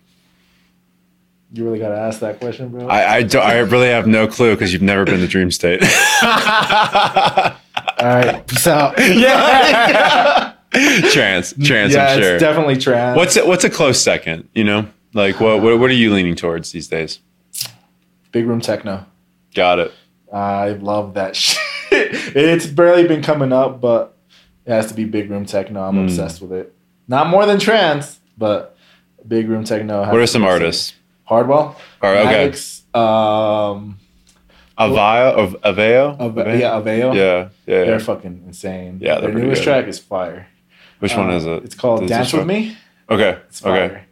you really gotta ask that question, bro. I I, don't, I really have no clue because you've never been to Dreamstate. <laughs> All right. Peace out. <laughs> yeah, <laughs> trance, trance. yeah, I'm sure. it's definitely trans. what's a, what's a close second? You know, like what what what are you leaning towards these days? big room techno? Got it. I love that <laughs> shit. it's barely been coming up, but it has to be big room techno. I'm Mm. obsessed with it. Not more than trance, but big room techno. has What are some artists? Hardwell. Or okay, Maddix, um, Avaya of Aveo. Ave- yeah, Aveo. yeah, yeah. They're yeah. fucking insane. Yeah, their newest good. track is fire. Which one Uh, is it? It's called Does Dance with Me. Okay, It's okay.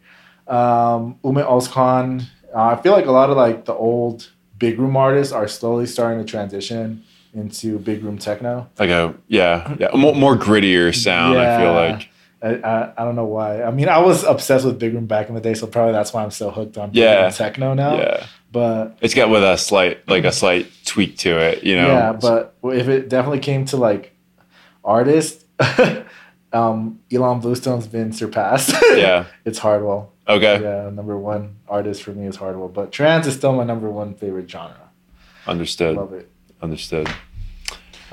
Um, Umit Ozkan. Uh, I feel like a lot of like the old big room artists are slowly starting to transition into big room techno. Like a yeah, yeah, more, more grittier sound. I feel like I, I, I don't know why. I mean, I was obsessed with big room back in the day, so probably that's why I'm so hooked on Yeah. techno now. yeah, But it's got with a slight like a slight tweak to it. You know. yeah, but if it definitely came to like artists, <laughs> um, Ilan Bluestone's been surpassed. <laughs> yeah. it's Hardwell. Okay, Yeah, number one artist for me is Hardwell, but trance is still my number one favorite genre. understood. Love it. Understood.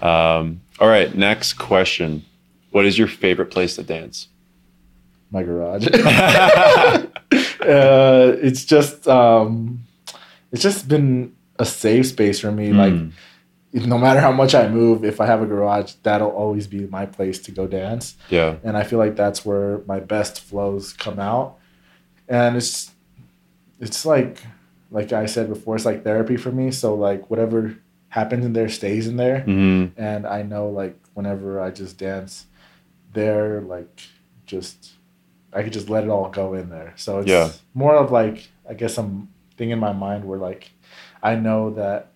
Um, all right, next question. What is your favorite place to dance? My garage. <laughs> <laughs> uh, it's just um, it's just been a safe space for me. Like Mm, if, no matter how much I move, if I have a garage, that'll always be my place to go dance. yeah, And I feel like that's where my best flows come out. And it's it's like like I said before, it's like therapy for me. So like whatever happens in there stays in there. hmm And I know like whenever I just dance there, like just I could just let it all go in there. So it's Yeah. more of like I guess I'm thing in my mind where like I know that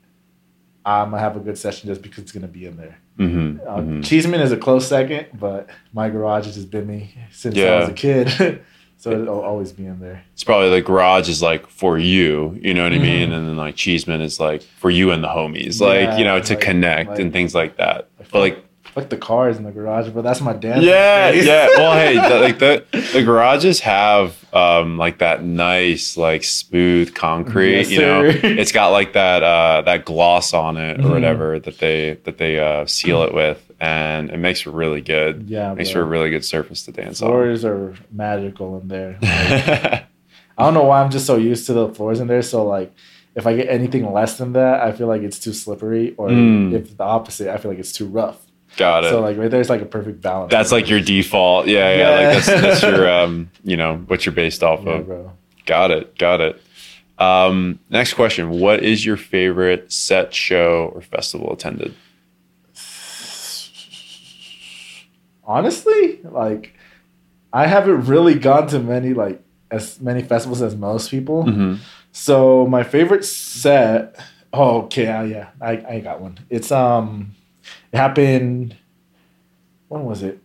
I'm gonna have a good session just because it's gonna be in there. hmm Uh, hmm Cheesman is a close second, but my garage has just been me since I was a kid, <laughs> so it'll always be in there. It's probably the garage is like for you, you know what I mean, and then like Cheesman is like for you and the homies, like you know to like- connect like- and things like that. I But feel like Like the cars in the garage, but that's my dance. yeah, space. yeah. Well, hey, <laughs> the, like the the garages have um like that nice like smooth concrete. Yes, you know, <laughs> it's got like that uh that gloss on it or Mhm. whatever that they that they uh seal it with, and it makes it really good. yeah. makes for a really good surface to dance on. The floors are magical in there. <laughs> on. I don't know why I'm just so used to the floors in there. So like, if I get anything less than that, I feel like it's too slippery, or Mm. if the opposite, I feel like it's too rough. Got it. So like right there's like a perfect balance. That's like your default. Yeah, yeah. Like that's that's your <laughs> um, you know, what you're based off yeah, of. bro. Got it. Got it. Um, next question. What is your favorite set, show, or festival attended? Honestly, like I haven't really gone to many like as many festivals as most people. Mm-hmm. So my favorite set. Oh, okay, yeah, I I got one. It's um, it happened. When was it?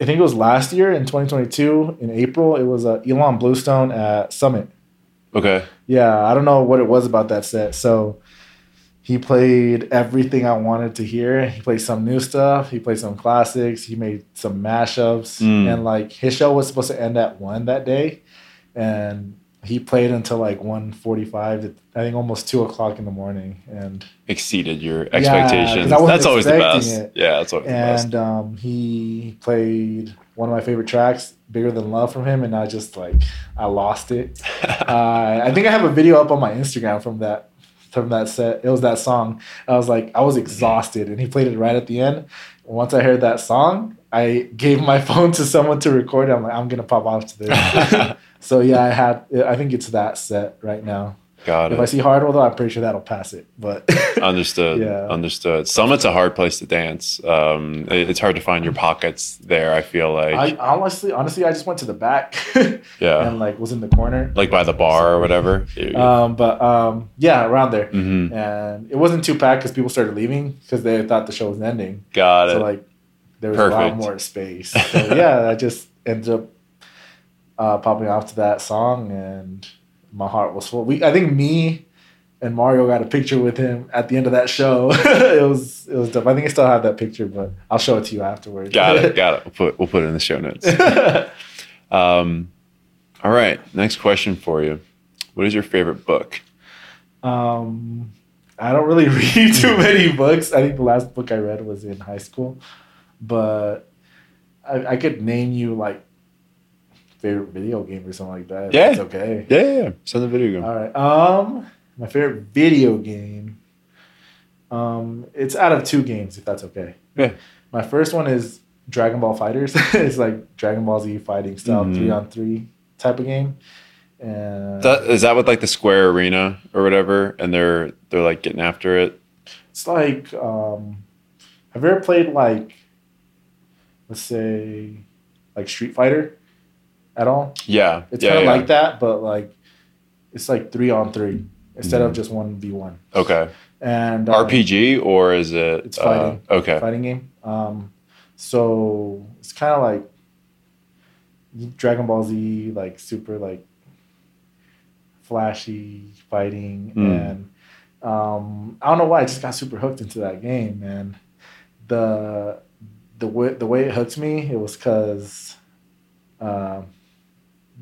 I think it was last year in 2022 in April. It was uh, Ilan Bluestone at Summit. Okay. Yeah, I don't know what it was about that set. So he played everything I wanted to hear. He played some new stuff. He played some classics. He made some mashups. Mm. And like his show was supposed to end at one that day, and he played until like 1.45 I think almost two o'clock in the morning. And Exceeded your expectations. Wasn't that's always the best. it. Yeah, that's always the best. and um, he played one of my favorite tracks, "Bigger Than Love" from him, and I just like I lost it. <laughs> uh, I think I have a video up on my Instagram from that from that set. It was that song. I was like, I was exhausted, and he played it right at the end. Once I heard that song, I gave my <laughs> phone to someone to record it. I'm like, I'm gonna pop off to this. <laughs> so yeah, I had. I think it's that set right now. Got it. If I see Hardwell though, I'm pretty sure that'll pass it. But <laughs> Understood. Yeah. Understood. Summit's a hard place to dance. Um, it's hard to find your pockets there. I feel like, I honestly, honestly, I just went to the back <laughs> yeah, and like was in the corner. like by the bar or whatever. Um, but um, yeah, around there, hmm and it wasn't too packed because people started leaving because they thought the show was ending. Got So it. like there was a lot more space. So yeah, <laughs> I just ended up uh, popping off to that song, and my heart was full. We, I think me and Mario got a picture with him at the end of that show. <laughs> it was it was dope. I think I still have that picture, but I'll show it to you afterwards. Got it. Got it. <laughs> We'll put we'll put it in the show notes. <laughs> Um, all right. Next question for you. What is your favorite book? Um, I don't really read too many books. I think the last book I read was in high school, but I, I could name you like favorite video game or something like that. Yeah. it's okay. Yeah, yeah, yeah. Send the video game. All right. Um, my favorite video game. Um, it's out of two games, if that's okay. Yeah. My first one is Dragon Ball FighterZ. <laughs> it's like Dragon Ball Z fighting style, Mhm. three on three type of game. And That, is that with like the Square Arena or whatever? And they're they're like getting after it. It's like, um, have you ever played like, let's say, like Street Fighter at all? Yeah, It's yeah, kind of yeah. like that, but like, it's like three on three instead of Mhm. just one v one. Okay. And um, RPG or is it? It's fighting. Uh, okay. fighting game. Um, so it's kind of like Dragon Ball Z, like super like flashy fighting, Mm. and um, I don't know why I just got super hooked into that game, and the the way the way it hooked me, it was because um,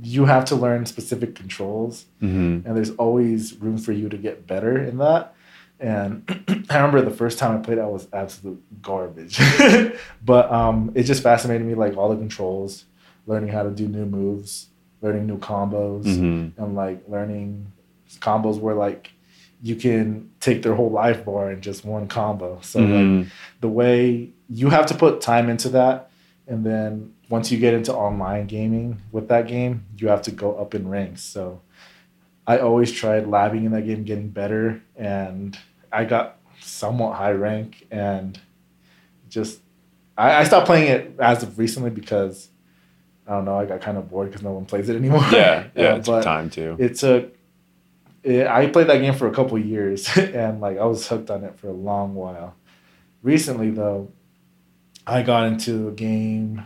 you have to learn specific controls hmm and there's always room for you to get better in that. And <clears throat> I remember the first time I played, I was absolute garbage, <laughs> but um, it just fascinated me, like all the controls, learning how to do new moves, learning new combos, hmm and like learning combos where like you can take their whole life bar in just one combo. So like hmm the way you have to put time into that and then once you get into online gaming with that game you have to go up in ranks so i always tried labbing in that game getting better and i got somewhat high rank and just i, I stopped playing it as of recently because i don't know i got kind of bored because no one plays it <laughs> anymore Yeah, yeah. Uh, It's but time too. it took it, i played that game for a couple years <laughs> and like i was hooked on it for a long while recently though i got into a game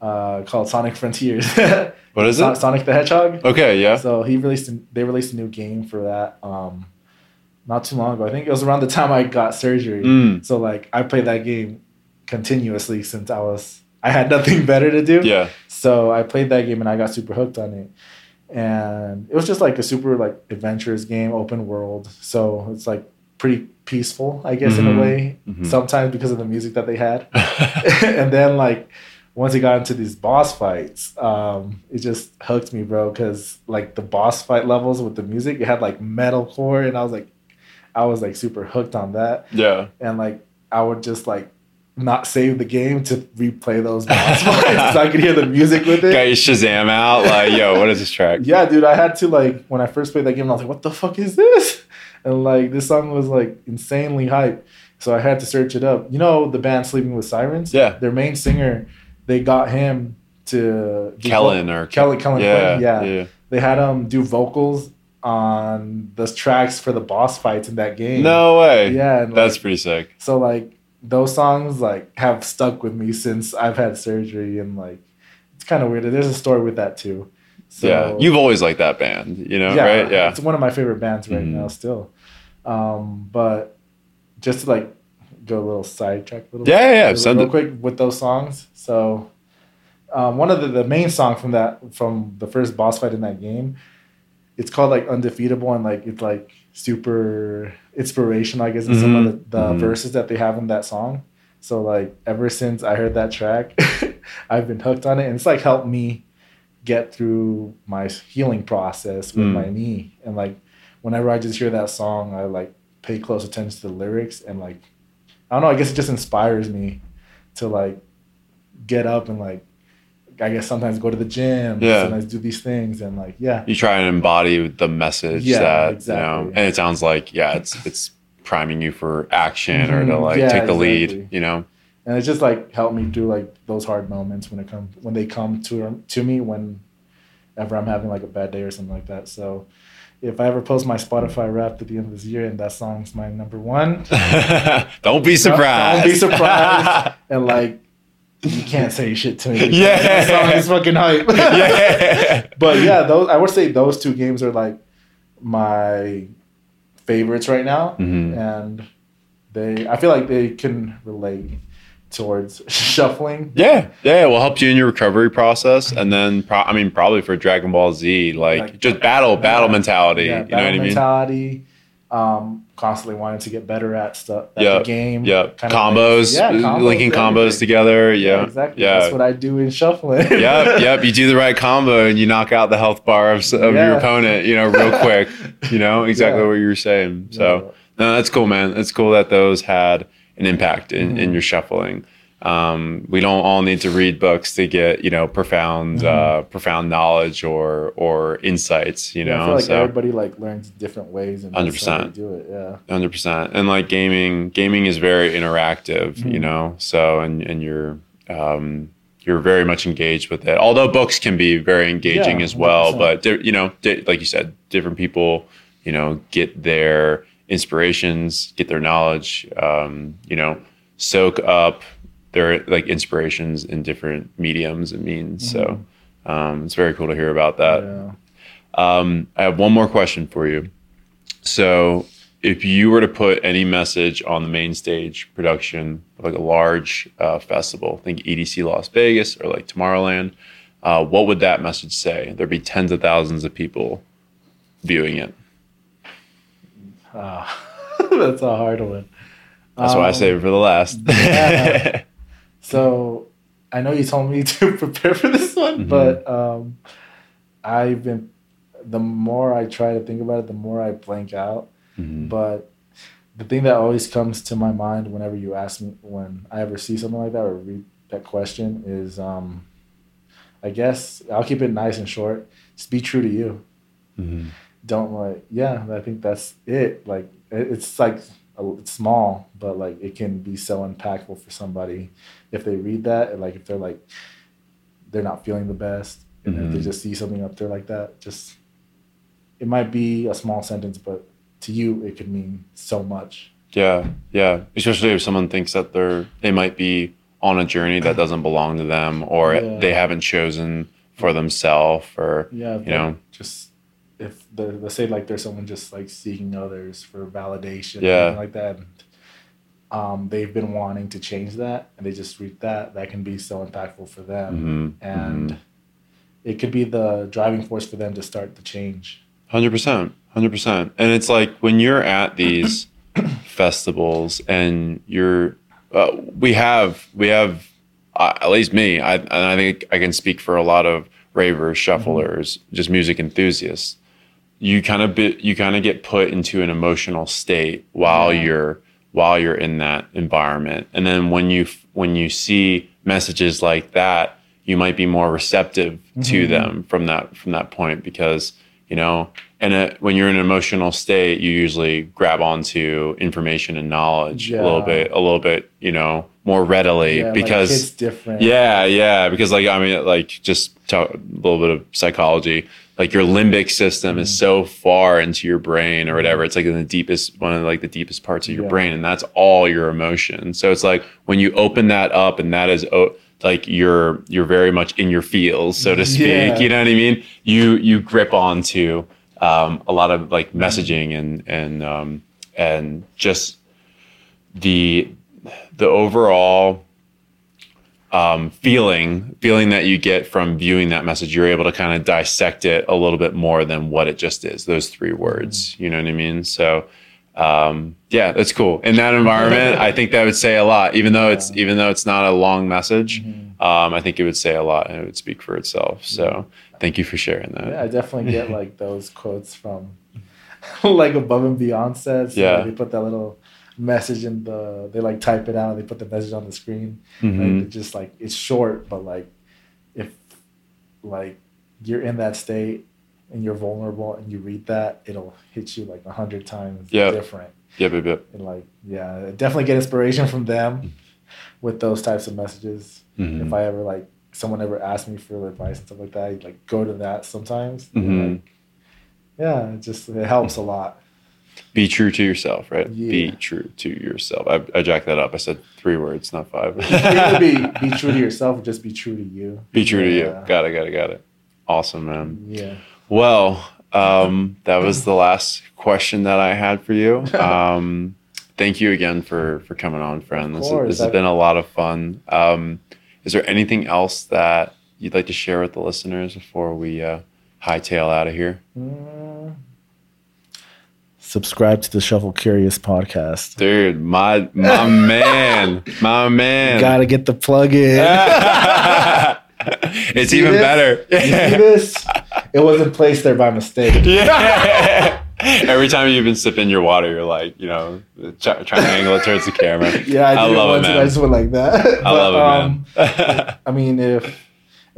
uh, called sonic frontiers <laughs> What is it? sonic the hedgehog Okay. Yeah. so he released a, they released a new game for that um, not too long ago i think it was around the time i got surgery Mm. so like i played that game continuously since i was i had nothing <laughs> better to do Yeah. so I played that game and I got super hooked on it. And it was just like a super like adventurous game, open world. So it's like pretty peaceful, I guess, in Mhm. a way. Mhm. Sometimes because of the music that they had. <laughs> <laughs> and then like once it got into these boss fights, um, it just hooked me, bro. Cause like the boss fight levels with the music, it had like metalcore, and I was like, I was like super hooked on that. yeah. And like I would just like not save the game to replay those boss <laughs> fights so I could hear the music with it. Got your Shazam out. Like, yo, what is this track? <laughs> Yeah, dude, I had to like when I first played that game, I was like, "What the fuck is this?" And like this song was like insanely hype, so I had to search it up. You know the band Sleeping with Sirens? Yeah. Their main singer, they got him to Kellin or Kellin Kellin yeah, yeah. yeah. They had him do vocals on the tracks for the boss fights in that game. No way. Yeah, That's like, pretty sick. so like those songs like have stuck with me since I've had surgery and like it's kind of weird. There's a story with that too. So, yeah. You've always liked that band, you know, right? Yeah. It's one of my favorite bands right Mhm. now still. Um, but just to like go a little sidetrack a little Yeah, yeah, yeah. real, real quick with those songs. So um, one of the, the main song from that from the first boss fight in that game, it's called like Undefeatable and like it's like super inspirational, I guess, in some of the, the Mhm. verses that they have in that song. So like ever since I heard that track, <laughs> I've been hooked on it and it's like helped me get through my healing process with Mm. my knee. And like whenever I just hear that song, I like pay close attention to the lyrics and like I don't know, I guess it just inspires me to like get up and like I guess sometimes go to the gym. Yeah. Sometimes do these things and like yeah. You try and embody the message Yeah, that you exactly. know, and it sounds like yeah, it's it's priming you for action or to Mhm. like Yeah, take the lead. You know. and it just like helped me through like those hard moments when it come when they come to to me whenever I'm having like a bad day or something like that. So if I ever post my Spotify rap at the end of this year and that song's my number one, <laughs> Don't be surprised. Don't be surprised. <laughs> and like you can't say shit to me. <laughs> Yeah. that song is fucking hype. <laughs> yeah. <laughs> but yeah, those I would say those two games are like my favorites right now, Mhm. and they I feel like they can relate towards shuffling. Yeah, yeah, it will help you in your recovery process, and then pro- I mean, probably for Dragon Ball Z, like, Like- just battle, battle Yeah. mentality. Yeah, you know what I mean? mentality. Um, constantly wanting to get better at stuff at Yeah, the game. Yeah, kind combos. Yeah, combos, linking combos everything. together. Yeah, exactly. Yeah, That's what I do in shuffling. yep, <laughs> yep. You do the right combo and you knock out the health bar of, of your opponent. You know, real quick. You know <laughs> exactly Yeah. what you were saying. So no, that's cool, man. It's cool that those had an impact in, in Mhm. your shuffling. Um, we don't all need to read books to get you know profound Mhm. uh, profound knowledge or or insights. You Yeah, know, I feel like so everybody like learns different ways and they 100%. do it. Yeah. hundred percent. And like gaming, gaming is very interactive. You Mhm. know, so and and you're um, you're very much engaged with it. Although books can be very engaging Yeah, as well, 100%. but di- you know, di- like you said, different people, you know, get their inspirations, get their knowledge, um, you know, soak up their like inspirations in different mediums and means. So um, it's very cool to hear about that. yeah. Um, I have one more question for you. So, if you were to put any message on the main stage production of like a large uh, festival, think EDC Las Vegas or like Tomorrowland, uh, what would that message say? There'd be tens of thousands of people viewing it. Ah, <laughs> that's a hard one. That's why I Um, save it for the last. yeah. <laughs> So I know you told me <laughs> to prepare for this one, Mhm. but um, I've been. The more I try to think about it, the more I blank out. Mhm. But the thing that always comes to my mind whenever you ask me, when I ever see something like that or read that question, is um, I guess I'll keep it nice and short. Just be true to you. Mhm. Don't like, yeah. I think that's it. Like it's like it's small, but like it can be so impactful for somebody if they read that and like if they're like they're not feeling the best and if they Mhm. just see something up there like that, just it might be a small sentence, but to you it could mean so much. Yeah, yeah. Especially if someone thinks that they're they might be on a journey that doesn't belong to them, or Yeah. they haven't chosen for themselves, or Yeah, you know, just if the let's say like there's someone just like seeking others for validation, Yeah. like that. And, um, they've been wanting to change that, and they just read that. That can be so impactful for them, mhm, and mhm. it could be the driving force for them to start the change. Hundred percent, hundred percent. And it's like when you're at these <clears throat> festivals and you're, uh, we have, we have, uh, at least me, I, and I think I can speak for a lot of ravers, shufflers, just music enthusiasts. You kind of you kind of get put into an emotional state while Yeah. you're while you're in that environment, and then when you when you see messages like that, you might be more receptive to Mhm. them from that from that point because you know and uh when you're in an emotional state you usually grab onto information and knowledge a little bit a little bit you know more readily Yeah, like, because it's different. yeah yeah because like i mean like just talk a little bit of psychology like your limbic system is so far into your brain or whatever. It's like in the deepest one of like the deepest parts of your Yeah. brain and that's all your emotion so it's like when you open that up and that is o- like you're you're very much in your feels so to speak Yeah. you know what i mean? You you grip onto um, a lot of like messaging and and um, and just the the overall um, feeling feeling that you get from viewing that message you're able to kind of dissect it a little bit more than what it just is those three words you know what i mean so um, yeah that's cool in that environment i think that would say a lot even though it's even though it's not a long message Mhm. um, i think it would say a lot and it would speak for itself so thank you for sharing that Yeah, I definitely get <laughs> like those quotes from <laughs> like above and beyond sets. Yeah. They put that little message in the they like type it out, and they put the message on the screen. Mhm. Like, it's just like it's short, but like if like you're in that state and you're vulnerable and you read that, it'll hit you like a hundred times Yep. different. Yep, yep, yep. And like, yeah, definitely get inspiration from them with those types of messages. Mhm. If I ever like someone ever asked me for advice and stuff like that, I'd like go to that sometimes. Mhm. Like, yeah, it just it helps a lot. Be true to yourself, right? Yeah. Be true to yourself. I, I jacked that up. I said three words, not five. Be <laughs> be true to yourself, just be true to you. Be true to you. Got it, got it, got it. Awesome, man. Yeah. Well, um, that was the last question that I had for you. <laughs> Um, thank you again for for coming on, friend. This, this has been a lot of fun. Um, is there anything else that you'd like to share with the listeners before we uh, hightail out of here? Mm. Subscribe to the Shuffle Curious podcast. Dude, my my <laughs> man, my man. Gotta get the plug in. <laughs> it's See even this? better. You see <laughs> this? It wasn't placed there by mistake. yeah. Every time you've been sipping your water, you're like, you know, try, trying to angle it towards the camera. Yeah, I, did love it it, once and man. I just went like that. I love it, man. Um, I mean, if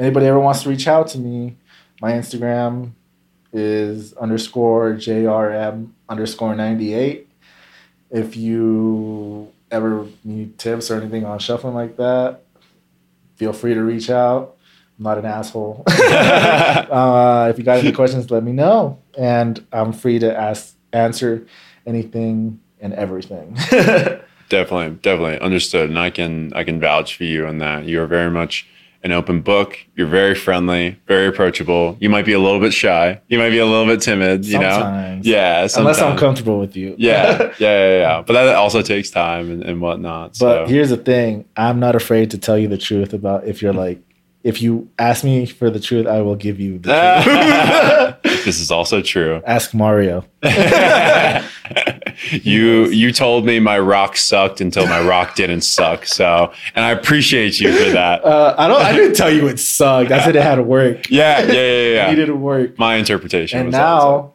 anybody ever wants to reach out to me, my Instagram is underscore JRM underscore 98. If you ever need tips or anything on shuffling like that, feel free to reach out. I'm not an asshole. <laughs> <laughs> uh, if you got any questions, let me know. And I'm free to ask, answer anything and everything. <laughs> definitely, definitely understood, and I can I can vouch for you on that. You are very much an open book. You're very friendly, very approachable. You might be a little bit shy. You might be a little bit timid. You know, yeah. Sometimes. Unless I'm comfortable with you. yeah, <laughs> yeah, yeah, yeah. But that also takes time and, and whatnot. But here's the thing: I'm not afraid to tell you the truth about if you're mm. like, if you ask me for the truth, I will give you the <laughs> truth. <laughs> this is also true. ask Mario. <laughs> you you told me my rock sucked until my rock didn't suck. So, and I appreciate you for that. Uh, I don't. I didn't tell you it sucked. I said it had to work. <laughs> Yeah, yeah, yeah, <laughs> It yeah. needed to work. My interpretation. And was that, so now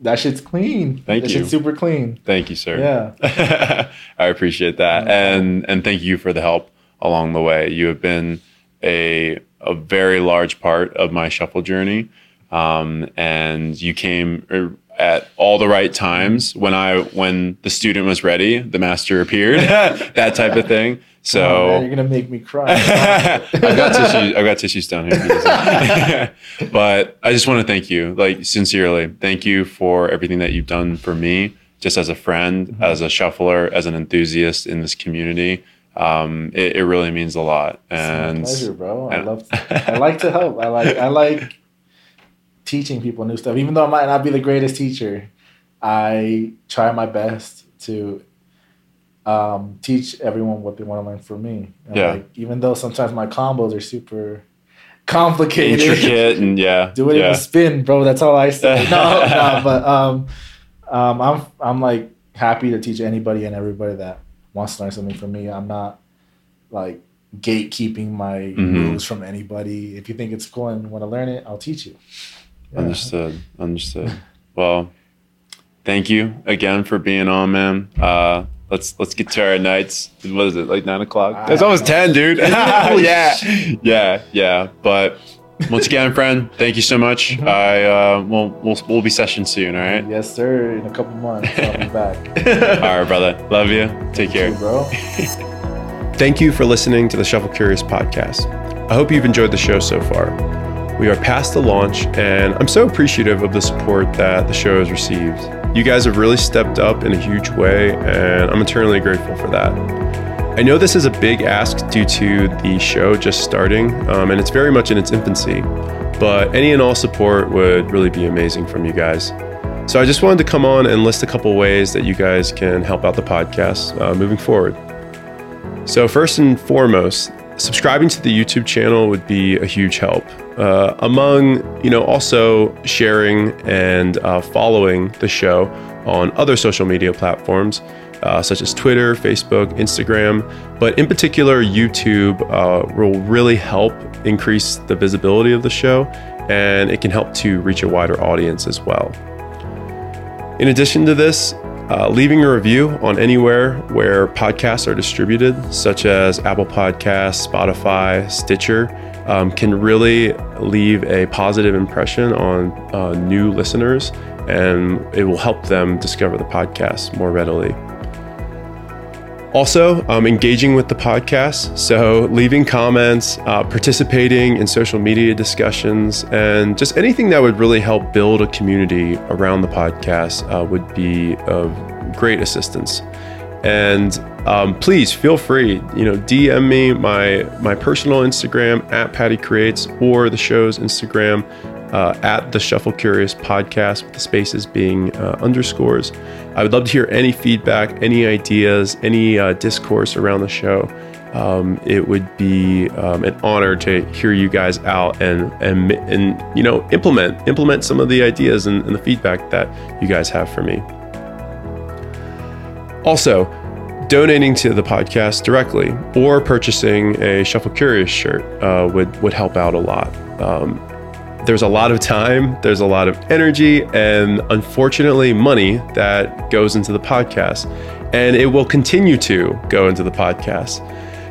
that shit's clean. Thank that you. Shit's super clean. thank you, sir. Yeah. I appreciate that, and and thank you for the help along the way. You have been a a very large part of my shuffle journey, um, and you came er, at all the right times when I when the student was ready, the master appeared, <laughs> that type of thing. So. Oh, man, you're gonna make me cry. <laughs> I've got tissues. I've got tissues down here. <laughs> but I just want to thank you, like sincerely. Thank you for everything that you've done for me, just as a friend, Mm-hmm. as a shuffler, as an enthusiast in this community. Um, it, it really means a lot. It's And my pleasure, bro. I love. I like to help. I like. I like teaching people new stuff. Even though I might not be the greatest teacher, I try my best to um, teach everyone what they want to learn from me. And Yeah. Like, even though sometimes my combos are super complicated, intricate and yeah, <laughs> do it in a spin, bro. That's all I say. <laughs> No, no, but um, um, I'm I'm like happy to teach anybody and everybody that wants to learn something from me. I'm not like gatekeeping my Mhm. moves from anybody. If you think it's cool and want to learn it, I'll teach you. Yeah. Understood. Understood. Well, thank you again for being on, man. Uh, let's let's get to our nights. What is it? Like nine o'clock? It's almost ten, dude. <laughs> <laughs> Yeah, yeah, yeah. But once again, friend, thank you so much. Mhm. I uh, we'll, we'll we'll be session soon. All right. Yes, sir. In a couple months, I'll be back. <laughs> All right, brother. Love you. Take care. bro. Thank you for listening to the Shuffle Curious podcast. I hope you've enjoyed the show so far. We are past the launch, and I'm so appreciative of the support that the show has received. You guys have really stepped up in a huge way, and I'm eternally grateful for that. I know this is a big ask due to the show just starting, um, and it's very much in its infancy, but any and all support would really be amazing from you guys. So I just wanted to come on and list a couple ways that you guys can help out the podcast uh, moving forward. So, first and foremost, subscribing to the YouTube channel would be a huge help. Uh, among, you know, also sharing and uh, following the show on other social media platforms, uh, such as Twitter, Facebook, Instagram, but in particular, YouTube uh, will really help increase the visibility of the show and it can help to reach a wider audience as well. In addition to this, uh, leaving a review on anywhere where podcasts are distributed, such as Apple Podcasts, Spotify, Stitcher, um, can really leave a positive impression on uh, new listeners and it will help them discover the podcast more readily. Also, um, engaging with the podcast. So, leaving comments, uh, participating in social media discussions, and just anything that would really help build a community around the podcast uh, would be of great assistance. And um, please feel free, you know, DM me my my personal Instagram at Patty Creates or the show's Instagram uh, at the Shuffle Curious podcast with the spaces being uh, underscores. I would love to hear any feedback, any ideas, any uh, discourse around the show. Um, it would be um, an honor to hear you guys out and and and you know implement implement some of the ideas and, and the feedback that you guys have for me. Also, donating to the podcast directly or purchasing a Shuffle Curious shirt uh, would would help out a lot. Um, there's a lot of time, there's a lot of energy, and unfortunately, money that goes into the podcast. And it will continue to go into the podcast.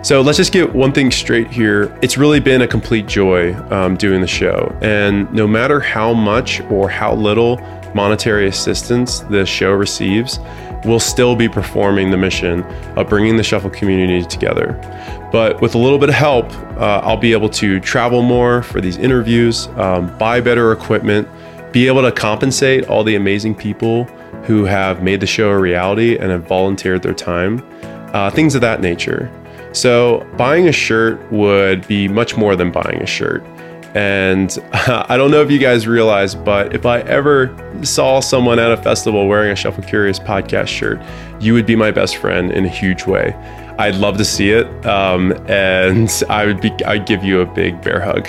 So let's just get one thing straight here. It's really been a complete joy um, doing the show. And no matter how much or how little monetary assistance the show receives, we'll still be performing the mission of bringing the Shuffle community together. But with a little bit of help, uh, I'll be able to travel more for these interviews, um, buy better equipment, be able to compensate all the amazing people who have made the show a reality and have volunteered their time, uh, things of that nature. So, buying a shirt would be much more than buying a shirt. And <laughs> I don't know if you guys realize, but if I ever saw someone at a festival wearing a Shuffle Curious podcast shirt, you would be my best friend in a huge way. I'd love to see it, um, <laughs> and I would be I'd give you a big bear hug.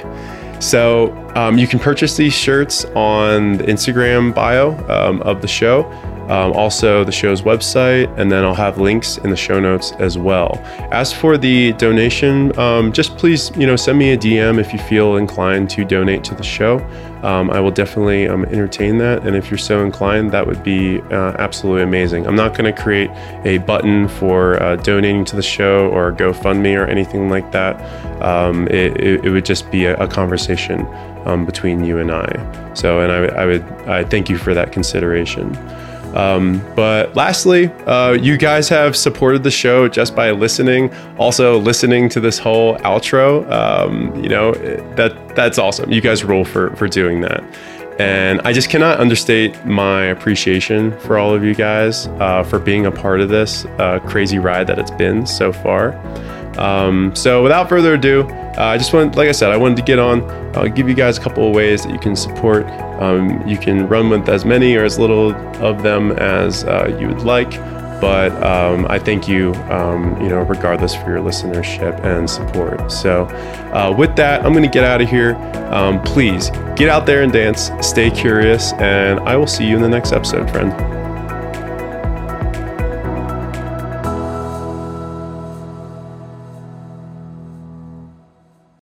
So um, you can purchase these shirts on the Instagram bio um, of the show um, also the show's website, and then I'll have links in the show notes as well. As for the donation, um, just please, you know, send me a DM if you feel inclined to donate to the show. Um, I will definitely um, entertain that, and if you're so inclined, that would be uh, absolutely amazing. I'm not going to create a button for uh, donating to the show or GoFundMe or anything like that. Um, it, it, it, would just be a, a conversation um, between you and I. So, and I, I would I thank you for that consideration. Um, but lastly, uh, you guys have supported the show just by listening. Also, listening to this whole outro, um, you know that that's awesome. You guys rule for for doing that. And I just cannot understate my appreciation for all of you guys uh, for being a part of this uh, crazy ride that it's been so far. Um, so without further ado, uh, I just want, like I said, I wanted to get on. I'll give you guys a couple of ways that you can support. Um, you can run with as many or as little of them as uh, you would like. But um, I thank you, um, you know, regardless for your listenership and support. So, uh, with that, I'm going to get out of here. Um, please get out there and dance. Stay curious, and I will see you in the next episode, friend.